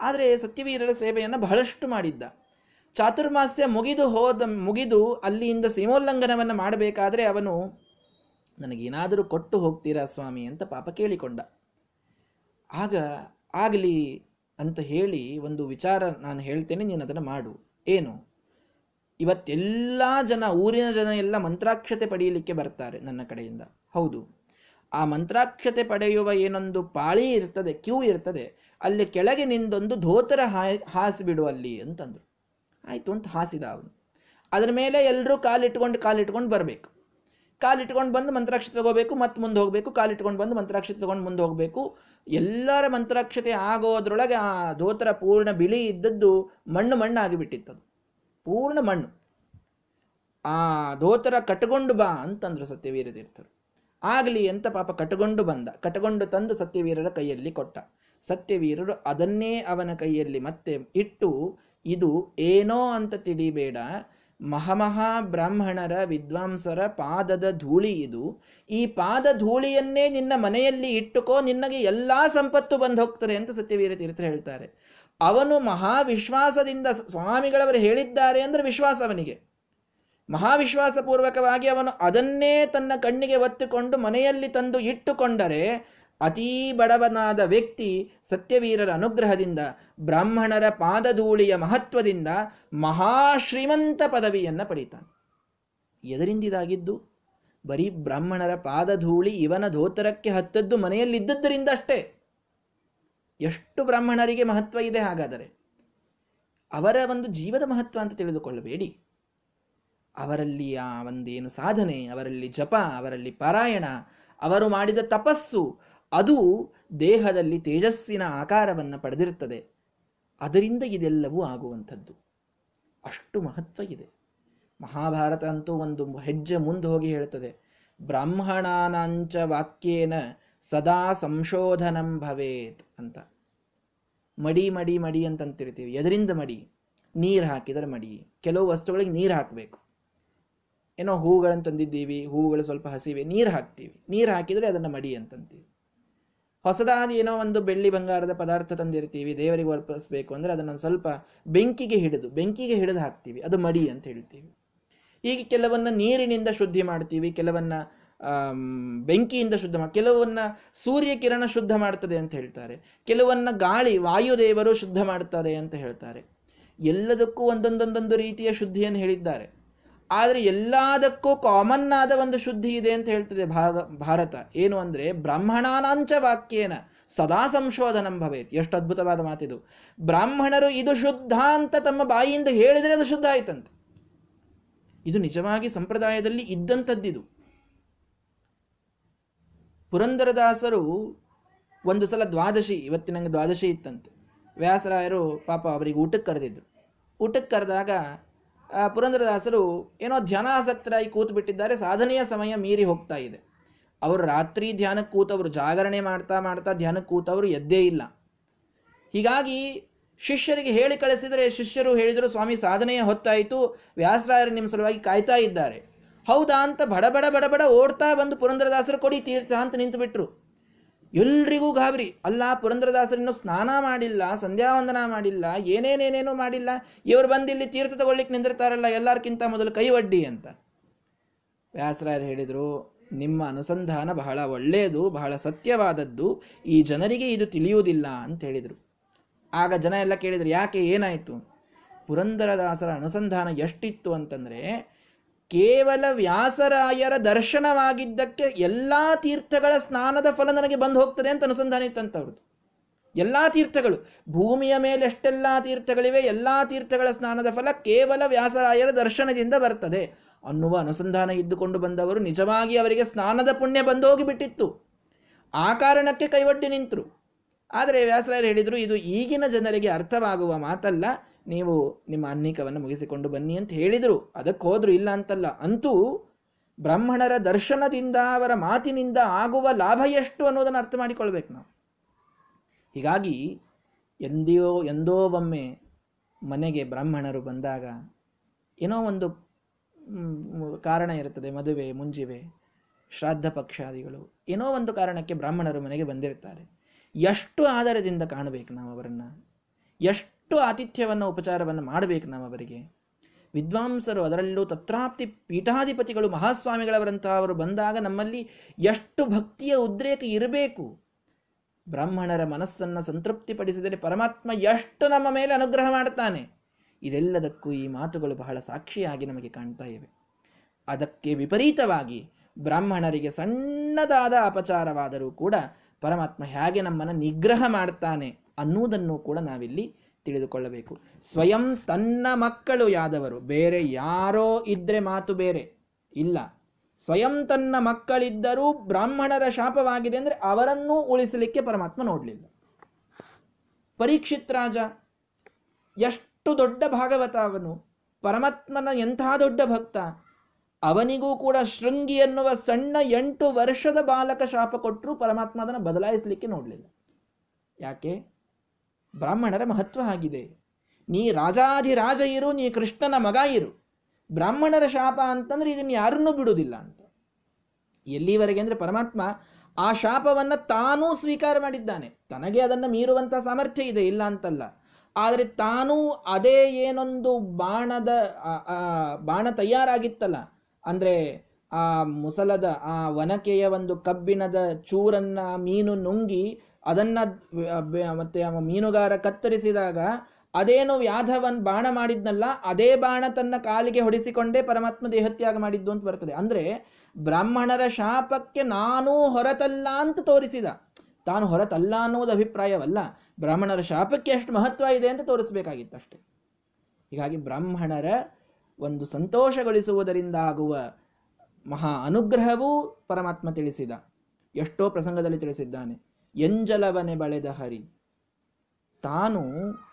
Speaker 1: ಆದರೆ ಸತ್ಯವೀರರ ಸೇವೆಯನ್ನು ಬಹಳಷ್ಟು ಮಾಡಿದ್ದ. ಚಾತುರ್ಮಾಸ್ಯ ಮುಗಿದು ಹೋದ, ಮುಗಿದು ಅಲ್ಲಿಯಿಂದ ಸೀಮೋಲ್ಲಂಘನವನ್ನು ಮಾಡಬೇಕಾದ್ರೆ ಅವನು, ನನಗೇನಾದರೂ ಕೊಟ್ಟು ಹೋಗ್ತೀರಾ ಸ್ವಾಮಿ? ಅಂತ ಪಾಪ ಕೇಳಿಕೊಂಡ. ಆಗ ಆಗಲಿ ಅಂತ ಹೇಳಿ ಒಂದು ವಿಚಾರ ನಾನು ಹೇಳ್ತೇನೆ, ನೀನು ಅದನ್ನು ಮಾಡು. ಏನು? ಇವತ್ತೆಲ್ಲ ಜನ, ಊರಿನ ಜನ ಎಲ್ಲ ಮಂತ್ರಾಕ್ಷತೆ ಪಡೆಯಲಿಕ್ಕೆ ಬರ್ತಾರೆ ನನ್ನ ಕಡೆಯಿಂದ. ಹೌದು. ಆ ಮಂತ್ರಾಕ್ಷತೆ ಪಡೆಯುವ ಏನೊಂದು ಪಾಳಿ ಇರ್ತದೆ, ಕ್ಯೂ ಇರ್ತದೆ. ಅಲ್ಲಿ ಕೆಳಗೆ ನಿಂದೊಂದು ಧೋತರ ಹಾಸಿಬಿಡು ಅಲ್ಲಿ ಅಂತಂದ್ರು. ಆಯ್ತು ಅಂತ ಹಾಸಿದ ಅವನು. ಅದರ ಮೇಲೆ ಎಲ್ಲರೂ ಕಾಲಿಟ್ಕೊಂಡು ಕಾಲಿಟ್ಕೊಂಡು ಬರಬೇಕು. ಕಾಲಿಟ್ಕೊಂಡು ಬಂದು ಮಂತ್ರಾಕ್ಷತೆ ತಗೋಬೇಕು, ಮತ್ತೆ ಮುಂದೆ ಹೋಗಬೇಕು. ಕಾಲಿಟ್ಕೊಂಡು ಬಂದು ಮಂತ್ರಾಕ್ಷತೆ ತಗೊಂಡು ಮುಂದೆ ಹೋಗಬೇಕು. ಎಲ್ಲರ ಮಂತ್ರಾಕ್ಷತೆ ಆಗೋದ್ರೊಳಗೆ ಆ ಧೋತರ ಪೂರ್ಣ ಬಿಳಿ ಇದ್ದದ್ದು ಮಣ್ಣು ಮಣ್ಣು ಆಗಿಬಿಟ್ಟಿತ್ತದು ಪೂರ್ಣ ಮಣ್ಣು. ಆ ಧೋತರ ಕಟ್ಕೊಂಡು ಬಾ ಅಂತಂದ್ರು ಸತ್ಯವೀರ ತೀರ್ಥರು ಆಗಲಿ ಅಂತ ಪಾಪ ಕಟ್ಕೊಂಡು ಬಂದ. ಕಟ್ಕೊಂಡು ತಂದು ಸತ್ಯವೀರರ ಕೈಯಲ್ಲಿ ಕೊಟ್ಟ. ಸತ್ಯವೀರರು ಅದನ್ನೇ ಅವನ ಕೈಯಲ್ಲಿ ಮತ್ತೆ ಇಟ್ಟು ಇದು ಏನೋ ಅಂತ ತಿಳಿಬೇಡ. ಮಹಾಮಹಾ ಬ್ರಾಹ್ಮಣರ ವಿದ್ವಾಂಸರ ಪಾದದ ಧೂಳಿ ಇದು. ಈ ಪಾದ ಧೂಳಿಯನ್ನೇ ನಿನ್ನ ಮನೆಯಲ್ಲಿ ಇಟ್ಟುಕೋ, ನಿನ್ನಗೆ ಎಲ್ಲಾ ಸಂಪತ್ತು ಬಂದು ಹೋಗ್ತದೆ ಅಂತ ಸತ್ಯವೀರ ತೀರ್ಥ ಹೇಳ್ತಾರೆ. ಅವನು ಮಹಾವಿಶ್ವಾಸದಿಂದ ಸ್ವಾಮಿಗಳವರು ಹೇಳಿದ್ದಾರೆ ಅಂದ್ರೆ ವಿಶ್ವಾಸ ಅವನಿಗೆ. ಮಹಾವಿಶ್ವಾಸಪೂರ್ವಕವಾಗಿ ಅವನು ಅದನ್ನೇ ತನ್ನ ಕಣ್ಣಿಗೆ ಒತ್ತಿಕೊಂಡು ಮನೆಯಲ್ಲಿ ತಂದು ಇಟ್ಟುಕೊಂಡರೆ ಅತೀ ಬಡವನಾದ ವ್ಯಕ್ತಿ ಸತ್ಯವೀರರ ಅನುಗ್ರಹದಿಂದ, ಬ್ರಾಹ್ಮಣರ ಪಾದಧೂಳಿಯ ಮಹತ್ವದಿಂದ ಮಹಾಶ್ರೀಮಂತ ಪದವಿಯನ್ನು ಪಡೀತಾನೆ. ಎದರಿಂದಿದಾಗಿದ್ದು ಬರೀ ಬ್ರಾಹ್ಮಣರ ಪಾದಧೂಳಿ ಇವನ ಧೋತರಕ್ಕೆ ಹತ್ತದ್ದು ಮನೆಯಲ್ಲಿದ್ದದ್ದರಿಂದ ಅಷ್ಟೇ. ಎಷ್ಟು ಬ್ರಾಹ್ಮಣರಿಗೆ ಮಹತ್ವ ಇದೆ ಹಾಗಾದರೆ? ಅವರ ಒಂದು ಜೀವದ ಮಹತ್ವ ಅಂತ ತಿಳಿದುಕೊಳ್ಳಬೇಡಿ. ಅವರಲ್ಲಿ ಆ ಒಂದೇನು ಸಾಧನೆ, ಅವರಲ್ಲಿ ಜಪ, ಅವರಲ್ಲಿ ಪಾರಾಯಣ, ಅವರು ಮಾಡಿದ ತಪಸ್ಸು ಅದು ದೇಹದಲ್ಲಿ ತೇಜಸ್ಸಿನ ಆಕಾರವನ್ನು ಪಡೆದಿರುತ್ತದೆ. ಅದರಿಂದ ಇದೆಲ್ಲವೂ ಆಗುವಂಥದ್ದು. ಅಷ್ಟು ಮಹತ್ವ ಇದೆ. ಮಹಾಭಾರತ ಅಂತೂ ಒಂದು ಹೆಜ್ಜೆ ಮುಂದೆ ಹೋಗಿ ಹೇಳುತ್ತದೆ. ಬ್ರಾಹ್ಮಣಾನಾಂಚ ವಾಕ್ಯೇನ ಸದಾ ಸಂಶೋಧನಂ ಭವೇತ್ ಅಂತ. ಮಡಿ ಮಡಿ ಮಡಿ ಅಂತಂತಿರ್ತೀವಿ. ಎದರಿಂದ ಮಡಿ? ನೀರು ಹಾಕಿದರೆ ಮಡಿ. ಕೆಲವು ವಸ್ತುಗಳಿಗೆ ನೀರು ಹಾಕಬೇಕು. ಏನೋ ಹೂಗಳನ್ನು ತಂದಿದ್ದೀವಿ. ಹೂವುಗಳು ಸ್ವಲ್ಪ ಹಸಿವೆ. ನೀರು ಹಾಕ್ತೀವಿ. ನೀರು ಹಾಕಿದರೆ ಅದನ್ನು ಮಡಿ ಅಂತಂತೀವಿ. ಹೊಸದಾದ ಏನೋ ಒಂದು ಬೆಳ್ಳಿ ಬಂಗಾರದ ಪದಾರ್ಥ ತಂದಿರ್ತೀವಿ, ದೇವರಿಗೆ ಅರ್ಪಿಸಬೇಕು ಅಂದರೆ ಅದನ್ನು ಸ್ವಲ್ಪ ಬೆಂಕಿಗೆ ಹಿಡಿದು ಬೆಂಕಿಗೆ ಹಿಡಿದು ಹಾಕ್ತೀವಿ. ಅದು ಮಡಿ ಅಂತ ಹೇಳ್ತೀವಿ. ಈಗ ಕೆಲವನ್ನ ನೀರಿನಿಂದ ಶುದ್ಧಿ ಮಾಡ್ತೀವಿ, ಕೆಲವನ್ನ ಬೆಂಕಿಯಿಂದ ಶುದ್ಧ ಮಾಡಿ ಕೆಲವನ್ನ ಸೂರ್ಯ ಕಿರಣ ಶುದ್ಧ ಮಾಡ್ತದೆ ಅಂತ ಹೇಳ್ತಾರೆ. ಕೆಲವನ್ನ ಗಾಳಿ, ವಾಯುದೇವರು ಶುದ್ಧ ಮಾಡ್ತಾರೆ ಅಂತ ಹೇಳ್ತಾರೆ. ಎಲ್ಲದಕ್ಕೂ ಒಂದೊಂದೊಂದೊಂದು ರೀತಿಯ ಶುದ್ಧಿಯನ್ನು ಹೇಳಿದ್ದಾರೆ. ಆದರೆ ಎಲ್ಲದಕ್ಕೂ ಕಾಮನ್ ಆದ ಒಂದು ಶುದ್ಧಿ ಇದೆ ಅಂತ ಹೇಳ್ತದೆ ಭಾಗ, ಭಾರತ. ಏನು ಅಂದರೆ ಬ್ರಾಹ್ಮಣಾನಾಂಚ ವಾಕ್ಯೇನ ಸದಾ ಸಂಶೋಧನಂ ಭವೇತ್. ಎಷ್ಟು ಅದ್ಭುತವಾದ ಮಾತಿದು. ಬ್ರಾಹ್ಮಣರು ಇದು ಶುದ್ಧ ಅಂತ ತಮ್ಮ ಬಾಯಿಯಿಂದ ಹೇಳಿದರೆ ಅದು ಶುದ್ಧ ಆಯ್ತಂತೆ. ಇದು ನಿಜವಾಗಿ ಸಂಪ್ರದಾಯದಲ್ಲಿ ಇದ್ದಂಥದ್ದಿದು. ಪುರಂದರದಾಸರು ಒಂದು ಸಲ ದ್ವಾದಶಿ, ಇವತ್ತಿನಂಗೆ ದ್ವಾದಶಿ ಇತ್ತಂತೆ. ವ್ಯಾಸರಾಯರು ಪಾಪ ಅವರಿಗೆ ಊಟಕ್ಕೆ ಕರೆದಿದ್ರು. ಊಟಕ್ಕೆ ಕರೆದಾಗ ಪುರಂದರದಾಸರು ಏನೋ ಧ್ಯಾನಾಸಕ್ತರಾಗಿ ಕೂತು ಬಿಟ್ಟಿದ್ದಾರೆ ಸಾಧನೆಯ ಸಮಯ ಮೀರಿ ಹೋಗ್ತಾ ಇದೆ. ಅವರು ರಾತ್ರಿ ಧ್ಯಾನಕ್ಕೆ ಕೂತವರು ಜಾಗರಣೆ ಮಾಡ್ತಾ ಮಾಡ್ತಾ ಧ್ಯಾನಕ್ಕೆ ಕೂತವರು ಎದ್ದೇ ಇಲ್ಲ. ಹೀಗಾಗಿ ಶಿಷ್ಯರಿಗೆ ಹೇಳಿ ಕಳಿಸಿದರೆ ಶಿಷ್ಯರು ಹೇಳಿದರು, ಸ್ವಾಮಿ, ಸಾಧನೆಯ ಹೊತ್ತಾಯಿತು. ವ್ಯಾಸರಾಯರು ನಿಮ್ಮ ಸಲುವಾಗಿ ಕಾಯ್ತಾ ಇದ್ದಾರೆ. ಹೌದಾ? ಅಂತ ಬಡಬಡ ಬಡಬಡ ಓಡ್ತಾ ಬಂದು ಪುರಂದರದಾಸರು, ಕೊಡಿ ತೀರ್ಥ ಅಂತ ನಿಂತು ಬಿಟ್ರು ಎಲ್ರಿಗೂ ಗಾಬರಿ. ಅಲ್ಲ, ಪುರಂದ್ರದಾಸರಿನ್ನು ಸ್ನಾನ ಮಾಡಿಲ್ಲ, ಸಂಧ್ಯಾವಂದನ ಮಾಡಿಲ್ಲ, ಏನೇನೇನೇನೂ ಮಾಡಿಲ್ಲ. ಇವರು ಬಂದು ಇಲ್ಲಿ ತೀರ್ಥ ತಗೊಳ್ಳಿಕ್ಕೆ ನಿಂದಿರ್ತಾರಲ್ಲ, ಎಲ್ಲಾರ್ಕಿಂತ ಮೊದಲು ಕೈ ಒಡ್ಡಿ ಅಂತ. ವ್ಯಾಸರಾಯರು ಹೇಳಿದರು, ನಿಮ್ಮ ಅನುಸಂಧಾನ ಬಹಳ ಒಳ್ಳೆಯದು ಬಹಳ ಸತ್ಯವಾದದ್ದು. ಈ ಜನರಿಗೆ ಇದು ತಿಳಿಯುವುದಿಲ್ಲ ಅಂತ ಹೇಳಿದರು. ಆಗ ಜನ ಎಲ್ಲ ಕೇಳಿದರು, ಯಾಕೆ ಏನಾಯಿತು? ಪುರಂದರದಾಸರ ಅನುಸಂಧಾನ ಎಷ್ಟಿತ್ತು ಅಂತಂದ್ರೆ ಕೇವಲ ವ್ಯಾಸರಾಯರ ದರ್ಶನವಾಗಿದ್ದಕ್ಕೆ ಎಲ್ಲ ತೀರ್ಥಗಳ ಸ್ನಾನದ ಫಲ ನನಗೆ ಬಂದು ಹೋಗ್ತದೆ ಅಂತ ಅನುಸಂಧಾನ ಇತ್ತಂತವ್ರದ್ದು. ಎಲ್ಲಾ ತೀರ್ಥಗಳು, ಭೂಮಿಯ ಮೇಲೆ ಎಷ್ಟೆಲ್ಲ ತೀರ್ಥಗಳಿವೆ, ಎಲ್ಲಾ ತೀರ್ಥಗಳ ಸ್ನಾನದ ಫಲ ಕೇವಲ ವ್ಯಾಸರಾಯರ ದರ್ಶನದಿಂದ ಬರ್ತದೆ ಅನ್ನುವ ಅನುಸಂಧಾನ ಇದ್ದುಕೊಂಡು ಬಂದವರು ನಿಜವಾಗಿ ಅವರಿಗೆ ಸ್ನಾನದ ಪುಣ್ಯ ಬಂದು ಬಿಟ್ಟಿತ್ತು. ಆ ಕಾರಣಕ್ಕೆ ಕೈವಡ್ಡಿ ನಿಂತರು. ಆದರೆ ವ್ಯಾಸರಾಯರು ಹೇಳಿದರು, ಇದು ಈಗಿನ ಜನರಿಗೆ ಅರ್ಥವಾಗುವ ಮಾತಲ್ಲ ನೀವು ನಿಮ್ಮ ಅನ್ನಿಕವನ್ನು ಮುಗಿಸಿಕೊಂಡು ಬನ್ನಿ ಅಂತ ಹೇಳಿದರು. ಅದಕ್ಕೆ ಹೋದ್ರು ಇಲ್ಲ ಅಂತಲ್ಲ. ಅಂತೂ ಬ್ರಾಹ್ಮಣರ ದರ್ಶನದಿಂದ ಅವರ ಮಾತಿನಿಂದ ಆಗುವ ಲಾಭ ಎಷ್ಟು ಅನ್ನೋದನ್ನು ಅರ್ಥ ಮಾಡಿಕೊಳ್ಬೇಕು ನಾವು. ಹೀಗಾಗಿ ಎಂದೆಯೋ, ಎಂದೋ ಒಮ್ಮೆ ಮನೆಗೆ ಬ್ರಾಹ್ಮಣರು ಬಂದಾಗ ಏನೋ ಒಂದು ಕಾರಣ ಇರುತ್ತದೆ. ಮದುವೆ, ಮುಂಜಿವೆ, ಶ್ರಾದ್ದ ಪಕ್ಷಾದಿಗಳು. ಏನೋ ಒಂದು ಕಾರಣಕ್ಕೆ ಬ್ರಾಹ್ಮಣರು ಮನೆಗೆ ಬಂದಿರ್ತಾರೆ. ಎಷ್ಟು ಆಧಾರದಿಂದ ಕಾಣಬೇಕು ನಾವು ಅವರನ್ನು? ಎಷ್ಟು ಆತಿಥ್ಯವನ್ನು, ಉಪಚಾರವನ್ನು ಮಾಡಬೇಕು ನಾವು ಅವರಿಗೆ ವಿದ್ವಾಂಸರು ಅದರಲ್ಲೂ ತತ್ರಾಪ್ತಿ ಪೀಠಾಧಿಪತಿಗಳು ಮಹಾಸ್ವಾಮಿಗಳವರಂತಹ ಅವರು ಬಂದಾಗ ನಮ್ಮಲ್ಲಿ ಎಷ್ಟು ಭಕ್ತಿಯ ಉದ್ರೇಕ ಇರಬೇಕು. ಬ್ರಾಹ್ಮಣರ ಮನಸ್ಸನ್ನು ಸಂತೃಪ್ತಿಪಡಿಸಿದರೆ ಪರಮಾತ್ಮ ಎಷ್ಟು ನಮ್ಮ ಮೇಲೆ ಅನುಗ್ರಹ ಮಾಡುತ್ತಾನೆ. ಇದೆಲ್ಲದಕ್ಕೂ ಈ ಮಾತುಗಳು ಬಹಳ ಸಾಕ್ಷಿಯಾಗಿ ನಮಗೆ ಕಾಣ್ತಾ ಇವೆ. ಅದಕ್ಕೆ ವಿಪರೀತವಾಗಿ ಬ್ರಾಹ್ಮಣರಿಗೆ ಸಣ್ಣದಾದ ಅಪಚಾರವಾದರೂ ಕೂಡ ಪರಮಾತ್ಮ ಹೇಗೆ ನಮ್ಮನ್ನು ನಿಗ್ರಹ ಮಾಡ್ತಾನೆ ಅನ್ನುವುದನ್ನು ಕೂಡ ನಾವಿಲ್ಲಿ ತಿಳಿದುಕೊಳ್ಳಬೇಕು. ಸ್ವಯಂ ತನ್ನ ಮಕ್ಕಳು ಯಾದವರು, ಬೇರೆ ಯಾರೋ ಇದ್ರೆ ಮಾತು ಬೇರೆ. ಇಲ್ಲ. ಸ್ವಯಂ ತನ್ನ ಮಕ್ಕಳಿದ್ದರೂ ಬ್ರಾಹ್ಮಣರ ಶಾಪವಾಗಿದೆ ಅಂದ್ರೆ ಅವರನ್ನೂ ಉಳಿಸಲಿಕ್ಕೆ ಪರಮಾತ್ಮ ನೋಡಲಿಲ್ಲ. ಪರೀಕ್ಷಿತ್ ರಾಜ ಎಷ್ಟು ದೊಡ್ಡ ಭಾಗವತ ಅವನು. ಪರಮಾತ್ಮನ ಎಂಥ ದೊಡ್ಡ ಭಕ್ತ. ಅವನಿಗೂ ಕೂಡ ಶೃಂಗಿ ಎನ್ನುವ ಸಣ್ಣ ಎಂಟು ವರ್ಷದ ಬಾಲಕ ಶಾಪ ಕೊಟ್ಟರು ಪರಮಾತ್ಮ ಅದನ್ನು ಬದಲಾಯಿಸಲಿಕ್ಕೆ ನೋಡಲಿಲ್ಲ. ಯಾಕೆ? ಬ್ರಾಹ್ಮಣರ ಮಹತ್ವ ಆಗಿದೆ. ನೀ ರಾಜಾಧಿರಾಜ ಇರು, ನೀ ಕೃಷ್ಣನ ಮಗ ಇರು. ಬ್ರಾಹ್ಮಣರ ಶಾಪ ಅಂತಂದ್ರೆ ಇದನ್ನು ಯಾರನ್ನೂ ಬಿಡುವುದಿಲ್ಲ ಅಂತ. ಎಲ್ಲಿವರೆಗೆ ಅಂದ್ರೆ ಪರಮಾತ್ಮ ಆ ಶಾಪವನ್ನ ತಾನೂ ಸ್ವೀಕಾರ ಮಾಡಿದ್ದಾನೆ. ತನಗೆ ಅದನ್ನು ಮೀರುವಂತ ಸಾಮರ್ಥ್ಯ ಇದೆ, ಇಲ್ಲ ಅಂತಲ್ಲ. ಆದರೆ ತಾನೂ ಅದೇ ಏನೊಂದು ಬಾಣದ ಬಾಣ ತಯಾರಾಗಿತ್ತಲ್ಲ. ಅಂದ್ರೆ ಆ ಮುಸಲದ, ಆ ಒನಕೆಯ ಒಂದು ಕಬ್ಬಿಣದ ಚೂರನ್ನ ಮೀನು ನುಂಗಿ ಅದನ್ನ ಮತ್ತೆ ಮೀನುಗಾರ ಕತ್ತರಿಸಿದಾಗ ಅದೇನು ವ್ಯಾಧವನ್ ಬಾಣ ಮಾಡಿದ್ನಲ್ಲ, ಅದೇ ಬಾಣ ತನ್ನ ಕಾಲಿಗೆ ಹೊಡಿಸಿಕೊಂಡೇ ಪರಮಾತ್ಮ ದೇಹತ್ಯಾಗ ಮಾಡಿದ್ದು ಅಂತ ಬರ್ತದೆ. ಅಂದ್ರೆ ಬ್ರಾಹ್ಮಣರ ಶಾಪಕ್ಕೆ ನಾನೂ ಹೊರತಲ್ಲ ಅಂತ ತೋರಿಸಿದ. ತಾನು ಹೊರತಲ್ಲ ಅನ್ನುವುದು ಅಭಿಪ್ರಾಯವಲ್ಲ, ಬ್ರಾಹ್ಮಣರ ಶಾಪಕ್ಕೆ ಎಷ್ಟು ಮಹತ್ವ ಇದೆ ಅಂತ ತೋರಿಸಬೇಕಾಗಿತ್ತು ಅಷ್ಟೇ. ಹೀಗಾಗಿ ಬ್ರಾಹ್ಮಣರ ಒಂದು ಸಂತೋಷಗೊಳಿಸುವುದರಿಂದ ಆಗುವ ಮಹಾ ಅನುಗ್ರಹವೂ ಪರಮಾತ್ಮ ತಿಳಿಸಿದ. ಎಷ್ಟೋ ಪ್ರಸಂಗದಲ್ಲಿ ತಿಳಿಸಿದ್ದಾನೆ. ಎಂಜಲವನೆ ಬಳೆದ ಹರಿ. ತಾನು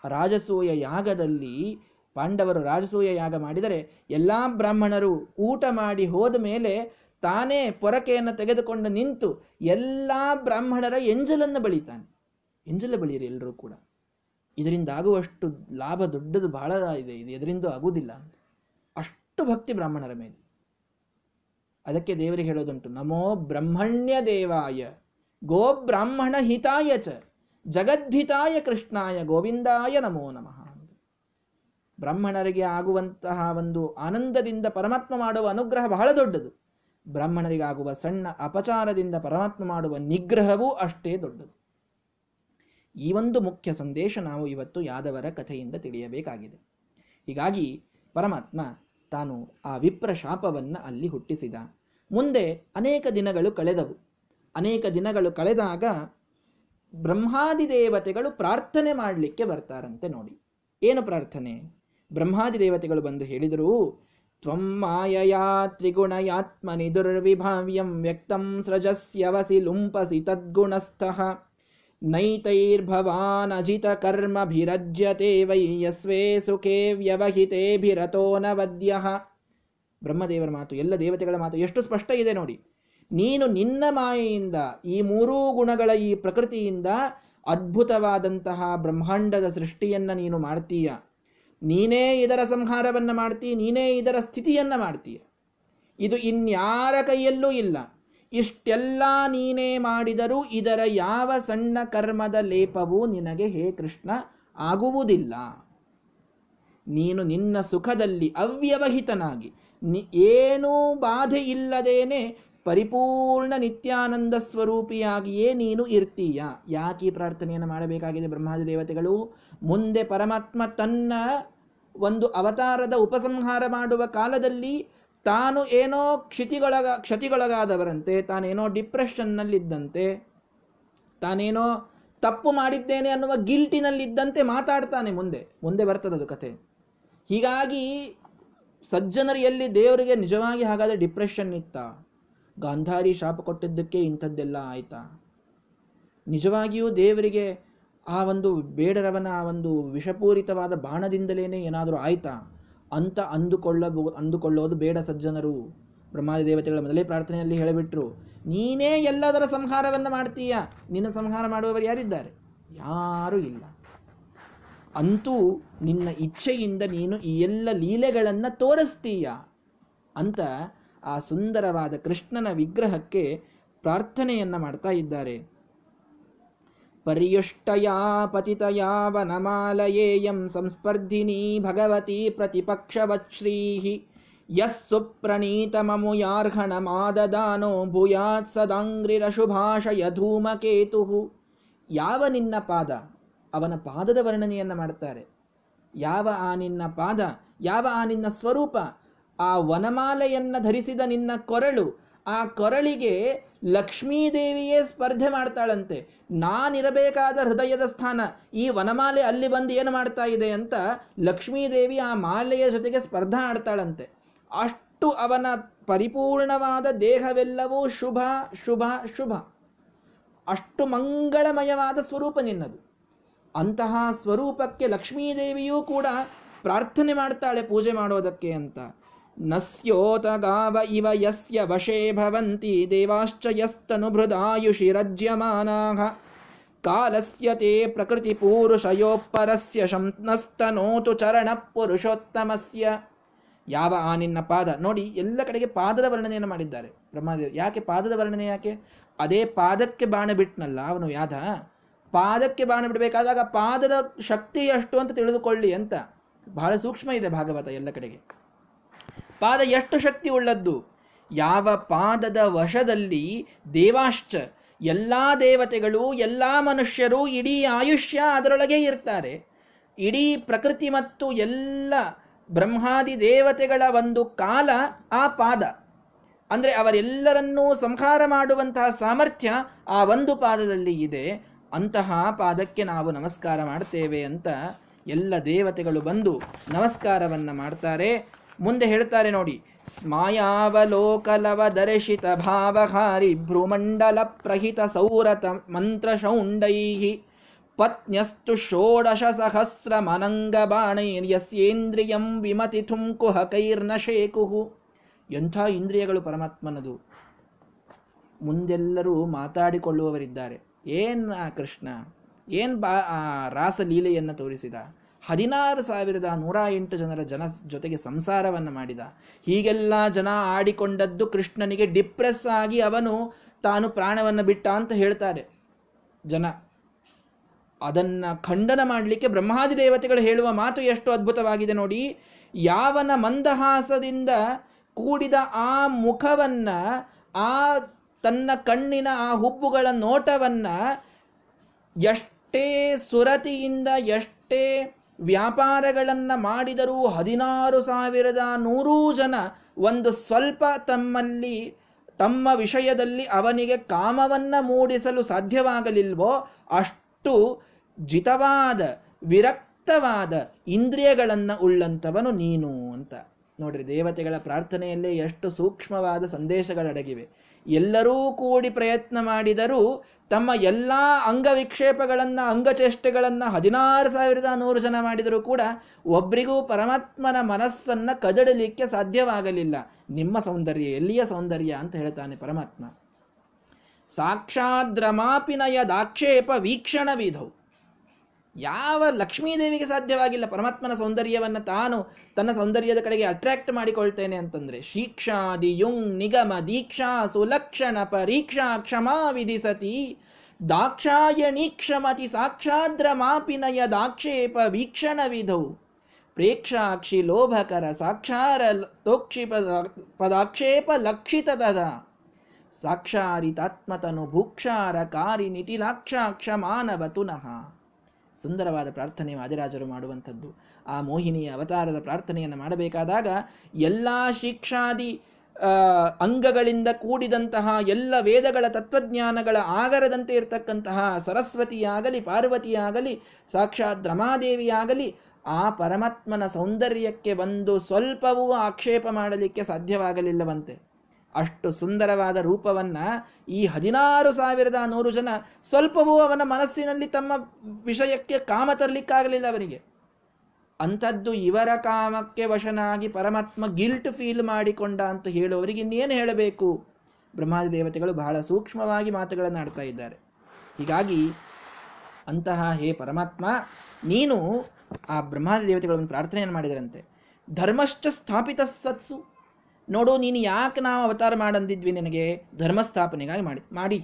Speaker 1: ರಾಜಸೂಯ ಯಾಗದಲ್ಲಿ ಪಾಂಡವರು ರಾಜಸೂಯ ಯಾಗ ಮಾಡಿದರೆ ಎಲ್ಲ ಬ್ರಾಹ್ಮಣರು ಊಟ ಮಾಡಿ ಹೋದ ಮೇಲೆ ತಾನೇ ಪೊರಕೆಯನ್ನು ತೆಗೆದುಕೊಂಡು ನಿಂತು ಎಲ್ಲ ಬ್ರಾಹ್ಮಣರ ಎಂಜಲನ್ನು ಬಳಿತಾನೆ. ಎಂಜಲ ಬಳಿಯರಿ ಎಲ್ಲರೂ ಕೂಡ. ಇದರಿಂದ ಆಗುವಷ್ಟು ಲಾಭ ದೊಡ್ಡದು ಬಹಳ ಇದೆ. ಇದು ಎದರಿಂದ ಆಗುವುದಿಲ್ಲ. ಅಷ್ಟು ಭಕ್ತಿ ಬ್ರಾಹ್ಮಣರ ಮೇಲೆ. ಅದಕ್ಕೆ ದೇವರಿಗೆ ಹೇಳೋದುಂಟು, ನಮೋ ಬ್ರಹ್ಮಣ್ಯ ದೇವಾಯ ಗೋ ಬ್ರಾಹ್ಮಣ ಹಿತಾಯ ಚ, ಜಗದ್ಧಿತಾಯ ಕೃಷ್ಣಾಯ ಗೋವಿಂದಾಯ ನಮೋ ನಮಃ ಬ್ರಾಹ್ಮಣರಿಗೆ ಆಗುವಂತಹ ಒಂದು ಆನಂದದಿಂದ ಪರಮಾತ್ಮ ಮಾಡುವ ಅನುಗ್ರಹ ಬಹಳ ದೊಡ್ಡದು. ಬ್ರಾಹ್ಮಣರಿಗಾಗುವ ಸಣ್ಣ ಅಪಚಾರದಿಂದ ಪರಮಾತ್ಮ ಮಾಡುವ ನಿಗ್ರಹವೂ ಅಷ್ಟೇ ದೊಡ್ಡದು. ಈ ಒಂದು ಮುಖ್ಯ ಸಂದೇಶ ನಾವು ಇವತ್ತು ಯಾದವರ ಕಥೆಯಿಂದ ತಿಳಿಯಬೇಕಾಗಿದೆ. ಹೀಗಾಗಿ ಪರಮಾತ್ಮ ತಾನು ಆ ವಿಪ್ರ ಶಾಪವನ್ನು ಅಲ್ಲಿ ಹುಟ್ಟಿಸಿದ. ಮುಂದೆ ಅನೇಕ ದಿನಗಳು ಕಳೆದವು. ಅನೇಕ ದಿನಗಳು ಕಳೆದಾಗ ಬ್ರಹ್ಮಾದಿ ದೇವತೆಗಳು ಪ್ರಾರ್ಥನೆ ಮಾಡಲಿಕ್ಕೆ ಬರ್ತಾರಂತೆ ನೋಡಿ. ಏನು ಪ್ರಾರ್ಥನೆ? ಬ್ರಹ್ಮಾದಿ ದೇವತೆಗಳು ಬಂದು ಹೇಳಿದರು, ತ್ವಂ ಮಾಯಯಾ ತ್ರಿಗುಣಯಾತ್ಮನಿ ದುರ್ವಿಭಾವ್ಯಂ ವ್ಯಕ್ತಂ ಸೃಜಸ್ಯವಸಿ ಲುಂಪಸಿ ತದ್ಗುಣಸ್ಥಃ. ನೈತೈರ್ಭವಾನಜಿತ ಕರ್ಮಭಿರಜ್ಯತೆ ವೈ ಯಸ್ವೇ ಸುಖೇ ವ್ಯವಹಿತೇಭಿರತೋ ನವದ್ಯ ಬ್ರಹ್ಮದೇವರ ಮಾತು, ಎಲ್ಲ ದೇವತೆಗಳ ಮಾತು ಎಷ್ಟು ಸ್ಪಷ್ಟ ಇದೆ ನೋಡಿ. ನೀನು ನಿನ್ನ ಮಾಯೆಯಿಂದ, ಈ ಮೂರೂ ಗುಣಗಳ ಈ ಪ್ರಕೃತಿಯಿಂದ ಅದ್ಭುತವಾದಂತಹ ಬ್ರಹ್ಮಾಂಡದ ಸೃಷ್ಟಿಯನ್ನು ನೀನು ಮಾಡ್ತೀಯ. ನೀನೇ ಇದರ ಸಂಹಾರವನ್ನು ಮಾಡ್ತೀಯ, ನೀನೇ ಇದರ ಸ್ಥಿತಿಯನ್ನು ಮಾಡ್ತೀಯ. ಇದು ಇನ್ಯಾರ ಕೈಯಲ್ಲೂ ಇಲ್ಲ. ಇಷ್ಟೆಲ್ಲ ನೀನೇ ಮಾಡಿದರೂ ಇದರ ಯಾವ ಸಣ್ಣ ಕರ್ಮದ ಲೇಪವೂ ನಿನಗೆ ಹೇ ಕೃಷ್ಣ ಆಗುವುದಿಲ್ಲ. ನೀನು ನಿನ್ನ ಸುಖದಲ್ಲಿ ಅವ್ಯವಹಿತನಾಗಿ ಏನೂ ಬಾಧೆ ಇಲ್ಲದೇನೆ ಪರಿಪೂರ್ಣ ನಿತ್ಯಾನಂದ ಸ್ವರೂಪಿಯಾಗಿಯೇ ನೀನು ಇರ್ತೀಯ. ಯಾಕೆ ಈ ಪ್ರಾರ್ಥನೆಯನ್ನು ಮಾಡಬೇಕಾಗಿದೆ ಬ್ರಹ್ಮಾದಿ ದೇವತೆಗಳು? ಮುಂದೆ ಪರಮಾತ್ಮ ತನ್ನ ಒಂದು ಅವತಾರದ ಉಪಸಂಹಾರ ಮಾಡುವ ಕಾಲದಲ್ಲಿ ತಾನು ಏನೋ ಕ್ಷಿತಿಗೊಳಗ ಕ್ಷತಿಗೊಳಗಾದವರಂತೆ, ತಾನೇನೋ ಡಿಪ್ರೆಷನ್ನಲ್ಲಿದ್ದಂತೆ, ತಾನೇನೋ ತಪ್ಪು ಮಾಡಿದ್ದೇನೆ ಅನ್ನುವ ಗಿಲ್ಟಿನಲ್ಲಿದ್ದಂತೆ ಮಾತಾಡ್ತಾನೆ ಮುಂದೆ. ಮುಂದೆ ಬರ್ತದದು ಕಥೆ. ಹೀಗಾಗಿ ಸಜ್ಜನರು ಎಲ್ಲಿ ದೇವರಿಗೆ ನಿಜವಾಗಿ ಹಾಗಾದ್ರೆ ಡಿಪ್ರೆಷನ್ ಇತ್ತ? ಗಾಂಧಾರಿ ಶಾಪ ಕೊಟ್ಟಿದ್ದಕ್ಕೆ ಇಂಥದ್ದೆಲ್ಲ ಆಯ್ತಾ? ನಿಜವಾಗಿಯೂ ದೇವರಿಗೆ ಆ ಒಂದು ಬೇಡರವನ ಆ ಒಂದು ವಿಷಪೂರಿತವಾದ ಬಾಣದಿಂದಲೇನೆ ಏನಾದರೂ ಆಯ್ತಾ? ಅಂತ ಅಂದುಕೊಳ್ಳಬೋ ಅಂದುಕೊಳ್ಳೋದು ಬೇಡ ಸಜ್ಜನರು. ಬ್ರಹ್ಮಾದಿ ದೇವತೆಗಳ ಮೊದಲೇ ಪ್ರಾರ್ಥನೆಯಲ್ಲಿ ಹೇಳಿಬಿಟ್ರು, ನೀನೇ ಎಲ್ಲದರ ಸಂಹಾರವನ್ನು ಮಾಡ್ತೀಯ? ನಿನ್ನ ಸಂಹಾರ ಮಾಡುವವರು ಯಾರಿದ್ದಾರೆ? ಯಾರೂ ಇಲ್ಲ. ಅಂತೂ ನಿನ್ನ ಇಚ್ಛೆಯಿಂದ ನೀನು ಈ ಎಲ್ಲ ಲೀಲೆಗಳನ್ನು ತೋರಿಸ್ತೀಯ? ಅಂತ ಆ ಸುಂದರವಾದ ಕೃಷ್ಣನ ವಿಗ್ರಹಕ್ಕೆ ಪ್ರಾರ್ಥನೆಯನ್ನ ಮಾಡ್ತಾ ಇದ್ದಾರೆ. ಪರ್ಯುಷ್ಟಯಾ ಪತಿತಯಾ ವನಮಾಲಯೇಯಂ ಸಂಸ್ಪರ್ಧಿನಿ ಭಗವತಿ ಪ್ರತಿಪಕ್ಷವಶ್ರೀಹಿ ಯಸ್ ಮಾದದಾನೋ ಭೂಯಾತ್ ಸದಾಂಗ್ರಿರಶುಭಾಷಯ ಧೂಮಕೇತು ಯಾವ ನಿನ್ನ ಪಾದ? ಅವನ ಪಾದದ ವರ್ಣನೆಯನ್ನು ಮಾಡ್ತಾರೆ ಯಾವ ಆ ನಿನ್ನ ಪಾದ, ಯಾವ ಆ ನಿನ್ನ ಸ್ವರೂಪ, ಆ ವನಮಾಲೆಯನ್ನ ಧರಿಸಿದ ನಿನ್ನ ಕೊರಳು, ಆ ಕೊರಳಿಗೆ ಲಕ್ಷ್ಮೀದೇವಿಯೇ ಸ್ಪರ್ಧೆ ಮಾಡ್ತಾಳಂತೆ. ನಾನಿರಬೇಕಾದ ಹೃದಯದ ಸ್ಥಾನ, ಈ ವನಮಾಲೆ ಅಲ್ಲಿ ಬಂದು ಏನು ಮಾಡ್ತಾ ಇದೆ ಅಂತ ಲಕ್ಷ್ಮೀದೇವಿ ಆ ಮಾಲೆಯ ಜೊತೆಗೆ ಸ್ಪರ್ಧಾ ಆಡ್ತಾಳಂತೆ. ಅಷ್ಟು ಅವನ ಪರಿಪೂರ್ಣವಾದ ದೇಹವೆಲ್ಲವೂ ಶುಭ ಶುಭ ಶುಭ. ಅಷ್ಟು ಮಂಗಳಮಯವಾದ ಸ್ವರೂಪ ನಿನ್ನದು. ಅಂತಹ ಸ್ವರೂಪಕ್ಕೆ ಲಕ್ಷ್ಮೀದೇವಿಯೂ ಕೂಡ ಪ್ರಾರ್ಥನೆ ಮಾಡ್ತಾಳೆ ಪೂಜೆ ಮಾಡೋದಕ್ಕೆ ಅಂತ. ನಸ್ಯೋತಗಾವ ಇವ ಯಸ್ಯ ವಶೇ ಭವಂತಿ ದೇವಾಶ್ಚ ಯಸ್ತನುಭೃದಾಯುಷಿ ರಜ್ಯಮಾನಾಹ. ಕಾಲಸ್ಯ ತೇ ಪ್ರಕೃತಿ ಪೂರುಷಯೋಪರಸ್ಯ ಶಂನಸ್ತನೋತು ಚರಣ ಪುರುಷೋತ್ತಮಸ್ಯ. ಯಾವ ಆ ನಿನ್ನ ಪಾದ? ನೋಡಿ, ಎಲ್ಲ ಕಡೆಗೆ ಪಾದದ ವರ್ಣನೆಯನ್ನು ಮಾಡಿದ್ದಾರೆ ಬ್ರಹ್ಮದೇವ್. ಯಾಕೆ ಪಾದದ ವರ್ಣನೆ ಯಾಕೆ? ಅದೇ ಪಾದಕ್ಕೆ ಬಾಣ ಬಿಟ್ನಲ್ಲ ಅವನು ಯಾದ ಪಾದಕ್ಕೆ ಬಾಣ ಬಿಡಬೇಕಾದಾಗ ಪಾದದ ಶಕ್ತಿ ಎಷ್ಟು ಅಂತ ತಿಳಿದುಕೊಳ್ಳಿ ಅಂತ ಬಹಳ ಸೂಕ್ಷ್ಮ ಇದೆ ಭಾಗವತ ಎಲ್ಲ ಕಡೆಗೆ. ಪಾದ ಎಷ್ಟು ಶಕ್ತಿ ಉಳ್ಳದ್ದು? ಯಾವ ಪಾದದ ವಶದಲ್ಲಿ ದೇವಾಶ್ಚ ಎಲ್ಲ ದೇವತೆಗಳು, ಎಲ್ಲ ಮನುಷ್ಯರು ಇಡೀ ಆಯುಷ್ಯ ಅದರೊಳಗೆ ಇರ್ತಾರೆ. ಇಡೀ ಪ್ರಕೃತಿ ಮತ್ತು ಎಲ್ಲ ಬ್ರಹ್ಮಾದಿ ದೇವತೆಗಳ ಒಂದು ಕಾಲ ಆ ಪಾದ. ಅಂದರೆ ಅವರೆಲ್ಲರನ್ನೂ ಸಂಹಾರ ಮಾಡುವಂತಹ ಸಾಮರ್ಥ್ಯ ಆ ಒಂದು ಪಾದದಲ್ಲಿ ಇದೆ. ಅಂತಹ ಪಾದಕ್ಕೆ ನಾವು ನಮಸ್ಕಾರ ಮಾಡ್ತೇವೆ ಅಂತ ಎಲ್ಲ ದೇವತೆಗಳು ಬಂದು ನಮಸ್ಕಾರವನ್ನು ಮಾಡ್ತಾರೆ. ಮುಂದೆ ಹೇಳ್ತಾರೆ ನೋಡಿ ಸ್ಮಾಯಾವಲೋಕಲವ ದರ್ಶಿತ ಭಾವಹಾರಿ ಭ್ರೂಮಂಡಲ ಪ್ರಹಿತ ಸೌರತ ಮಂತ್ರ ಶೌಂಡೈಹಿ ಪತ್ನ್ಯಸ್ತು ಷೋಡಶ ಸಹಸ್ರ ಮನಂಗ ಬಾಣೈರ್ಯಸ್ಯೇಂದ್ರಿಯಂ ವಿಮತಿ ಥುಂಕು ಹಕೈರ್ನ ಶೇಕುಹು. ಎಂಥ ಇಂದ್ರಿಯಗಳು ಪರಮಾತ್ಮನದು. ಮುಂದೆಲ್ಲರೂ ಮಾತಾಡಿಕೊಳ್ಳುವವರಿದ್ದಾರೆ. ಏನ್ ಕೃಷ್ಣ? ಏನ್ ಬಾ ರಾಸಲೀಲೆಯನ್ನು ತೋರಿಸಿದ? ಹದಿನಾರು ಸಾವಿರದ ನೂರ ಎಂಟು ಜನರ ಜನ ಜೊತೆಗೆ ಸಂಸಾರವನ್ನು ಮಾಡಿದ. ಹೀಗೆಲ್ಲ ಜನ ಆಡಿಕೊಂಡದ್ದು ಕೃಷ್ಣನಿಗೆ ಡಿಪ್ರೆಸ್ ಆಗಿ ಅವನು ತಾನು ಪ್ರಾಣವನ್ನು ಬಿಟ್ಟ ಅಂತ ಹೇಳ್ತಾರೆ ಜನ. ಅದನ್ನ ಖಂಡನ ಮಾಡಲಿಕ್ಕೆ ಬ್ರಹ್ಮಾದಿ ದೇವತೆಗಳು ಹೇಳುವ ಮಾತು ಎಷ್ಟು ಅದ್ಭುತವಾಗಿದೆ ನೋಡಿ, ಯಾವನ ಮಂದಹಾಸದಿಂದ ಕೂಡಿದ ಆ ಮುಖವನ್ನ, ಆ ತನ್ನ ಕಣ್ಣಿನ ಆ ಹುಬ್ಬುಗಳ ನೋಟವನ್ನು ಎಷ್ಟೇ ಸುರತಿಯಿಂದ, ಎಷ್ಟೇ ವ್ಯಾಪಾರಗಳನ್ನು ಮಾಡಿದರೂ ಹದಿನಾರು ಸಾವಿರದ ನೂರೂ ಜನ ಒಂದು ಸ್ವಲ್ಪ ತಮ್ಮಲ್ಲಿ, ತಮ್ಮ ವಿಷಯದಲ್ಲಿ ಅವನಿಗೆ ಕಾಮವನ್ನ ಮೂಡಿಸಲು ಸಾಧ್ಯವಾಗಲಿಲ್ವೋ, ಅಷ್ಟು ಜಿತವಾದ, ವಿರಕ್ತವಾದ ಇಂದ್ರಿಯಗಳನ್ನು ಉಳ್ಳಂಥವನು ನೀನು ಅಂತ. ನೋಡ್ರಿ ದೇವತೆಗಳ ಪ್ರಾರ್ಥನೆಯಲ್ಲೇ ಎಷ್ಟು ಸೂಕ್ಷ್ಮವಾದ ಸಂದೇಶಗಳಡಗಿವೆ. ಎಲ್ಲರೂ ಕೂಡಿ ಪ್ರಯತ್ನ ಮಾಡಿದರೂ ತಮ್ಮ ಎಲ್ಲ ಅಂಗವಿಕ್ಷೇಪಗಳನ್ನು, ಅಂಗಚೇಷ್ಟೆಗಳನ್ನು ಹದಿನಾರು ಸಾವಿರದ ನೂರು ಜನ ಮಾಡಿದರೂ ಕೂಡ ಒಬ್ಬರಿಗೂ ಪರಮಾತ್ಮನ ಮನಸ್ಸನ್ನು ಕದಡಲಿಕ್ಕೆ ಸಾಧ್ಯವಾಗಲಿಲ್ಲ. ನಿಮ್ಮ ಸೌಂದರ್ಯ, ಎಲ್ಲಿಯ ಸೌಂದರ್ಯ ಅಂತ ಹೇಳ್ತಾನೆ ಪರಮಾತ್ಮ. ಸಾಕ್ಷಾದ್ರಮಾಪಿನಯ ದಾಕ್ಷೇಪ ವೀಕ್ಷಣ ವಿಧೌ ಯಾವ ಲಕ್ಷ್ಮೀದೇವಿಗೆ ಸಾಧ್ಯವಾಗಿಲ್ಲ? ಪರಮಾತ್ಮನ ಸೌಂದರ್ಯವನ್ನು ತಾನು ತನ್ನ ಸೌಂದರ್ಯದ ಕಡೆಗೆ ಅಟ್ರಾಕ್ಟ್ ಮಾಡಿಕೊಳ್ತೇನೆ ಅಂತಂದ್ರೆ, ಶಿಕ್ಷಾದಿ ಯುಂಗ್ ನಿಗಮ ದೀಕ್ಷಾ ಸುಲಕ್ಷಣ ಪರೀಕ್ಷಾ ಕ್ಷಮಾ ವಿಧಿಸತಿ, ದಾಕ್ಷಾಯಣಿ ಕ್ಷಮತಿ ಸಾಕ್ಷಾದ್ರ ಮಾಪಿನಯ ದಾಕ್ಷೇಪ ವೀಕ್ಷಣ ವಿಧೌ, ಪ್ರೇಕ್ಷಾಕ್ಷಿ ಲೋಭಕರ ಸಾಕ್ಷಾರ ತೋಕ್ಷಿ ಪದಾಕ್ಷೇಪ ಲಕ್ಷಿತ ಸಾಕ್ಷಾರಿತಾತ್ಮತನು ಭೂಕ್ಷಾರ ಕಾರಿ ನಿಟಿಲಾಕ್ಷಾಕ್ಷ ಮಾನವ ತುನಃ. ಸುಂದರವಾದ ಪ್ರಾರ್ಥನೆ ವಾದಿರಾಜರು ಮಾಡುವಂಥದ್ದು. ಆ ಮೋಹಿನಿಯ ಅವತಾರದ ಪ್ರಾರ್ಥನೆಯನ್ನು ಮಾಡಬೇಕಾದಾಗ ಎಲ್ಲ ಶಿಕ್ಷಾದಿ ಅಂಗಗಳಿಂದ ಕೂಡಿದಂತಹ ಎಲ್ಲ ವೇದಗಳ ತತ್ವಜ್ಞಾನಗಳ ಆಗರದಂತೆ ಇರತಕ್ಕಂತಹ ಸರಸ್ವತಿಯಾಗಲಿ, ಪಾರ್ವತಿಯಾಗಲಿ, ಸಾಕ್ಷಾತ್ ರಮಾದೇವಿಯಾಗಲಿ, ಆ ಪರಮಾತ್ಮನ ಸೌಂದರ್ಯಕ್ಕೆ ಒಂದು ಸ್ವಲ್ಪವೂ ಆಕ್ಷೇಪ ಮಾಡಲಿಕ್ಕೆ ಸಾಧ್ಯವಾಗಲಿಲ್ಲವಂತೆ. ಅಷ್ಟು ಸುಂದರವಾದ ರೂಪವನ್ನ ಈ ಹದಿನಾರು ಸಾವಿರದ ನೂರು ಜನ ಸ್ವಲ್ಪವೂ ಅವನ ಮನಸ್ಸಿನಲ್ಲಿ ತಮ್ಮ ವಿಷಯಕ್ಕೆ ಕಾಮ ತರಲಿಕ್ಕಾಗಲಿಲ್ಲ ಅವನಿಗೆ. ಅಂಥದ್ದು ಇವರ ಕಾಮಕ್ಕೆ ವಶನಾಗಿ ಪರಮಾತ್ಮ ಗಿಲ್ಟ್ ಫೀಲ್ ಮಾಡಿಕೊಂಡ ಅಂತ ಹೇಳುವವರಿಗೆ ಇನ್ನೇನು ಹೇಳಬೇಕು? ಬ್ರಹ್ಮಾದಿ ದೇವತೆಗಳು ಬಹಳ ಸೂಕ್ಷ್ಮವಾಗಿ ಮಾತುಗಳನ್ನು ಆಡ್ತಾ ಇದ್ದಾರೆ. ಹೀಗಾಗಿ ಅಂತಹ ಹೇ ಪರಮಾತ್ಮ, ನೀನು ಆ ಬ್ರಹ್ಮಾದಿ ದೇವತೆಗಳನ್ನು ಪ್ರಾರ್ಥನೆಯನ್ನು ಮಾಡಿದರಂತೆ. ಧರ್ಮಶ್ಚ ಸ್ಥಾಪಿತ ಸತ್ಸು ನೋಡು, ನೀನು ಯಾಕೆ ನಾವು ಅವತಾರ ಮಾಡಂದಿದ್ವಿ ನಿನಗೆ? ಧರ್ಮಸ್ಥಾಪನೆಗಾಗಿ ಮಾಡಿ ಮಾಡಿ.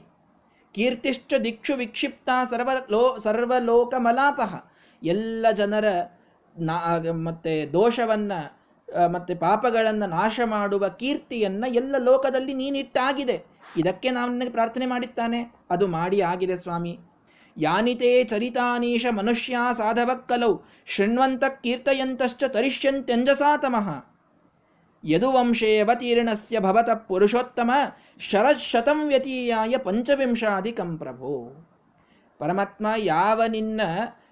Speaker 1: ಕೀರ್ತಿಶ್ಚ ದಿಕ್ಷು ವಿಕ್ಷಿಪ್ತ ಸರ್ವ ಲೋ ಸರ್ವಲೋಕ ಮಲಾಪಹ ಎಲ್ಲ ಜನರ ನಾ, ಮತ್ತೆ ದೋಷವನ್ನ ಮತ್ತೆ ಪಾಪಗಳನ್ನು ನಾಶ ಮಾಡುವ ಕೀರ್ತಿಯನ್ನ ಎಲ್ಲ ಲೋಕದಲ್ಲಿ ನೀನಿಟ್ಟಾಗಿದೆ. ಇದಕ್ಕೆ ನಾವು ನಿನಗೆ ಪ್ರಾರ್ಥನೆ ಮಾಡಿದ್ದಾನೆ. ಅದು ಮಾಡಿ ಆಗಿದೆ ಸ್ವಾಮಿ. ಯಾನಿತೇ ಚರಿತಾನೀಶ ಮನುಷ್ಯ ಸಾಧವಕ್ಕಲೌ ಕಲೌ ಶೃಣ್ವಂತ ಕೀರ್ತಯಂತಶ್ಚ ತರಿಷ್ಯಂತ್ಯಂಜಸಾತಮಃ ಯದುವಂಶೇ ಅವತೀರ್ಣಸ್ಯ ಭವತ ಪುರುಷೋತ್ತಮ ಶರಶತಂ ವ್ಯತೀಯಾಯ ಪಂಚವಿಂಶಾಧಿಕಂ ಪ್ರಭೋ. ಪರಮಾತ್ಮ ಯಾವ ನಿನ್ನ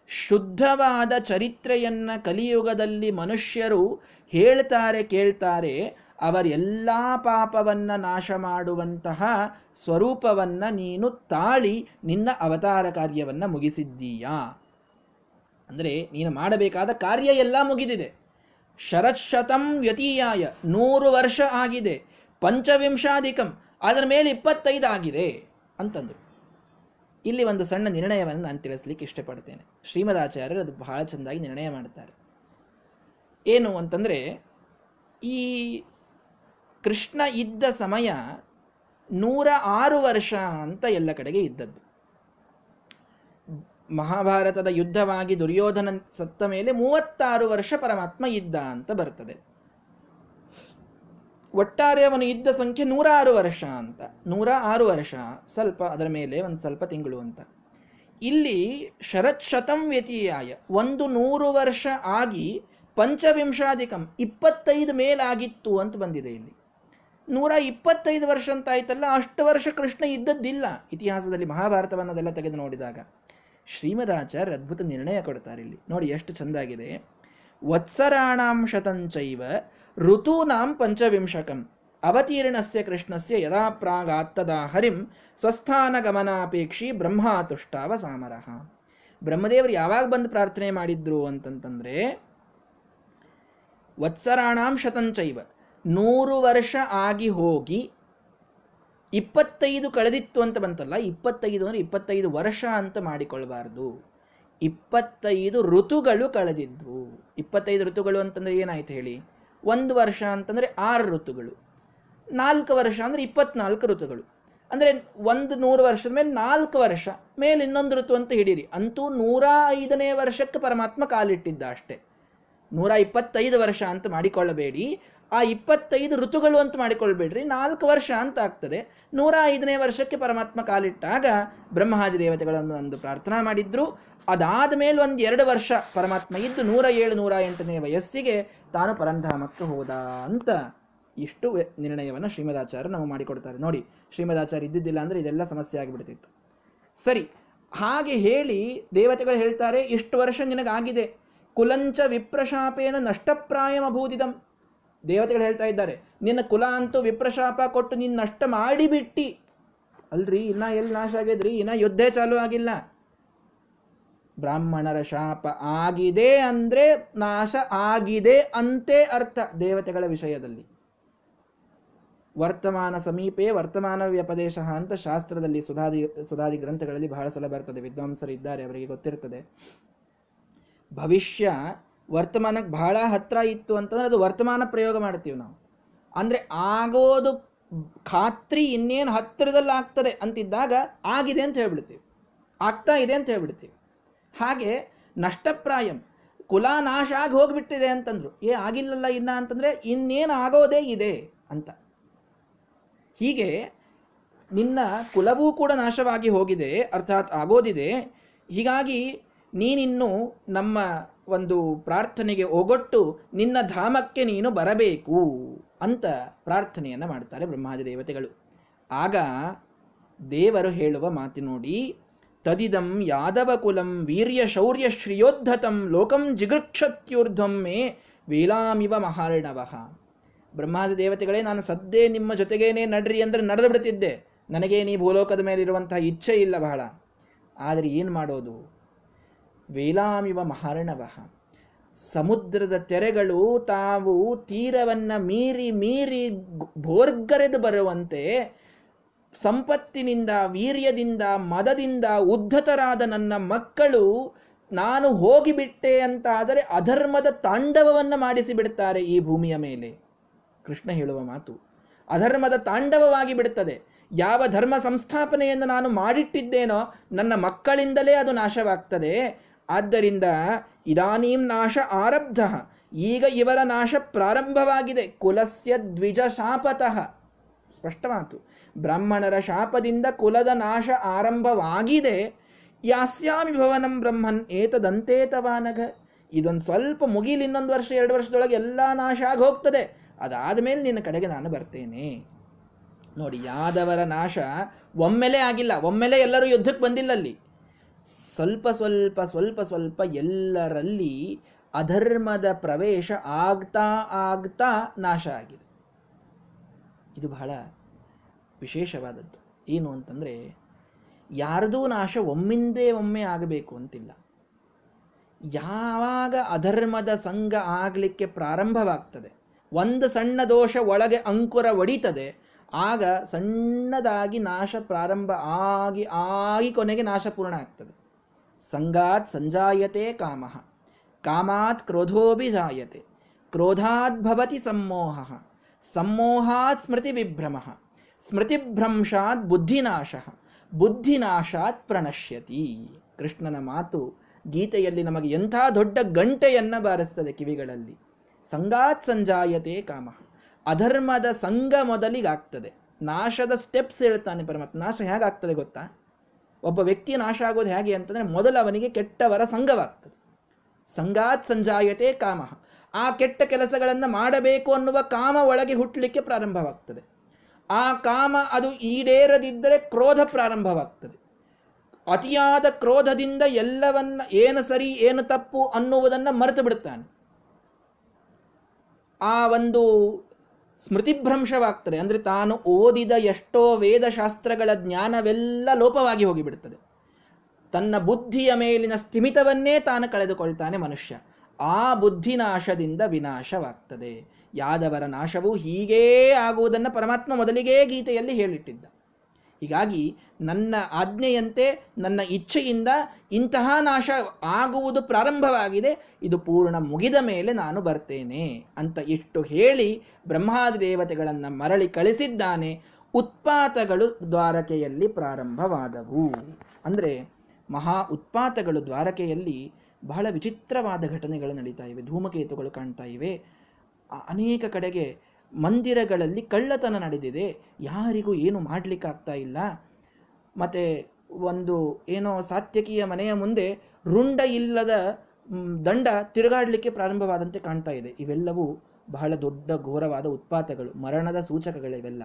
Speaker 1: ಶುದ್ಧವಾದ ಚರಿತ್ರೆಯನ್ನ ಕಲಿಯುಗದಲ್ಲಿ ಮನುಷ್ಯರು ಹೇಳ್ತಾರೆ ಕೇಳ್ತಾರೆ, ಅವರೆಲ್ಲ ಪಾಪವನ್ನ ನಾಶ ಮಾಡುವಂತಹ ಸ್ವರೂಪವನ್ನ ನೀನು ತಾಳಿ ನಿನ್ನ ಅವತಾರ ಕಾರ್ಯವನ್ನ ಮುಗಿಸಿದ್ದೀಯಾ. ಅಂದರೆ ನೀನು ಮಾಡಬೇಕಾದ ಕಾರ್ಯ ಎಲ್ಲ ಮುಗಿದಿದೆ. ಶರತ್ಶತಂ ವ್ಯತೀಯಾಯ. ನೂರು ವರ್ಷ ಆಗಿದೆ. ಪಂಚವಿಂಶಾಧಿಕಂ. ಅದರ ಮೇಲೆ ಇಪ್ಪತ್ತೈದು ಆಗಿದೆ ಅಂತಂದು ಇಲ್ಲಿ ಒಂದು ಸಣ್ಣ ನಿರ್ಣಯವನ್ನು ನಾನು ತಿಳಿಸ್ಲಿಕ್ಕೆ ಇಷ್ಟಪಡ್ತೇನೆ. ಶ್ರೀಮದಾಚಾರ್ಯರು ಅದು ಬಹಳ ಚೆಂದಾಗಿ ನಿರ್ಣಯ ಮಾಡುತ್ತಾರೆ ಏನು ಅಂತಂದರೆ, ಈ ಕೃಷ್ಣ ಇದ್ದ ಸಮಯ ನೂರ ಆರು ವರ್ಷ ಅಂತ ಎಲ್ಲ ಕಡೆಗೆ ಇದ್ದದ್ದು. ಮಹಾಭಾರತದ ಯುದ್ಧವಾಗಿ ದುರ್ಯೋಧನ ಸತ್ತ ಮೇಲೆ ಮೂವತ್ತಾರು ವರ್ಷ ಪರಮಾತ್ಮ ಇದ್ದ ಅಂತ ಬರ್ತದೆ. ಒಟ್ಟಾರೆ ಅವನು ಇದ್ದ ಸಂಖ್ಯೆ ನೂರ ಆರು ವರ್ಷ ಅಂತ. ನೂರ ಆರು ವರ್ಷ, ಸ್ವಲ್ಪ ಅದರ ಮೇಲೆ ಒಂದು ಸ್ವಲ್ಪ ತಿಂಗಳು ಅಂತ. ಇಲ್ಲಿ ಶರತ್ ಶತಂ ವ್ಯತೀಯಾಯ, ಒಂದು ನೂರು ವರ್ಷ ಆಗಿ ಪಂಚವಿಂಶಾಧಿಕಂ ಇಪ್ಪತ್ತೈದು ಮೇಲಾಗಿತ್ತು ಅಂತ ಬಂದಿದೆ ಇಲ್ಲಿ. ನೂರ ಇಪ್ಪತ್ತೈದು ವರ್ಷ ಅಂತ ಆಯ್ತಲ್ಲ, ಅಷ್ಟು ವರ್ಷ ಕೃಷ್ಣ ಇದ್ದದ್ದಿಲ್ಲ. ಇತಿಹಾಸದಲ್ಲಿ ಮಹಾಭಾರತವನ್ನದೆಲ್ಲ ತೆಗೆದು ನೋಡಿದಾಗ. ಶ್ರೀಮದಾಚಾರ್ಯ ಅದ್ಭುತ ನಿರ್ಣಯ ಕೊಡ್ತಾರೆ ಇಲ್ಲಿ. ನೋಡಿ ಎಷ್ಟು ಚಂದಾಗಿದೆ. ವತ್ಸರಾಣಾಂ ಶತಂಚೈವ ಋತೂನಾಂ ಪಂಚವಿಂಶಕಂ ಅವತೀರ್ಣಸ್ಯ ಕೃಷ್ಣಸ್ಯ ಯದಾ ಪ್ರಾಗಾತ್ತದ ಹರಿಂ ಸ್ವಸ್ಥಾನ ಗಮನಾಪೇಕ್ಷಿ ಬ್ರಹ್ಮಾತುಷ್ಟಾವ ಸಾಮರಹ ಬ್ರಹ್ಮದೇವರು ಯಾವಾಗ ಬಂದು ಪ್ರಾರ್ಥನೆ ಮಾಡಿದ್ರು ಅಂತಂತಂದ್ರೆ ವತ್ಸರಾಣಾಂ ಶತಂಚೈವ ನೂರು ವರ್ಷ ಆಗಿ ಹೋಗಿ ಇಪ್ಪತ್ತೈದು ಕಳೆದಿತ್ತು ಅಂತ ಬಂತಲ್ಲ, ಇಪ್ಪತ್ತೈದು ಅಂದ್ರೆ ಇಪ್ಪತ್ತೈದು ವರ್ಷ ಅಂತ ಮಾಡಿಕೊಳ್ಬಾರ್ದು. ಇಪ್ಪತ್ತೈದು ಋತುಗಳು ಕಳೆದಿದ್ವು. ಇಪ್ಪತ್ತೈದು ಋತುಗಳು ಅಂತಂದ್ರೆ ಏನಾಯ್ತು ಹೇಳಿ? ಒಂದು ವರ್ಷ ಅಂತಂದ್ರೆ ಆರು ಋತುಗಳು. ನಾಲ್ಕು ವರ್ಷ ಅಂದ್ರೆ ಇಪ್ಪತ್ನಾಲ್ಕು ಋತುಗಳು. ಅಂದ್ರೆ ಒಂದು ನೂರು ವರ್ಷದ ಮೇಲೆ ನಾಲ್ಕು ವರ್ಷ, ಮೇಲೆ ಇನ್ನೊಂದು ಋತು ಅಂತ ಹಿಡೀರಿ. ಅಂತೂ ನೂರ ಐದನೇ ವರ್ಷಕ್ಕೆ ಪರಮಾತ್ಮ ಕಾಲಿಟ್ಟಿದ್ದ ಅಷ್ಟೇ. ನೂರ ಇಪ್ಪತ್ತೈದು ವರ್ಷ ಅಂತ ಮಾಡಿಕೊಳ್ಳಬೇಡಿ. ಆ ಇಪ್ಪತ್ತೈದು ಋತುಗಳು ಅಂತ ಮಾಡಿಕೊಳ್ಬೇಡ್ರಿ. ನಾಲ್ಕು ವರ್ಷ ಅಂತ ಆಗ್ತದೆ. ನೂರ ಐದನೇ ವರ್ಷಕ್ಕೆ ಪರಮಾತ್ಮ ಕಾಲಿಟ್ಟಾಗ ಬ್ರಹ್ಮಾದಿ ದೇವತೆಗಳನ್ನು ಒಂದು ಪ್ರಾರ್ಥನಾ ಮಾಡಿದ್ರು. ಅದಾದ ಮೇಲೆ ಒಂದು ಎರಡು ವರ್ಷ ಪರಮಾತ್ಮ ಇದ್ದು ನೂರ ಏಳು, ನೂರ ಎಂಟನೇ ವಯಸ್ಸಿಗೆ ತಾನು ಪರಂಧಾಮಕ್ಕೆ ಹೋದ ಅಂತ ಇಷ್ಟು ನಿರ್ಣಯವನ್ನು ಶ್ರೀಮದಾಚಾರ್ಯ ನಾವು ಮಾಡಿಕೊಡ್ತಾರೆ. ನೋಡಿ, ಶ್ರೀಮದಾಚಾರ್ಯ ಇದ್ದಿದ್ದಿಲ್ಲ ಅಂದರೆ ಇದೆಲ್ಲ ಸಮಸ್ಯೆ ಆಗಿಬಿಡ್ತಿತ್ತು. ಸರಿ, ಹಾಗೆ ಹೇಳಿ ದೇವತೆಗಳು ಹೇಳ್ತಾರೆ, ಇಷ್ಟು ವರ್ಷ ನಿನಗಾಗಿದೆ. ಕುಲಂಚ ವಿಪ್ರಶಾಪೇನ ನಷ್ಟಪ್ರಾಯಮಭೂದಿದಂ. ದೇವತೆಗಳು ಹೇಳ್ತಾ ಇದ್ದಾರೆ, ನಿನ್ನ ಕುಲ ಅಂತೂ ವಿಪ್ರಶಾಪ ಕೊಟ್ಟು ನಿನ್ನ ನಷ್ಟ ಮಾಡಿಬಿಟ್ಟಿ ಅಲ್ರಿ, ಇನ್ನ ಎಲ್ಲಿ ನಾಶ ಆಗಿದ್ರಿ? ಇನ್ನ ಯುದ್ಧ ಚಾಲು ಆಗಿಲ್ಲ. ಬ್ರಾಹ್ಮಣರ ಶಾಪ ಆಗಿದೆ ಅಂದ್ರೆ ನಾಶ ಆಗಿದೆ ಅಂತೆ ಅರ್ಥ ದೇವತೆಗಳ ವಿಷಯದಲ್ಲಿ. ವರ್ತಮಾನ ಸಮೀಪೆ ವರ್ತಮಾನ ವ್ಯಪದೇಶ ಅಂತ ಶಾಸ್ತ್ರದಲ್ಲಿ ಸುಧಾದಿ ಸುಧಾದಿ ಗ್ರಂಥಗಳಲ್ಲಿ ಬಹಳ ಸಲ ಬರ್ತದೆ, ವಿದ್ವಾಂಸರು ಇದ್ದಾರೆ, ಅವರಿಗೆ ಗೊತ್ತಿರ್ತದೆ. ಭವಿಷ್ಯ ವರ್ತಮಾನಕ್ಕೆ ಬಹಳ ಹತ್ರ ಇತ್ತು ಅಂತಂದ್ರೆ ಅದು ವರ್ತಮಾನ ಪ್ರಯೋಗ ಮಾಡ್ತೀವಿ ನಾವು. ಅಂದ್ರೆ ಆಗೋದು ಖಾತ್ರಿ ಇನ್ನೇನು ಹತ್ತಿರದಲ್ಲಿ ಆಗ್ತದೆ ಅಂತಿದ್ದಾಗ ಆಗಿದೆ ಅಂತ ಹೇಳ್ಬಿಡ್ತೀವಿ. ಆಗ್ತಾ ಇದೆ ಅಂತ ಹೇಳ್ಬಿಡ್ತೀವಿ. ಹಾಗೆ ನಷ್ಟಪ್ರಾಯಂ ಕುಲ ನಾಶ ಆಗಿ ಹೋಗ್ಬಿಟ್ಟಿದೆ ಅಂತಂದ್ರು. ಏ, ಆಗಿಲ್ಲಲ್ಲ ಇನ್ನ ಅಂತಂದ್ರೆ ಇನ್ನೇನು ಆಗೋದೇ ಇದೆ ಅಂತ. ಹೀಗೆ ನಿನ್ನ ಕುಲವೂ ಕೂಡ ನಾಶವಾಗಿ ಹೋಗಿದೆ, ಅರ್ಥಾತ್ ಆಗೋದಿದೆ. ಹೀಗಾಗಿ ನೀನಿನ್ನು ನಮ್ಮ ಒಂದು ಪ್ರಾರ್ಥನೆಗೆ ಒಗೊಟ್ಟು ನಿನ್ನ ಧಾಮಕ್ಕೆ ನೀನು ಬರಬೇಕು ಅಂತ ಪ್ರಾರ್ಥನೆಯನ್ನು ಮಾಡ್ತಾರೆ ಬ್ರಹ್ಮಾದಿ ದೇವತೆಗಳು. ಆಗ ದೇವರು ಹೇಳುವ ಮಾತು ನೋಡಿ, ತದಿದಂ ಯಾದವ ಕುಲಂ ವೀರ್ಯ ಶೌರ್ಯ ಶ್ರಿಯೋದ್ಧತಂ ಲೋಕಂ ಜಿಗೃಕ್ಷತ್ಯೂರ್ಧ್ವಂ ವೇಲಾಮಿವ ಮಹಾರ್ಣವಃ. ಬ್ರಹ್ಮಾದಿ ದೇವತೆಗಳೇ, ನಾನು ಸದ್ದೇ ನಿಮ್ಮ ಜೊತೆಗೇನೆ ನಡ್ರಿ ಅಂದ್ರೆ ನಡೆದು ಬಿಡ್ತಿದ್ದೆ. ನನಗೆ ಈ ಭೂಲೋಕದ ಮೇಲಿರುವಂತಹ ಇಚ್ಛೆ ಇಲ್ಲ ಬಹಳ. ಆದರೆ ಏನು ಮಾಡೋದು? ವೇಲಾಮಿವ ಮಹಾರ್ಣವಃ. ಸಮುದ್ರದ ತೆರೆಗಳು ತಾವು ತೀರವನ್ನು ಮೀರಿ ಮೀರಿ ಭೋರ್ಗರೆದು ಬರುವಂತೆ ಸಂಪತ್ತಿನಿಂದ, ವೀರ್ಯದಿಂದ, ಮದದಿಂದ ಉದ್ಧತರಾದ ನನ್ನ ಮಕ್ಕಳು ನಾನು ಹೋಗಿಬಿಟ್ಟೆ ಅಂತಾದರೆ ಅಧರ್ಮದ ತಾಂಡವವನ್ನು ಮಾಡಿಸಿ ಬಿಡುತ್ತಾರೆ ಈ ಭೂಮಿಯ ಮೇಲೆ. ಕೃಷ್ಣ ಹೇಳುವ ಮಾತು. ಅಧರ್ಮದ ತಾಂಡವವಾಗಿ ಬಿಡುತ್ತದೆ. ಯಾವ ಧರ್ಮ ಸಂಸ್ಥಾಪನೆಯನ್ನು ನಾನು ಮಾಡಿಟ್ಟಿದ್ದೇನೋ ನನ್ನ ಮಕ್ಕಳಿಂದಲೇ ಅದು ನಾಶವಾಗ್ತದೆ. ಆದ್ದರಿಂದ ಇದಾನೀಂ ನಾಶ ಆರಬ್ಧ. ಈಗ ಇವರ ನಾಶ ಪ್ರಾರಂಭವಾಗಿದೆ. ಕುಲಸ್ಯ ದ್ವಿಜ ಶಾಪತಃ ಸ್ಪಷ್ಟ ಮಾತು. ಬ್ರಾಹ್ಮಣರ ಶಾಪದಿಂದ ಕುಲದ ನಾಶ ಆರಂಭವಾಗಿದೆ. ಯಾಸ್ಯಾಮಿ ಭವನಂ ಬ್ರಹ್ಮನ್ ಏತದಂತೇತವಾನಘ ಇದೊಂದು ಸ್ವಲ್ಪ ಮುಗಿಲಿ, ಇನ್ನೊಂದು ವರ್ಷ, ಎರಡು ವರ್ಷದೊಳಗೆ ಎಲ್ಲ ನಾಶ ಆಗಿ ಹೋಗ್ತದೆ ಅದಾದ ಮೇಲೆ ನಿನ್ನ ಕಡೆಗೆ ನಾನು ಬರ್ತೇನೆ. ನೋಡಿ, ಯಾದವರ ನಾಶ ಒಮ್ಮೆಲೆ ಆಗಿಲ್ಲ. ಒಮ್ಮೆಲೆ ಎಲ್ಲರೂ ಯುದ್ಧಕ್ಕೆ ಬಂದಿಲ್ಲ ಅಲ್ಲಿ. ಸ್ವಲ್ಪ ಸ್ವಲ್ಪ ಸ್ವಲ್ಪ ಸ್ವಲ್ಪ ಎಲ್ಲರಲ್ಲಿ ಅಧರ್ಮದ ಪ್ರವೇಶ ಆಗ್ತಾ ಆಗ್ತಾ ನಾಶ ಆಗಿದೆ. ಇದು ಬಹಳ ವಿಶೇಷವಾದದ್ದು. ಏನು ಅಂತಂದರೆ, ಯಾರದೂ ನಾಶ ಒಮ್ಮಿಂದೇ ಒಮ್ಮೆ ಆಗಬೇಕು ಅಂತಿಲ್ಲ. ಯಾವಾಗ ಅಧರ್ಮದ ಸಂಘ ಆಗಲಿಕ್ಕೆ ಪ್ರಾರಂಭವಾಗ್ತದೆ, ಒಂದು ಸಣ್ಣ ದೋಷ ಒಳಗೆ ಅಂಕುರ ಒಡಿತದೆ ಆಗ ಸಣ್ಣದಾಗಿ ನಾಶ ಪ್ರಾರಂಭ ಆಗಿ ಆಗಿ ಕೊನೆಗೆ ನಾಶ ಪೂರ್ಣ ಆಗ್ತದೆ. ಸಂಗಾತ್ ಸಂಜಾಯತೆ ಕಾಮ. ಕಾಮಾತ್ ಕ್ರೋಧೋಭಿ ಜಾಯತೆ ಕ್ರೋಧಾತ್ ಭವತಿ ಸಮ್ಮೋಹ. ಸಮ್ಮೋಹಾತ್ ಸ್ಮೃತಿ ವಿಭ್ರಮ. ಸ್ಮೃತಿಭ್ರಂಶಾತ್ ಬುದ್ಧಿನಾಶ. ಬುದ್ಧಿನಾಶಾತ್ ಪ್ರಣಶ್ಯತಿ. ಕೃಷ್ಣನ ಮಾತು ಗೀತೆಯಲ್ಲಿ ನಮಗೆ ಎಂಥ ದೊಡ್ಡ ಗಂಟೆಯನ್ನು ಬಾರಿಸ್ತದೆ ಕಿವಿಗಳಲ್ಲಿ. ಸಂಗಾತ್ ಸಂಜಾಯತೆ ಕಾಮ. ಅಧರ್ಮದ ಸಂಘ ಮೊದಲಿಗಾಗ್ತದೆ. ನಾಶದ ಸ್ಟೆಪ್ಸ್ ಹೇಳ್ತಾನೆ ಪರಮಾತ್ಮ. ನಾಶ ಹೇಗಾಗ್ತದೆ ಗೊತ್ತಾ? ಒಬ್ಬ ವ್ಯಕ್ತಿ ನಾಶ ಆಗೋದು ಹೇಗೆ ಅಂತಂದರೆ ಮೊದಲು ಅವನಿಗೆ ಕೆಟ್ಟವರ ಸಂಘವಾಗ್ತದೆ. ಸಂಘಾತ್ ಸಂಜಾಯತೆ ಕಾಮ. ಆ ಕೆಟ್ಟ ಕೆಲಸಗಳನ್ನು ಮಾಡಬೇಕು ಅನ್ನುವ ಕಾಮ ಒಳಗೆ ಹುಟ್ಟಲಿಕ್ಕೆ ಪ್ರಾರಂಭವಾಗ್ತದೆ. ಆ ಕಾಮ ಅದು ಈಡೇರದಿದ್ದರೆ ಕ್ರೋಧ ಪ್ರಾರಂಭವಾಗ್ತದೆ. ಅತಿಯಾದ ಕ್ರೋಧದಿಂದ ಎಲ್ಲವನ್ನ ಏನು ಸರಿ, ಏನು ತಪ್ಪು ಅನ್ನುವುದನ್ನು ಮರೆತು ಬಿಡುತ್ತಾನೆ ಆ ಒಂದು ಸ್ಮೃತಿಭ್ರಂಶವಾಗ್ತದೆ. ಅಂದರೆ ತಾನು ಓದಿದ ಎಷ್ಟೋ ವೇದಶಾಸ್ತ್ರಗಳ ಜ್ಞಾನವೆಲ್ಲ ಲೋಪವಾಗಿ ಹೋಗಿಬಿಡುತ್ತದೆ. ತನ್ನ ಬುದ್ಧಿಯ ಮೇಲಿನ ಸ್ಥಿಮಿತವನ್ನೇ ತಾನು ಕಳೆದುಕೊಳ್ತಾನೆ ಮನುಷ್ಯ. ಆ ಬುದ್ಧಿನಾಶದಿಂದ ವಿನಾಶವಾಗ್ತದೆ. ಯಾದವರ ನಾಶವು ಹೀಗೇ ಆಗುವುದನ್ನು ಪರಮಾತ್ಮ ಮೊದಲಿಗೇ ಗೀತೆಯಲ್ಲಿ ಹೇಳಿಟ್ಟಿದ್ದ. ಹೀಗಾಗಿ ನನ್ನ ಆಜ್ಞೆಯಂತೆ, ನನ್ನ ಇಚ್ಛೆಯಿಂದ ಇಂತಹ ನಾಶ ಆಗುವುದು ಪ್ರಾರಂಭವಾಗಿದೆ. ಇದು ಪೂರ್ಣ ಮುಗಿದ ಮೇಲೆ ನಾನು ಬರ್ತೇನೆ ಅಂತ ಇಷ್ಟು ಹೇಳಿ ಬ್ರಹ್ಮಾದಿ ದೇವತೆಗಳನ್ನು ಮರಳಿ ಕಳಿಸಿದ್ದಾನೆ. ಉತ್ಪಾತಗಳು ದ್ವಾರಕೆಯಲ್ಲಿ ಪ್ರಾರಂಭವಾದವು. ಅಂದರೆ ಮಹಾ ಉತ್ಪಾತಗಳು ದ್ವಾರಕೆಯಲ್ಲಿ ಬಹಳ ವಿಚಿತ್ರವಾದ ಘಟನೆಗಳು ನಡೀತಾ ಇವೆ. ಧೂಮಕೇತುಗಳು ಕಾಣ್ತಾ ಇವೆ. ಅನೇಕ ಕಡೆಗೆ ಮಂದಿರಗಳಲ್ಲಿ ಕಳ್ಳತನ ನಡೆದಿದೆ. ಯಾರಿಗೂ ಏನು ಮಾಡಲಿಕ್ಕಾಗ್ತಾ ಇಲ್ಲ. ಮತ್ತು ಒಂದು ಏನೋ ಸಾತ್ಯಕೀಯ ಮನೆಯ ಮುಂದೆ ರುಂಡ ಇಲ್ಲದ ದಂಡ ತಿರುಗಾಡಲಿಕ್ಕೆ ಪ್ರಾರಂಭವಾದಂತೆ ಕಾಣ್ತಾ ಇದೆ. ಇವೆಲ್ಲವೂ ಬಹಳ ದೊಡ್ಡ ಘೋರವಾದ ಉತ್ಪಾತಗಳು, ಮರಣದ ಸೂಚಕಗಳಿವೆಲ್ಲ.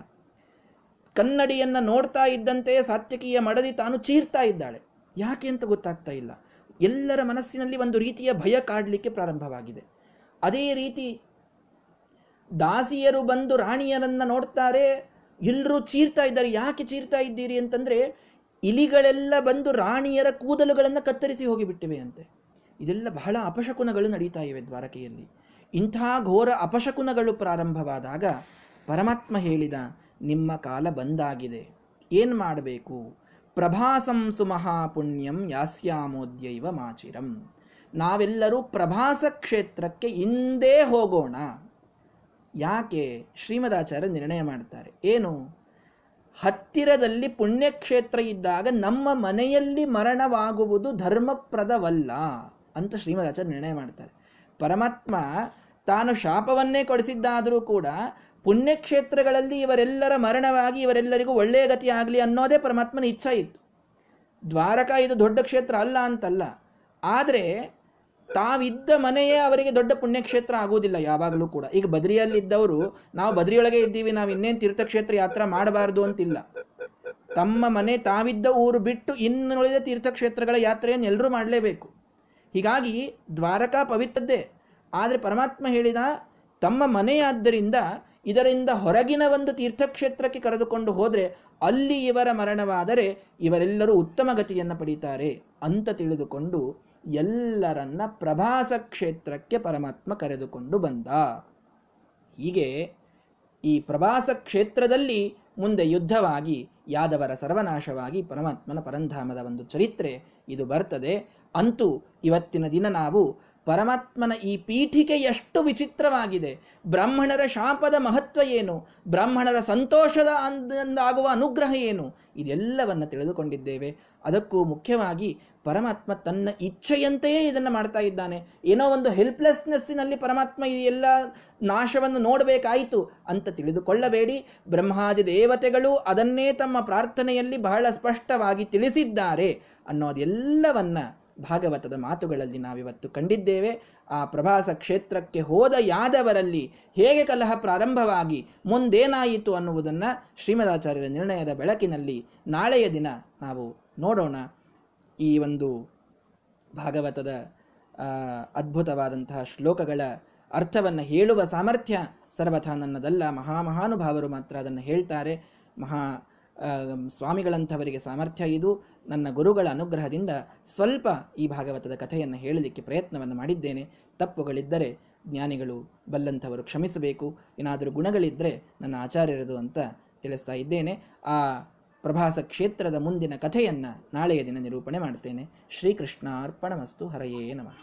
Speaker 1: ಕನ್ನಡಿಯನ್ನು ನೋಡ್ತಾ ಇದ್ದಂತೆಯೇ ಸಾತ್ಯಕೀಯ ಮಡದಿ ತಾನು ಚೀರ್ತಾ ಇದ್ದಾಳೆ. ಯಾಕೆ ಅಂತ ಗೊತ್ತಾಗ್ತಾ ಇಲ್ಲ. ಎಲ್ಲರ ಮನಸ್ಸಿನಲ್ಲಿ ಒಂದು ರೀತಿಯ ಭಯ ಕಾಡಲಿಕ್ಕೆ ಪ್ರಾರಂಭವಾಗಿದೆ. ಅದೇ ರೀತಿ ದಾಸಿಯರು ಬಂದು ರಾಣಿಯರನ್ನ ನೋಡ್ತಾರೆ. ಎಲ್ಲರೂ ಚೀರ್ತಾ ಇದ್ದಾರೆ. ಯಾಕೆ ಚೀರ್ತಾ ಇದ್ದೀರಿ ಅಂತಂದ್ರೆ ಇಲಿಗಳೆಲ್ಲ ಬಂದು ರಾಣಿಯರ ಕೂದಲುಗಳನ್ನು ಕತ್ತರಿಸಿ ಹೋಗಿಬಿಟ್ಟಿವೆ ಅಂತೆ. ಇದೆಲ್ಲ ಬಹಳ ಅಪಶಕುನಗಳು ನಡೀತಾ ಇವೆ ದ್ವಾರಕೆಯಲ್ಲಿ. ಇಂಥ ಘೋರ ಅಪಶಕುನಗಳು ಪ್ರಾರಂಭವಾದಾಗ ಪರಮಾತ್ಮ ಹೇಳಿದ, ನಿಮ್ಮ ಕಾಲ ಬಂದಾಗಿದೆ. ಏನು ಮಾಡಬೇಕು? ಪ್ರಭಾಸಂ ಸುಮಹಾಪುಣ್ಯಂ ಯಾಸ್ಯಾಮೋದ್ಯೈವ ಮಾಚಿರಂ. ನಾವೆಲ್ಲರೂ ಪ್ರಭಾಸ ಕ್ಷೇತ್ರಕ್ಕೆ ಹಿಂದೇ ಹೋಗೋಣ. ಯಾಕೆ ಶ್ರೀಮದಾಚಾರ್ಯ ನಿರ್ಣಯ ಮಾಡ್ತಾರೆ? ಏನು? ಹತ್ತಿರದಲ್ಲಿ ಪುಣ್ಯಕ್ಷೇತ್ರ ಇದ್ದಾಗ ನಮ್ಮ ಮನೆಯಲ್ಲಿ ಮರಣವಾಗುವುದು ಧರ್ಮಪ್ರದವಲ್ಲ ಅಂತ ಶ್ರೀಮದಾಚಾರ್ಯ ನಿರ್ಣಯ ಮಾಡ್ತಾರೆ. ಪರಮಾತ್ಮ ತಾನು ಶಾಪವನ್ನೇ ಕೊಡಿಸಿದ್ದಾದರೂ ಕೂಡ ಪುಣ್ಯಕ್ಷೇತ್ರಗಳಲ್ಲಿ ಇವರೆಲ್ಲರ ಮರಣವಾಗಿ ಇವರೆಲ್ಲರಿಗೂ ಒಳ್ಳೆಯ ಗತಿ ಆಗಲಿ ಅನ್ನೋದೇ ಪರಮಾತ್ಮನ ಇಚ್ಛಾ ಇತ್ತು. ದ್ವಾರಕಾ ಇದು ದೊಡ್ಡ ಕ್ಷೇತ್ರ ಅಲ್ಲ ಅಂತಲ್ಲ. ಆದರೆ ತಾವಿದ್ದ ಮನೆಯೇ ಅವರಿಗೆ ದೊಡ್ಡ ಪುಣ್ಯಕ್ಷೇತ್ರ ಆಗೋದಿಲ್ಲ ಯಾವಾಗಲೂ ಕೂಡ. ಈಗ ಬದ್ರಿಯಲ್ಲಿದ್ದವರು, ನಾವು ಬದ್ರಿಯೊಳಗೆ ಇದ್ದೀವಿ, ನಾವು ಇನ್ನೇನು ತೀರ್ಥಕ್ಷೇತ್ರ ಯಾತ್ರಾ ಮಾಡಬಾರ್ದು ಅಂತಿಲ್ಲ. ತಮ್ಮ ಮನೆ ತಾವಿದ್ದ ಊರು ಬಿಟ್ಟು ಇನ್ನುಳಿದ ತೀರ್ಥಕ್ಷೇತ್ರಗಳ ಯಾತ್ರೆಯನ್ನು ಎಲ್ಲರೂ ಮಾಡಲೇಬೇಕು. ಹೀಗಾಗಿ ದ್ವಾರಕಾ ಪವಿತ್ರದ್ದೇ. ಆದರೆ ಪರಮಾತ್ಮ ಹೇಳಿದ, ತಮ್ಮ ಮನೆಯಾದ್ದರಿಂದ ಇದರಿಂದ ಹೊರಗಿನ ಒಂದು ತೀರ್ಥಕ್ಷೇತ್ರಕ್ಕೆ ಕರೆದುಕೊಂಡು ಹೋದರೆ ಅಲ್ಲಿ ಇವರ ಮರಣವಾದರೆ ಇವರೆಲ್ಲರೂ ಉತ್ತಮ ಗತಿಯನ್ನು ಪಡೀತಾರೆ ಅಂತ ತಿಳಿದುಕೊಂಡು ಎಲ್ಲರನ್ನ ಪ್ರಭಾಸ ಕ್ಷೇತ್ರಕ್ಕೆ ಪರಮಾತ್ಮ ಕರೆದುಕೊಂಡು ಬಂದ. ಹೀಗೆ ಈ ಪ್ರಭಾಸ ಕ್ಷೇತ್ರದಲ್ಲಿ ಮುಂದೆ ಯುದ್ಧವಾಗಿ, ಯಾದವರ ಸರ್ವನಾಶವಾಗಿ ಪರಮಾತ್ಮನ ಪರಂಧಾಮದ ಒಂದು ಚರಿತ್ರೆ ಇದು ಬರ್ತದೆ. ಅಂತೂ ಇವತ್ತಿನ ದಿನ ನಾವು ಪರಮಾತ್ಮನ ಈ ಪೀಠಿಕೆ ಎಷ್ಟು ವಿಚಿತ್ರವಾಗಿದೆ. ಬ್ರಾಹ್ಮಣರ ಶಾಪದ ಮಹತ್ವ ಏನು? ಬ್ರಾಹ್ಮಣರ ಸಂತೋಷದ ಅಂದಾಗುವ ಅನುಗ್ರಹ ಏನು? ಇದೆಲ್ಲವನ್ನು ತಿಳಿದುಕೊಂಡಿದ್ದೇವೆ. ಅದಕ್ಕೂ ಮುಖ್ಯವಾಗಿ ಪರಮಾತ್ಮ ತನ್ನ ಇಚ್ಛೆಯಂತೆಯೇ ಇದನ್ನು ಮಾಡ್ತಾ ಇದ್ದಾನೆ. ಏನೋ ಒಂದು ಹೆಲ್ಪ್ಲೆಸ್ನೆಸ್ಸಿನಲ್ಲಿ ಪರಮಾತ್ಮ ಈ ಎಲ್ಲ ನಾಶವನ್ನು ನೋಡಬೇಕಾಯಿತು ಅಂತ ತಿಳಿದುಕೊಳ್ಳಬೇಡಿ. ಬ್ರಹ್ಮಾದಿ ದೇವತೆಗಳು ಅದನ್ನೇ ತಮ್ಮ ಪ್ರಾರ್ಥನೆಯಲ್ಲಿ ಬಹಳ ಸ್ಪಷ್ಟವಾಗಿ ತಿಳಿಸಿದ್ದಾರೆ ಅನ್ನೋದೆಲ್ಲವನ್ನ ಭಾಗವತದ ಮಾತುಗಳಲ್ಲಿ ನಾವಿವತ್ತು ಕಂಡಿದ್ದೇವೆ. ಆ ಪ್ರಭಾಸ ಕ್ಷೇತ್ರಕ್ಕೆ ಹೋದ ಯಾದವರಲ್ಲಿ ಹೇಗೆ ಕಲಹ ಪ್ರಾರಂಭವಾಗಿ ಮುಂದೇನಾಯಿತು ಅನ್ನುವುದನ್ನು ಶ್ರೀಮದಾಚಾರ್ಯರ ನಿರ್ಣಯದ ಬೆಳಕಿನಲ್ಲಿ ನಾಳೆಯ ದಿನ ನಾವು ನೋಡೋಣ. ಈ ಒಂದು ಭಾಗವತದ ಅದ್ಭುತವಾದಂತಹ ಶ್ಲೋಕಗಳ ಅರ್ಥವನ್ನು ಹೇಳುವ ಸಾಮರ್ಥ್ಯ ಸರ್ವಥಾ ನನ್ನದಲ್ಲ. ಮಹಾಮಹಾನುಭಾವರು ಮಾತ್ರ ಅದನ್ನು ಹೇಳ್ತಾರೆ. ಮಹಾ ಸ್ವಾಮಿಗಳಂಥವರಿಗೆ ಸಾಮರ್ಥ್ಯ ಇದು. ನನ್ನ ಗುರುಗಳ ಅನುಗ್ರಹದಿಂದ ಸ್ವಲ್ಪ ಈ ಭಾಗವತದ ಕಥೆಯನ್ನು ಹೇಳಲಿಕ್ಕೆ ಪ್ರಯತ್ನವನ್ನು ಮಾಡಿದ್ದೇನೆ. ತಪ್ಪುಗಳಿದ್ದರೆ ಜ್ಞಾನಿಗಳು ಬಲ್ಲಂಥವರು ಕ್ಷಮಿಸಬೇಕು. ಏನಾದರೂ ಗುಣಗಳಿದ್ದರೆ ನನ್ನ ಆಚಾರ್ಯರದು ಅಂತ ತಿಳಿಸ್ತಾ ಇದ್ದೇನೆ. ಆ ಪ್ರಭಾಸ ಕ್ಷೇತ್ರದ ಮುಂದಿನ ಕಥೆಯನ್ನು ನಾಳೆಯ ದಿನ ನಿರೂಪಣೆ ಮಾಡ್ತೇನೆ. ಶ್ರೀ ಕೃಷ್ಣಾರ್ಪಣಮಸ್ತು ಹರಯೇ ನಮಃ.